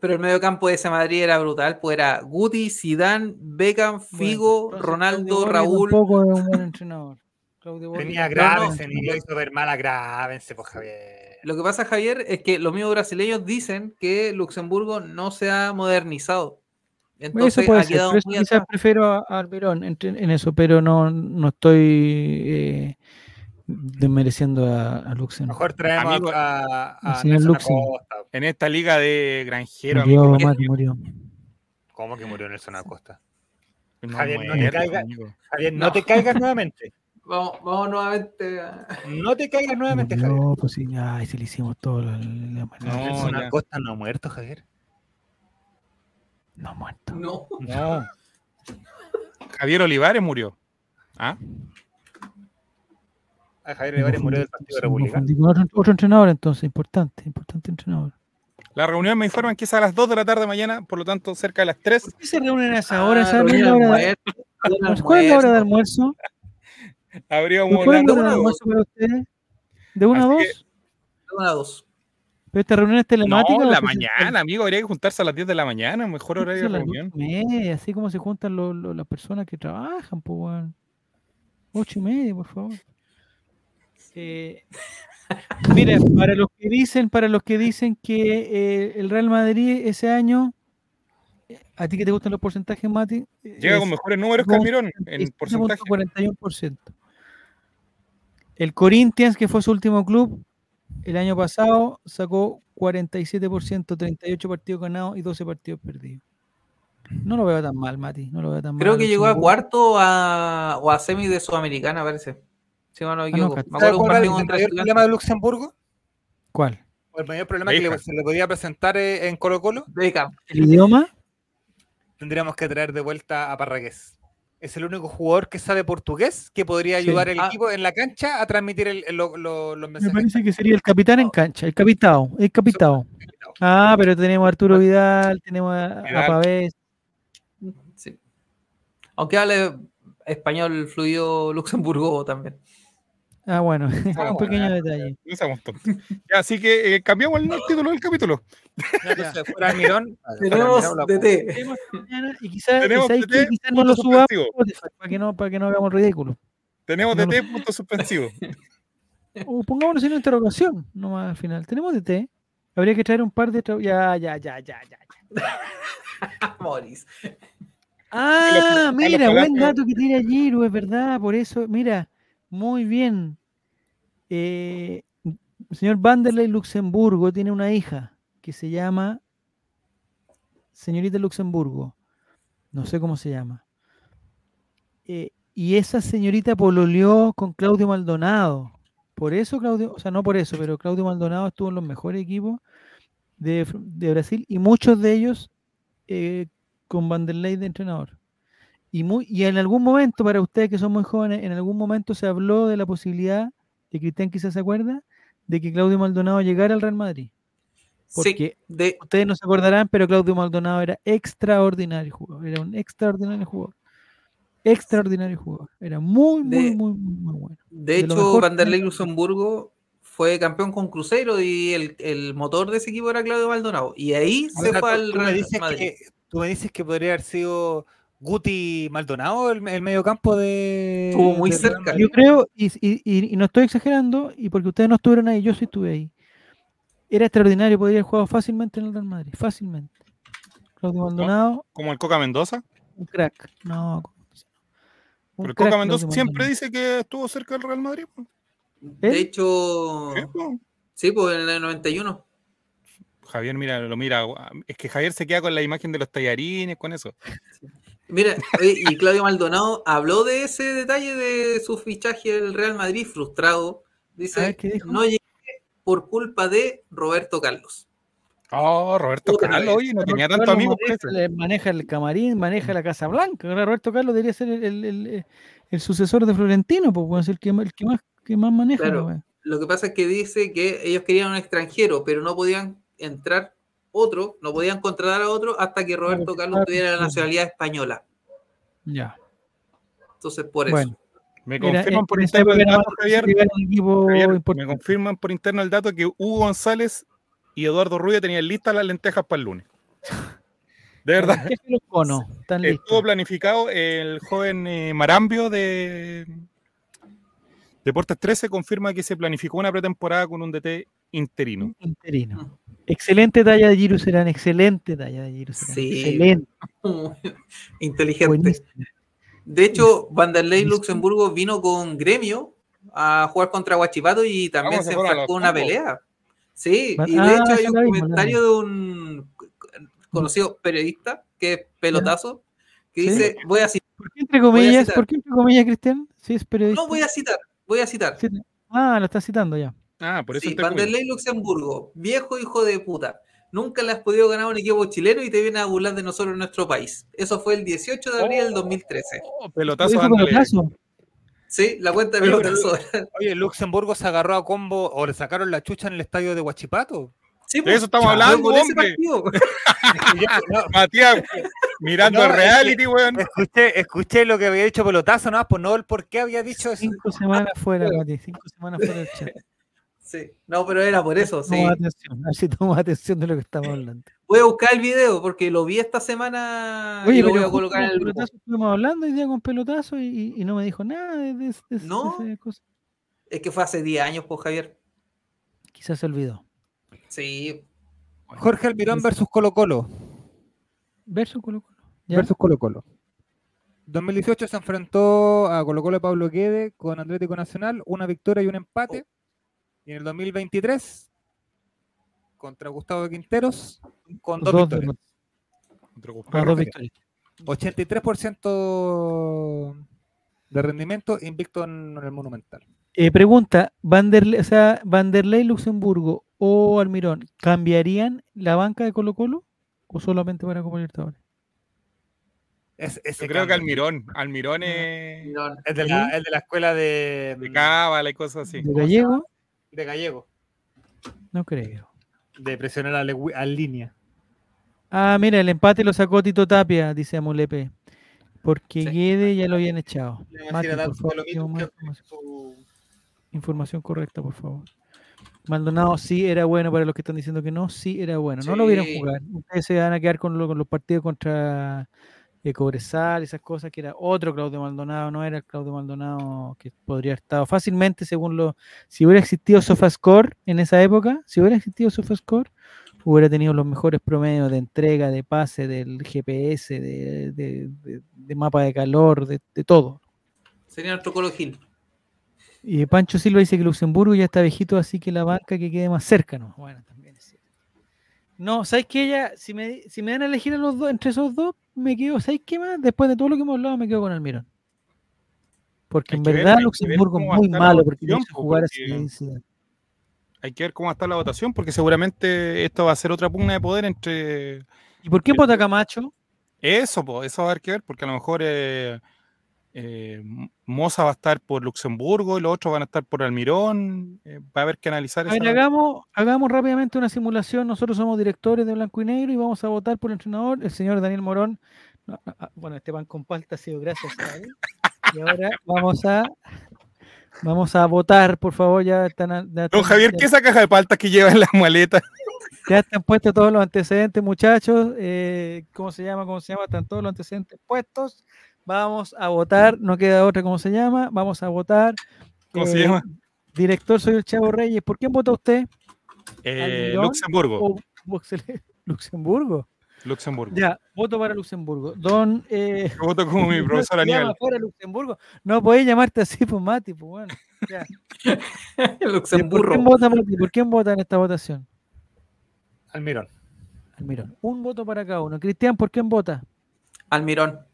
Pero el medio campo de ese Madrid era brutal, pues era Guti, Zidane, Beckham, Figo, Ronaldo, Raúl. Tampoco es un buen *laughs* entrenador. Tenía Gravense, y lo hizo ver mal a Gravense, pues Javier. Lo que pasa, Javier, es que los mismos brasileños dicen que Luxemburgo no se ha modernizado. Entonces, eso puede ser, quizás prefiero a, Alberón en, eso, pero no, no estoy eh, desmereciendo a, Luxemburgo. Mejor traemos a, a, En esta liga de granjeros. Murió, ¿Cómo que murió Nelson Acosta? Javier, no te caigas, Javier, no te caigas nuevamente. *laughs* Vamos, vamos nuevamente. No te caigas nuevamente, Javier. No, pues sí, ay, se le hicimos todo. Lo, no, no Costa no ha muerto, Javier. No ha muerto. No. No. Javier Olivares murió. ¿Ah? ah Javier Olivares murió del Partido Republicano. Otro, otro entrenador, entonces, importante, importante entrenador. La reunión me informan que es a las 2 de la tarde mañana, por lo tanto, cerca de las 3. ¿Por qué se reúnen a esa hora? Ah, ¿Cuál es la hora de almuerzo? Habríamos hablando para ustedes? ¿De una a dos? De una a dos. ¿Pero esta reunión es telemática? No, en la mañana, amigo, habría que juntarse a las 10 de la mañana, mejor horario de reunión. Media, así como se juntan las personas que trabajan, pues, bueno. Ocho y media, por favor. Eh, *laughs* mira, para los que dicen, para los que dicen que eh, el Real Madrid ese año, a ti que te gustan los porcentajes, Mati, llega con mejores números que Almirón en porcentaje. 41%. El Corinthians, que fue su último club, el año pasado sacó 47%, 38 partidos ganados y 12 partidos perdidos. No lo veo tan mal, Mati. No lo veo tan Creo que llegó a cuarto a, o a semi de Sudamericana, parece. Si no, no me equivoco. me acuerdo un partido contra el problema de Luxemburgo? ¿Cuál? El mayor problema que se le podía presentar en Colo Colo. ¿El idioma? Tendríamos que traer de vuelta a Parragués es el único jugador que sabe portugués que podría ayudar al ah. equipo en la cancha a transmitir el, los mensajes. Me parece que sería el capitán en cancha, el capitao, el capitao. Ah, pero tenemos a Arturo Vidal, tenemos a, Pavés. Sí. Aunque hable español fluido Luxemburgo también. Ah, bueno, un pequeño detalle. así que eh, cambiamos el título del capítulo. tenemos DT. Y quizás quizá no lo subamos para que no, para que no hagamos ridículo. Tenemos DT punto suspensivo. O pongámonos en una interrogación nomás al final. Tenemos DT. Habría que traer un par de. Ya, ya, ya, ya, ya. Morris. Ah, mira, buen dato que tiene Giro, es verdad. Por eso, mira, muy bien. Eh, señor Vanderlei Luxemburgo tiene una hija que se llama señorita Luxemburgo. No sé cómo se llama. Eh, y esa señorita pololeó con Claudio Maldonado. Por eso Claudio, o sea, no por eso, pero Claudio Maldonado estuvo en los mejores equipos de, Brasil y muchos de ellos eh, con Vanderlei de entrenador. Y, muy, y en algún momento, para ustedes que son muy jóvenes, en algún momento se habló de la posibilidad, de Cristian quizás se acuerda, de que Claudio Maldonado llegara al Real Madrid. Porque de... ustedes no se acordarán, pero Claudio Maldonado era extraordinario jugador, era un extraordinario jugador. Extraordinario jugador. Era muy, muy, muy, muy, bueno. De, hecho, Vanderlei Luxemburgo fue campeón con Cruzeiro y el, motor de ese equipo era Claudio Maldonado. Y ahí se fue al Real Madrid. tú me dices que podría haber sido Guti Maldonado el, el medio campo de. Estuvo muy cerca. Yo creo, y, y, y, no estoy exagerando, y porque ustedes no estuvieron ahí, yo sí estuve ahí. Era extraordinario, podría haber jugado fácilmente en el Real Madrid, fácilmente. Claudio Maldonado. ¿Como el Coca Mendoza? Un crack. No, pero Coca Mendoza siempre dice que estuvo cerca del Real Madrid. De hecho, ¿Sí? pues en el 91. Javier, mira, lo mira. Es que Javier se queda con la imagen de los tallarines, con eso. Mira, y Claudio Maldonado habló de ese detalle de su fichaje del Real Madrid frustrado. Dice, no llegué por culpa de Roberto Carlos. Oh, Roberto Carlos, oye, no tenía tanto amigo. Maneja, el camarín, maneja la Casa Blanca. Ahora Roberto Carlos debería ser el, sucesor de Florentino, pues puede ser el que, el que más, que más maneja. lo que pasa es que dice que ellos querían un extranjero, pero no podían entrar otro, no podían contratar a otro hasta que Roberto Carlos tuviera la nacionalidad española. Ya. Entonces, por eso. Me confirman por interno el dato, Javier, me confirman por interno el dato que Hugo González y Eduardo Rubio tenían listas las lentejas para el lunes. De verdad. Estuvo planificado el joven eh, Marambio de Deportes 13 confirma que se planificó una pretemporada con un DT interino. Interino. Excelente talla de Giru Serán, excelente talla de Giru Sí. Excelente. *laughs* Inteligente. De hecho, Vanderlei Luxemburgo vino con gremio a jugar contra Guachipato y también se enfrascó una pelea. Sí, y de hecho hay un comentario de un conocido periodista que es pelotazo, que dice, voy a citar. ¿Por qué entre comillas, ¿por qué entre comillas, Cristian? Sí, es periodista. No, voy a citar, voy a citar. Ah, lo está citando ya. Ah, por eso. Sí, Vanderlei Luxemburgo, viejo hijo de puta. Nunca le has podido ganar un equipo chileno y te viene a burlar de nosotros en nuestro país. Eso fue el 18 de abril del 2013. Oh, pelotazo, pelotazo. Sí, la cuenta de pelota *laughs* Oye, Luxemburgo se agarró a combo o le sacaron la chucha en el estadio de Huachipato. Sí, pues, eso estamos hablando, hombre. *laughs* Matías, mirando el reality, weón. Escuché, escuché lo que había dicho Pelotazo, ¿no? Pues no el por qué había dicho eso. Cinco semanas fuera, Mati, cinco semanas fuera del chat. Sí, no, pero era por eso, sí. Atención, así tomo atención de lo que estamos hablando. Voy a buscar el video porque lo vi esta semana Oye, y lo voy a colocar en el pelotazo Estuvimos hablando hoy día con pelotazo y, y, no me dijo nada de, de, de, ¿No? Es que fue hace 10 años, pues, Javier. Quizás se olvidó. Sí. Jorge Almirón versus Colo Colo. Versus Colo Colo. Versus Colo Colo. 2018 se enfrentó a Colo Colo Pablo Quede con Atlético Nacional, una victoria y un empate. Y en el 2023, contra Gustavo Quinteros, con dos, victorias. Contra dos victorias. 83% de rendimiento invicto en, el Monumental. Eh, pregunta, Vanderlei, o sea, Vanderlei, Luxemburgo o Almirón, ¿cambiarían la banca de Colo Colo o solamente para Copa Libertadores? Es, Yo creo que Almirón. Almirón es. Es de, la, es de la escuela de. De Cábala y cosas así. ¿De Gallego? De Gallego. No creo. De presionar a, línea. Ah, mira, el empate lo sacó Tito Tapia, dice Amulepe. Porque Guede ya lo habían echado. información. correcta, por favor. Maldonado sí era bueno para los que están diciendo que no, sí era bueno. No lo vieron jugar. Ustedes se van a quedar con, los partidos contra Cobresal, esas cosas, que era otro Claudio Maldonado, no era el Claudio Maldonado que podría haber estado fácilmente, según lo. Si hubiera existido SofaScore en esa época, si hubiera existido SofaScore, hubiera tenido los mejores promedios de entrega, de pase, del GPS, de, mapa de calor, de, todo. Sería nuestro Colo Gil. Y Pancho Silva dice que Luxemburgo ya está viejito, así que la banca que quede más cerca, ¿no? Bueno, también. No, ¿sabes qué? Ella, si me, si me dan a elegir a los dos, entre esos dos, me quedo, ¿sabes qué más? Después de todo lo que hemos hablado, me quedo con Almirón. Porque en verdad Luxemburgo es muy malo, porque no jugar así. Hay que ver cómo está la votación, porque seguramente esto va a ser otra pugna de poder entre. ¿Y por qué vota Camacho? Eso, pues, eso va a haber que ver, porque a lo mejor eh, eh, Moza va a estar por Luxemburgo y los otros van a estar por Almirón. Eh, va a haber que analizar eso. hagamos, hagamos rápidamente una simulación. Nosotros somos directores de Blanco y Negro y vamos a votar por el entrenador, el señor Daniel Morón. Ah, bueno, este pan con palta ha sido gracias *laughs* a él. Y ahora vamos a vamos a votar, por favor. Ya están. Don Javier, ¿qué es esa caja de palta que lleva en la maleta? Ya están puestos todos los antecedentes, muchachos. Eh, ¿Cómo se llama? ¿Cómo se llama? Están todos los antecedentes puestos. Vamos a votar, no queda otra, ¿cómo se llama? Vamos a votar. ¿Cómo se llama? Eh, director, soy el Chavo Reyes. ¿Por quién vota usted? Eh, Luxemburgo. *laughs* Luxemburgo. Luxemburgo. Ya, voto para Luxemburgo. Don. Eh, Yo voto como mi *laughs* profesor Aníbal. Para Luxemburgo. No podéis llamarte así, pues Mati, pues bueno. Ya. *laughs* Luxemburgo. ¿Por quién, vota, ¿Por quién vota en esta votación? Almirón. Almirón. Un voto para cada uno. Cristian, ¿por quién vota? Almirón.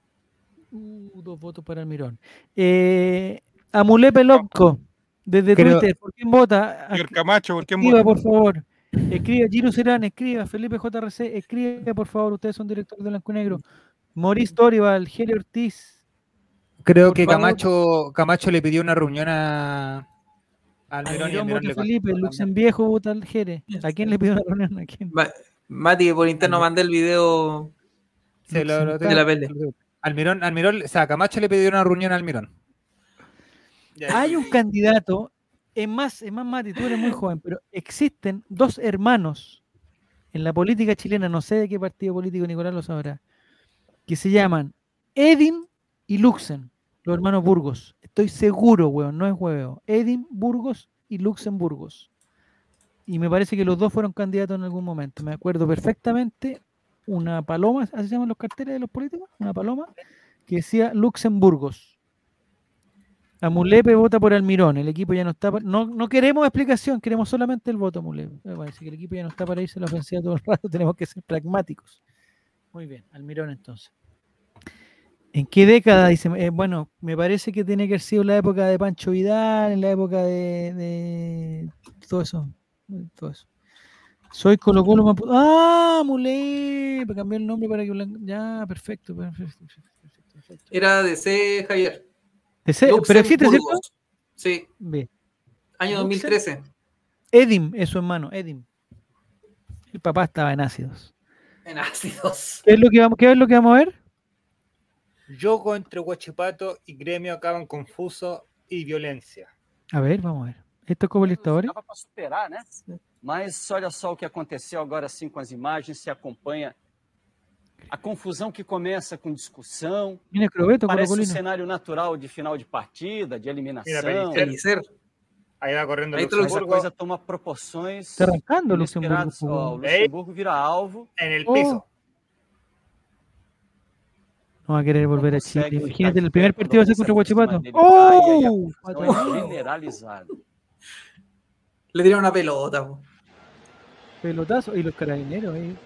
Uh, dos votos para Almirón. Eh, Amulé Pelocco, desde Twitter, ¿por quién vota? Señor Camacho, ¿por quién escriba, vota? por favor. Escriba, Giro Serán, escriba, Felipe JRC, escriba, por favor, ustedes son directores de Blanco y Negro. Maurice Torival, Geri Ortiz. Creo que Camacho, Camacho le pidió una reunión a, Almirón, y Almirón le Felipe, Luxen Viejo vota al Jere. ¿A quién le pidió una reunión? ¿A quién? Mati, por interno mandé el video de la pelea. Almirón, Almirón, o sea, Camacho le pidió una reunión a Almirón. Hay un candidato, es más, es más, Mati, tú eres muy joven, pero existen dos hermanos en la política chilena, no sé de qué partido político Nicolás lo sabrá, que se llaman Edin y Luxen, los hermanos Burgos. Estoy seguro, weón, no es huevo. Edin Burgos y Luxemburgos. Y me parece que los dos fueron candidatos en algún momento. Me acuerdo perfectamente una paloma, así se llaman los carteles de los políticos, una paloma, que decía Luxemburgos. Amulepe vota por Almirón, el equipo ya no está, no, no queremos explicación, queremos solamente el voto Amulepe. Parece que el equipo ya no está para irse a la ofensiva todo el *laughs* rato, tenemos que ser pragmáticos. Muy bien, Almirón entonces. ¿En qué década? Dice, eh, bueno, me parece que tiene que haber sido la época de Pancho Vidal, en la época de, de todo eso, todo eso. Soy Colo Colo Maputo. ¡Ah, Mulé! Me cambió el nombre para que Ya, perfecto, perfecto, perfecto, Era de C, Javier. C, pero existe, ¿cierto? Sí. Bien. Año 2013. Edim es su hermano, Edim. El papá estaba en ácidos. En ácidos. ¿Qué es lo que vamos, qué es lo que vamos a ver? Yogo entre Huachipato y Gremio acaban confuso y violencia. A ver, vamos a ver. Esto es como la historia. Para superar, né? Mas olha só o que aconteceu agora sim com as imagens, se acompanha a confusão que começa com discussão. Parece um cenário natural de final de partida, de eliminação. Aí vai correndo Aí a coisa toma proporções. Está arrancando o Luxemburgo. O Luxemburgo vira alvo. En el piso. Oh. No va a querer volver a Chile. Imagínate, el primer partido va a ser contra Guachipato. ¡Oh! Generalizado. Le tiraron una pelota. Pelotazo y los carabineros ahí.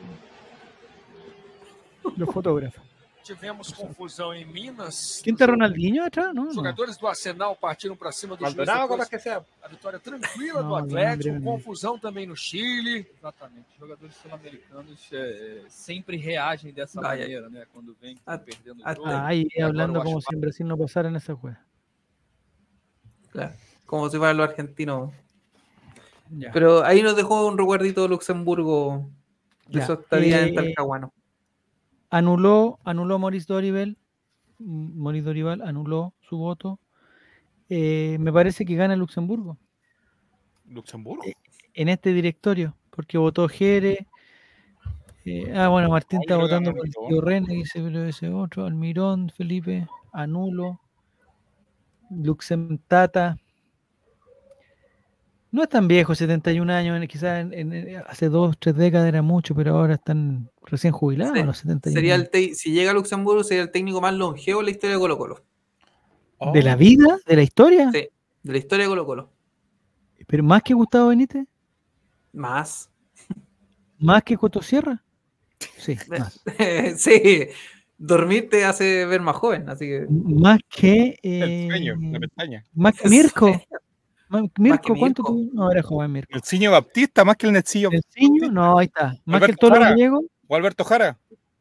Los *laughs* fotógrafos. Tivemos confusão em Minas. Quem tá Ronaldinho atrás? Não, Os jogadores do Arsenal partiram para cima do como é que é? A vitória tranquila não, do Atlético, confusão também no Chile. Exatamente. Os jogadores sul-americanos é, sempre reagem dessa ah, maneira, é. né? Quando vem a, perdendo o jogo. Ahí hablando como si en Brasil no esa juega. Claro, como si fuera lo argentino. Pero ahí nos dejó un recuerdito de Luxemburgo de su estadía en eh, Talcahuano. Anuló, anuló Maurice Dorival, Maurice Dorival anuló su voto. Eh, me parece que gana Luxemburgo. ¿Luxemburgo? Eh, en este directorio, porque votó Jere, Eh, ah, bueno, Martín está votando por el tío René, dice, pero ese otro. Almirón, Felipe, Anulo, Luxem Tata. No es tan viejo, 71 años, quizás hace dos, tres décadas era mucho, pero ahora están recién jubilados los 71 sería el Si llega a Luxemburgo, sería el técnico más longevo en la historia de Colo Colo. ¿De la vida? ¿De la historia? Sí, de la historia de Colo Colo. ¿Pero más que Gustavo Benítez? Más. *laughs* ¿Más que Coto Sierra? Sí, *laughs* más. *laughs* sí, dormir te hace ver más joven, así que... Más que... el sueño, la pestaña. Más que Mirko. Mirko, ¿cuánto tú? No, era joven Mirko. El ciño Baptista, más que el Netcillo. ¿El ciño? No, ahí está. Más que el Toro Gallego. O Alberto Jara.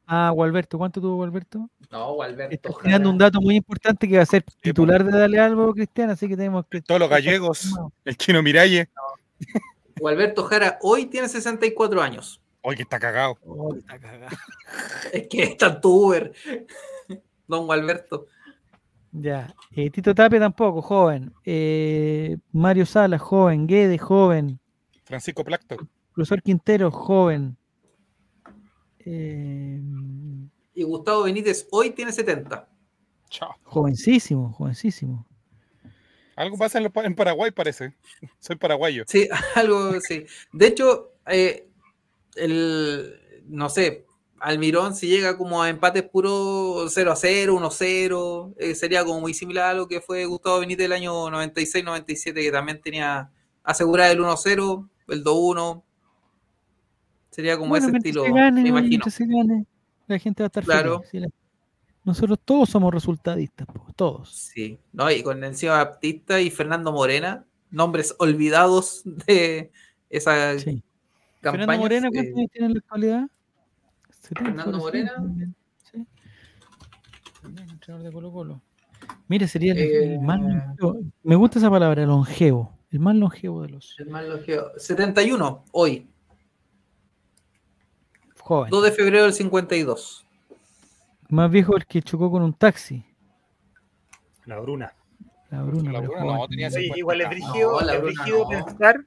Ah, Gualberto, ¿cuánto tuvo Gualberto? No, Gualberto. Está tirando un dato muy importante que va a ser titular de Dale Algo, Cristian, así que tenemos que. Todos los gallegos, el chino Miralle. Gualberto Jara hoy tiene 64 años. Hoy que está cagado. Hoy está cagado. *laughs* es que está tu Uber. Don Gualberto. Ya. Eh, Tito Tape tampoco, joven. Eh, Mario Salas, joven. Guede, joven. Francisco Placto. Profesor Quintero, joven. Eh, y Gustavo Benítez hoy tiene 70. Chao. Jovencísimo, jovencísimo. Algo pasa en, Paraguay, parece. Soy paraguayo. Sí, *laughs* algo, sí. De hecho, eh, el, no sé, Almirón si llega como a empates puro 0 a 0, 1 a 0, eh, sería como muy similar a lo que fue Gustavo Benítez el año 96-97, que también tenía asegurado el 1 a 0, el 2 a 1, Sería como ese estilo, me imagino. la gente va a estar claro. feliz. Nosotros todos somos resultadistas, todos. Sí, ¿no? y con Encima Baptista y Fernando Morena, nombres olvidados de esa sí. campaña. ¿Fernando Morena cuántos años tiene en la actualidad? Fernando Morena. Sí. También entrenador de Colo Colo. Mire, sería el, más eh, longevo. Me gusta esa palabra, longevo. El más longevo de los. El más longevo. 71, hoy. 2 de febrero del 52. Más viejo el que chocó con un taxi. La Bruna. La Bruna. La Bruna no, tenía sí, igual es brígido, no, pensar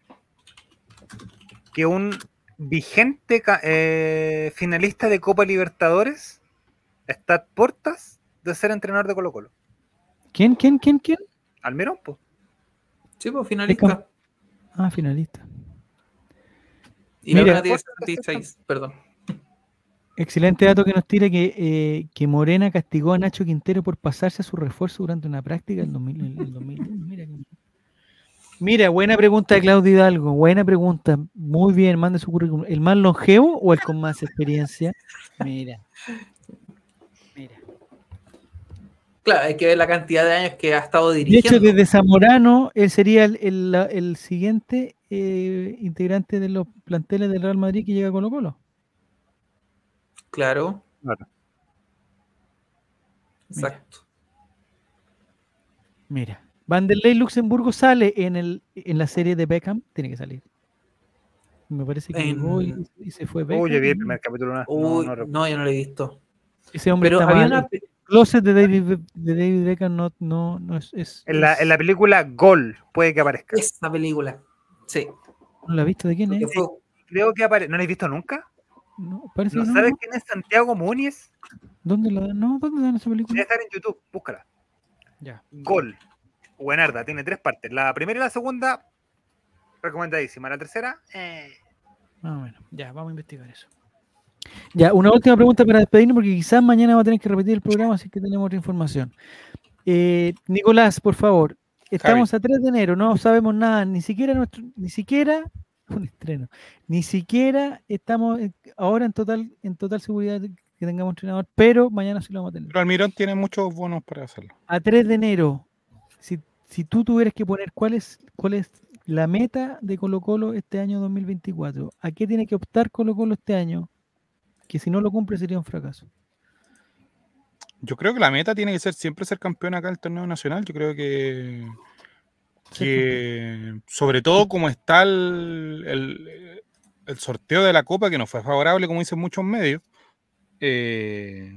que un vigente eh, finalista de Copa Libertadores está a puertas de ser entrenador de Colo Colo. ¿Quién, quién, quién, quién? Almirón, pues. Sí, pues finalista. Ah, finalista. Y Mira, tiene 76, perdón. Excelente dato que nos tira que, eh, que, Morena castigó a Nacho Quintero por pasarse a su refuerzo durante una práctica en 2000. Mira, buena pregunta de Claudio Hidalgo, buena pregunta. Muy bien, mande su currículum. ¿El más longevo o el con más experiencia? Mira. Mira. Claro, hay que ver la cantidad de años que ha estado dirigiendo. De hecho, desde Zamorano, él sería el, siguiente eh, integrante de los planteles del Real Madrid que llega a Colo Colo. Claro. Exacto. Mira. Vanderlei Luxemburgo sale en, el, en la serie de Beckham. Tiene que salir. Me parece que llegó y, se fue Beckham. Uy, vi el primer capítulo. No, no, yo no lo he visto. Ese hombre Pero había Una... Closet de David, de David Beckham no, no, no es, es, en, la, en, la, película Gol puede que aparezca. Esta película, sí. ¿No la has visto de quién es? Creo que aparece. ¿No la has visto nunca? No, parece ¿No sabes quién es Santiago Múñez? ¿Dónde la dan? No, ¿dónde dan esa película? Debe estar en YouTube, búscala. Ya. Gol. Buenarda, tiene tres partes. La primera y la segunda, recomendadísima. La tercera, eh. Ah, bueno, ya, vamos a investigar eso. Ya, una última pregunta para despedirnos, porque quizás mañana va a tener que repetir el programa, así que tenemos otra información. Eh, Nicolás, por favor, estamos a 3 de enero, no sabemos nada, ni siquiera nuestro, ni siquiera *laughs* un estreno. Ni siquiera estamos ahora en total, en total seguridad que tengamos entrenador, pero mañana sí lo vamos a tener. Pero Almirón tiene muchos bonos para hacerlo. A 3 de enero, si, si tú tuvieras que poner cuál es, cuál es la meta de Colo Colo este año 2024, ¿a qué tiene que optar Colo Colo este año? Que si no lo cumple sería un fracaso. Yo creo que la meta tiene que ser siempre ser campeón acá en el torneo nacional. Yo creo que que sobre todo como está el, el, sorteo de la Copa, que no fue favorable, como dicen muchos medios, eh,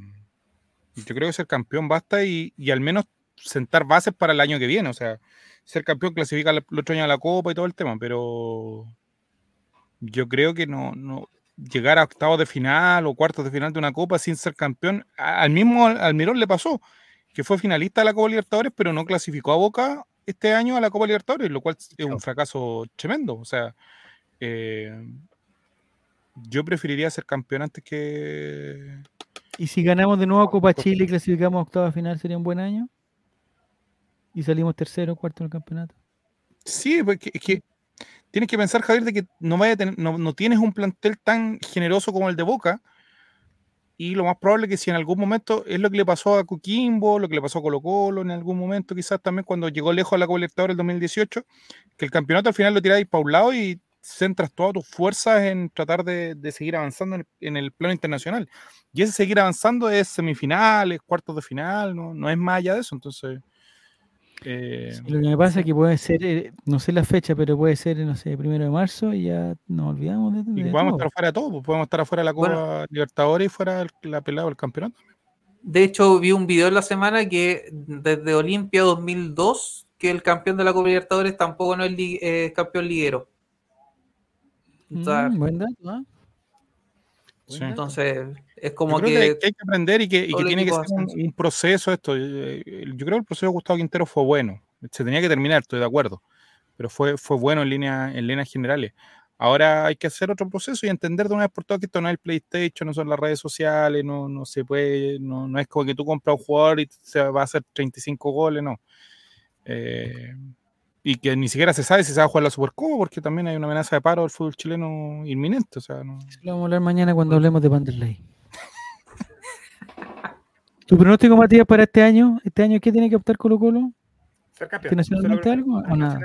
yo creo que ser campeón basta y, y, al menos sentar bases para el año que viene. O sea, ser campeón clasifica el otro año a la Copa y todo el tema, pero yo creo que no, no llegar a octavos de final o cuartos de final de una copa sin ser campeón. Al mismo Almirón le pasó, que fue finalista de la Copa Libertadores, pero no clasificó a Boca este año a la Copa Libertadores, lo cual es un fracaso tremendo. O sea, eh, yo preferiría ser campeón antes que. ¿Y si ganamos de nuevo Copa Chile y clasificamos a octava final, sería un buen año? ¿Y salimos tercero cuarto en el campeonato? Sí, porque es que tienes que pensar, Javier, de que no, vaya no, tienes un plantel tan generoso como el de Boca. Y lo más probable es que si en algún momento es lo que le pasó a Coquimbo, lo que le pasó a Colo Colo en algún momento, quizás también cuando llegó lejos a la Copa Libertadores el 2018, que el campeonato al final lo tiráis para un lado y centras todas tus fuerzas en tratar de, seguir avanzando en el, plano internacional. Y ese seguir avanzando es semifinales, cuartos de final, no, no es más allá de eso. Entonces, eh, lo que me pasa es que puede ser, eh, no sé la fecha, pero puede ser, no sé, primero de marzo y ya nos olvidamos de, y podemos estar fuera de todo, pues, podemos estar afuera de la Copa Libertadores y fuera de la pelada del campeonato. De hecho, vi un video en la semana que desde Olimpia 2002, que el campeón de la Copa Libertadores tampoco no es eh, campeón liguero. Mm, buen dato, ¿ah? Entonces, es como que, hay que aprender y que, tiene que ser un, proceso esto. Eh, yo creo que el proceso de Gustavo Quintero fue bueno. Se tenía que terminar, estoy de acuerdo. Pero fue, fue bueno en, línea, en líneas generales. Ahora hay que hacer otro proceso y entender de una vez por todas que esto no es el PlayStation, no son las redes sociales, no, no se puede, no, no es como que tú compras un jugador y se va a hacer 35 goles, no. Eh, y que ni siquiera se sabe si se va a jugar la Supercopa porque también hay una amenaza de paro del fútbol chileno inminente. O sea, no... Lo vamos a hablar mañana cuando hablemos de Vanderlei. *laughs* ¿Tu pronóstico, Matías, para este año? ¿Este año qué tiene que optar Colo Colo? Ser campeón. ¿Nacionalmente algo o nada?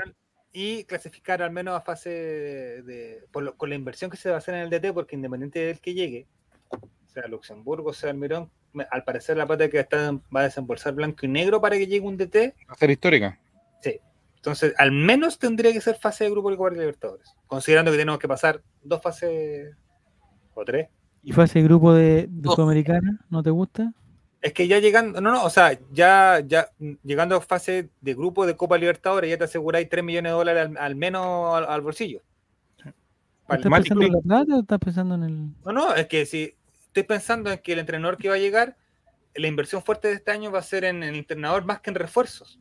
Y clasificar al menos a fase de, con la inversión que se va a hacer en el DT, porque independiente del que llegue, sea Luxemburgo, sea Almirón, al parecer la pata que está, va a desembolsar blanco y negro para que llegue un DT. Va a ser histórica. Sí. Entonces, al menos tendría que ser fase de grupo de Copa Libertadores, considerando que tenemos que pasar dos fases o tres. ¿Y fase de grupo de, Sudamericana? ¿No te gusta? Es que ya llegando, no, no, o sea, ya, ya llegando a fase de grupo de Copa Libertadores, ya te aseguráis 3 millones de dólares al, menos al, bolsillo. ¿Estás pensando en la plata o estás pensando en el.? No, no, es que si estoy pensando en que el entrenador que va a llegar, la inversión fuerte de este año va a ser en el entrenador más que en refuerzos.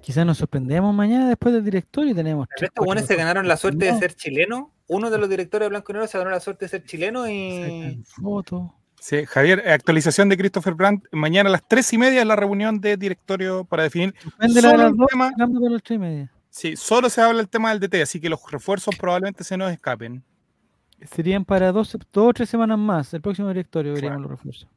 Quizás nos sorprendemos mañana después del director y tenemos. Estos buenos se ganaron la suerte de ser chileno. Uno de los directores de Blanco y Negro se ganó la suerte de ser chileno y. Foto. Sí, Javier, actualización de Christopher Brandt. Mañana a las tres y media es la reunión de directorio para definir. Solo el tema, las tres y media. Sí, solo se habla el tema del DT, así que los refuerzos probablemente se nos escapen. Serían para dos, dos o tres semanas más. El próximo directorio veríamos los refuerzos.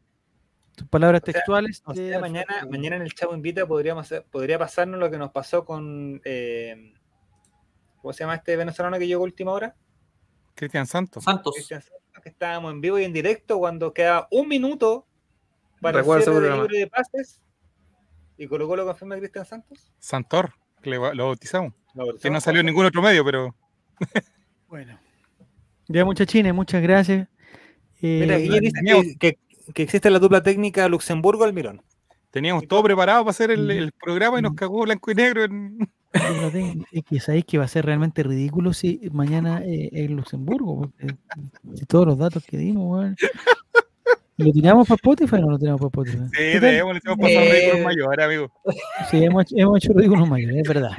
Tus palabras textuales. mañana, mañana en el Chavo Invita podríamos podría pasarnos lo que nos pasó con. Eh, ¿Cómo se llama este venezolano que llegó última hora? Cristian Santos. Santos. que estábamos en vivo y en directo cuando queda un minuto para el libre de pases. ¿Y colocó lo confirma Cristian Santos? Santor, que lo bautizamos. Que no salió en ningún otro medio, pero. bueno. Ya, muchachines, muchas gracias. Mira, eh, dice que, que existe la dupla técnica Luxemburgo-Almirón. Teníamos todo preparado para hacer el, programa y nos cagó blanco y negro. En... *laughs* Es que sabéis que va a ser realmente ridículo si mañana eh, es Luxemburgo, porque si todos los datos que dimos, ¿Lo tiramos para Spotify o no lo tiramos para Spotify? Sí, debemos, le hemos pasado eh... ridículos mayores, amigo. Sí, hemos, hemos hecho ridículos mayores, es verdad.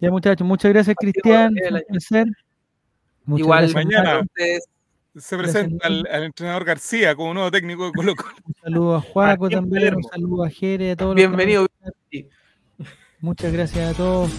Ya, muchachos, muchas gracias, Cristian. Un placer. Igual, mañana se presenta al, entrenador García como nuevo técnico de Colo Colo. Un saludo a *laughs* Juaco también, un saludo a Jere, a todos Bienvenido. Muchas gracias a todos.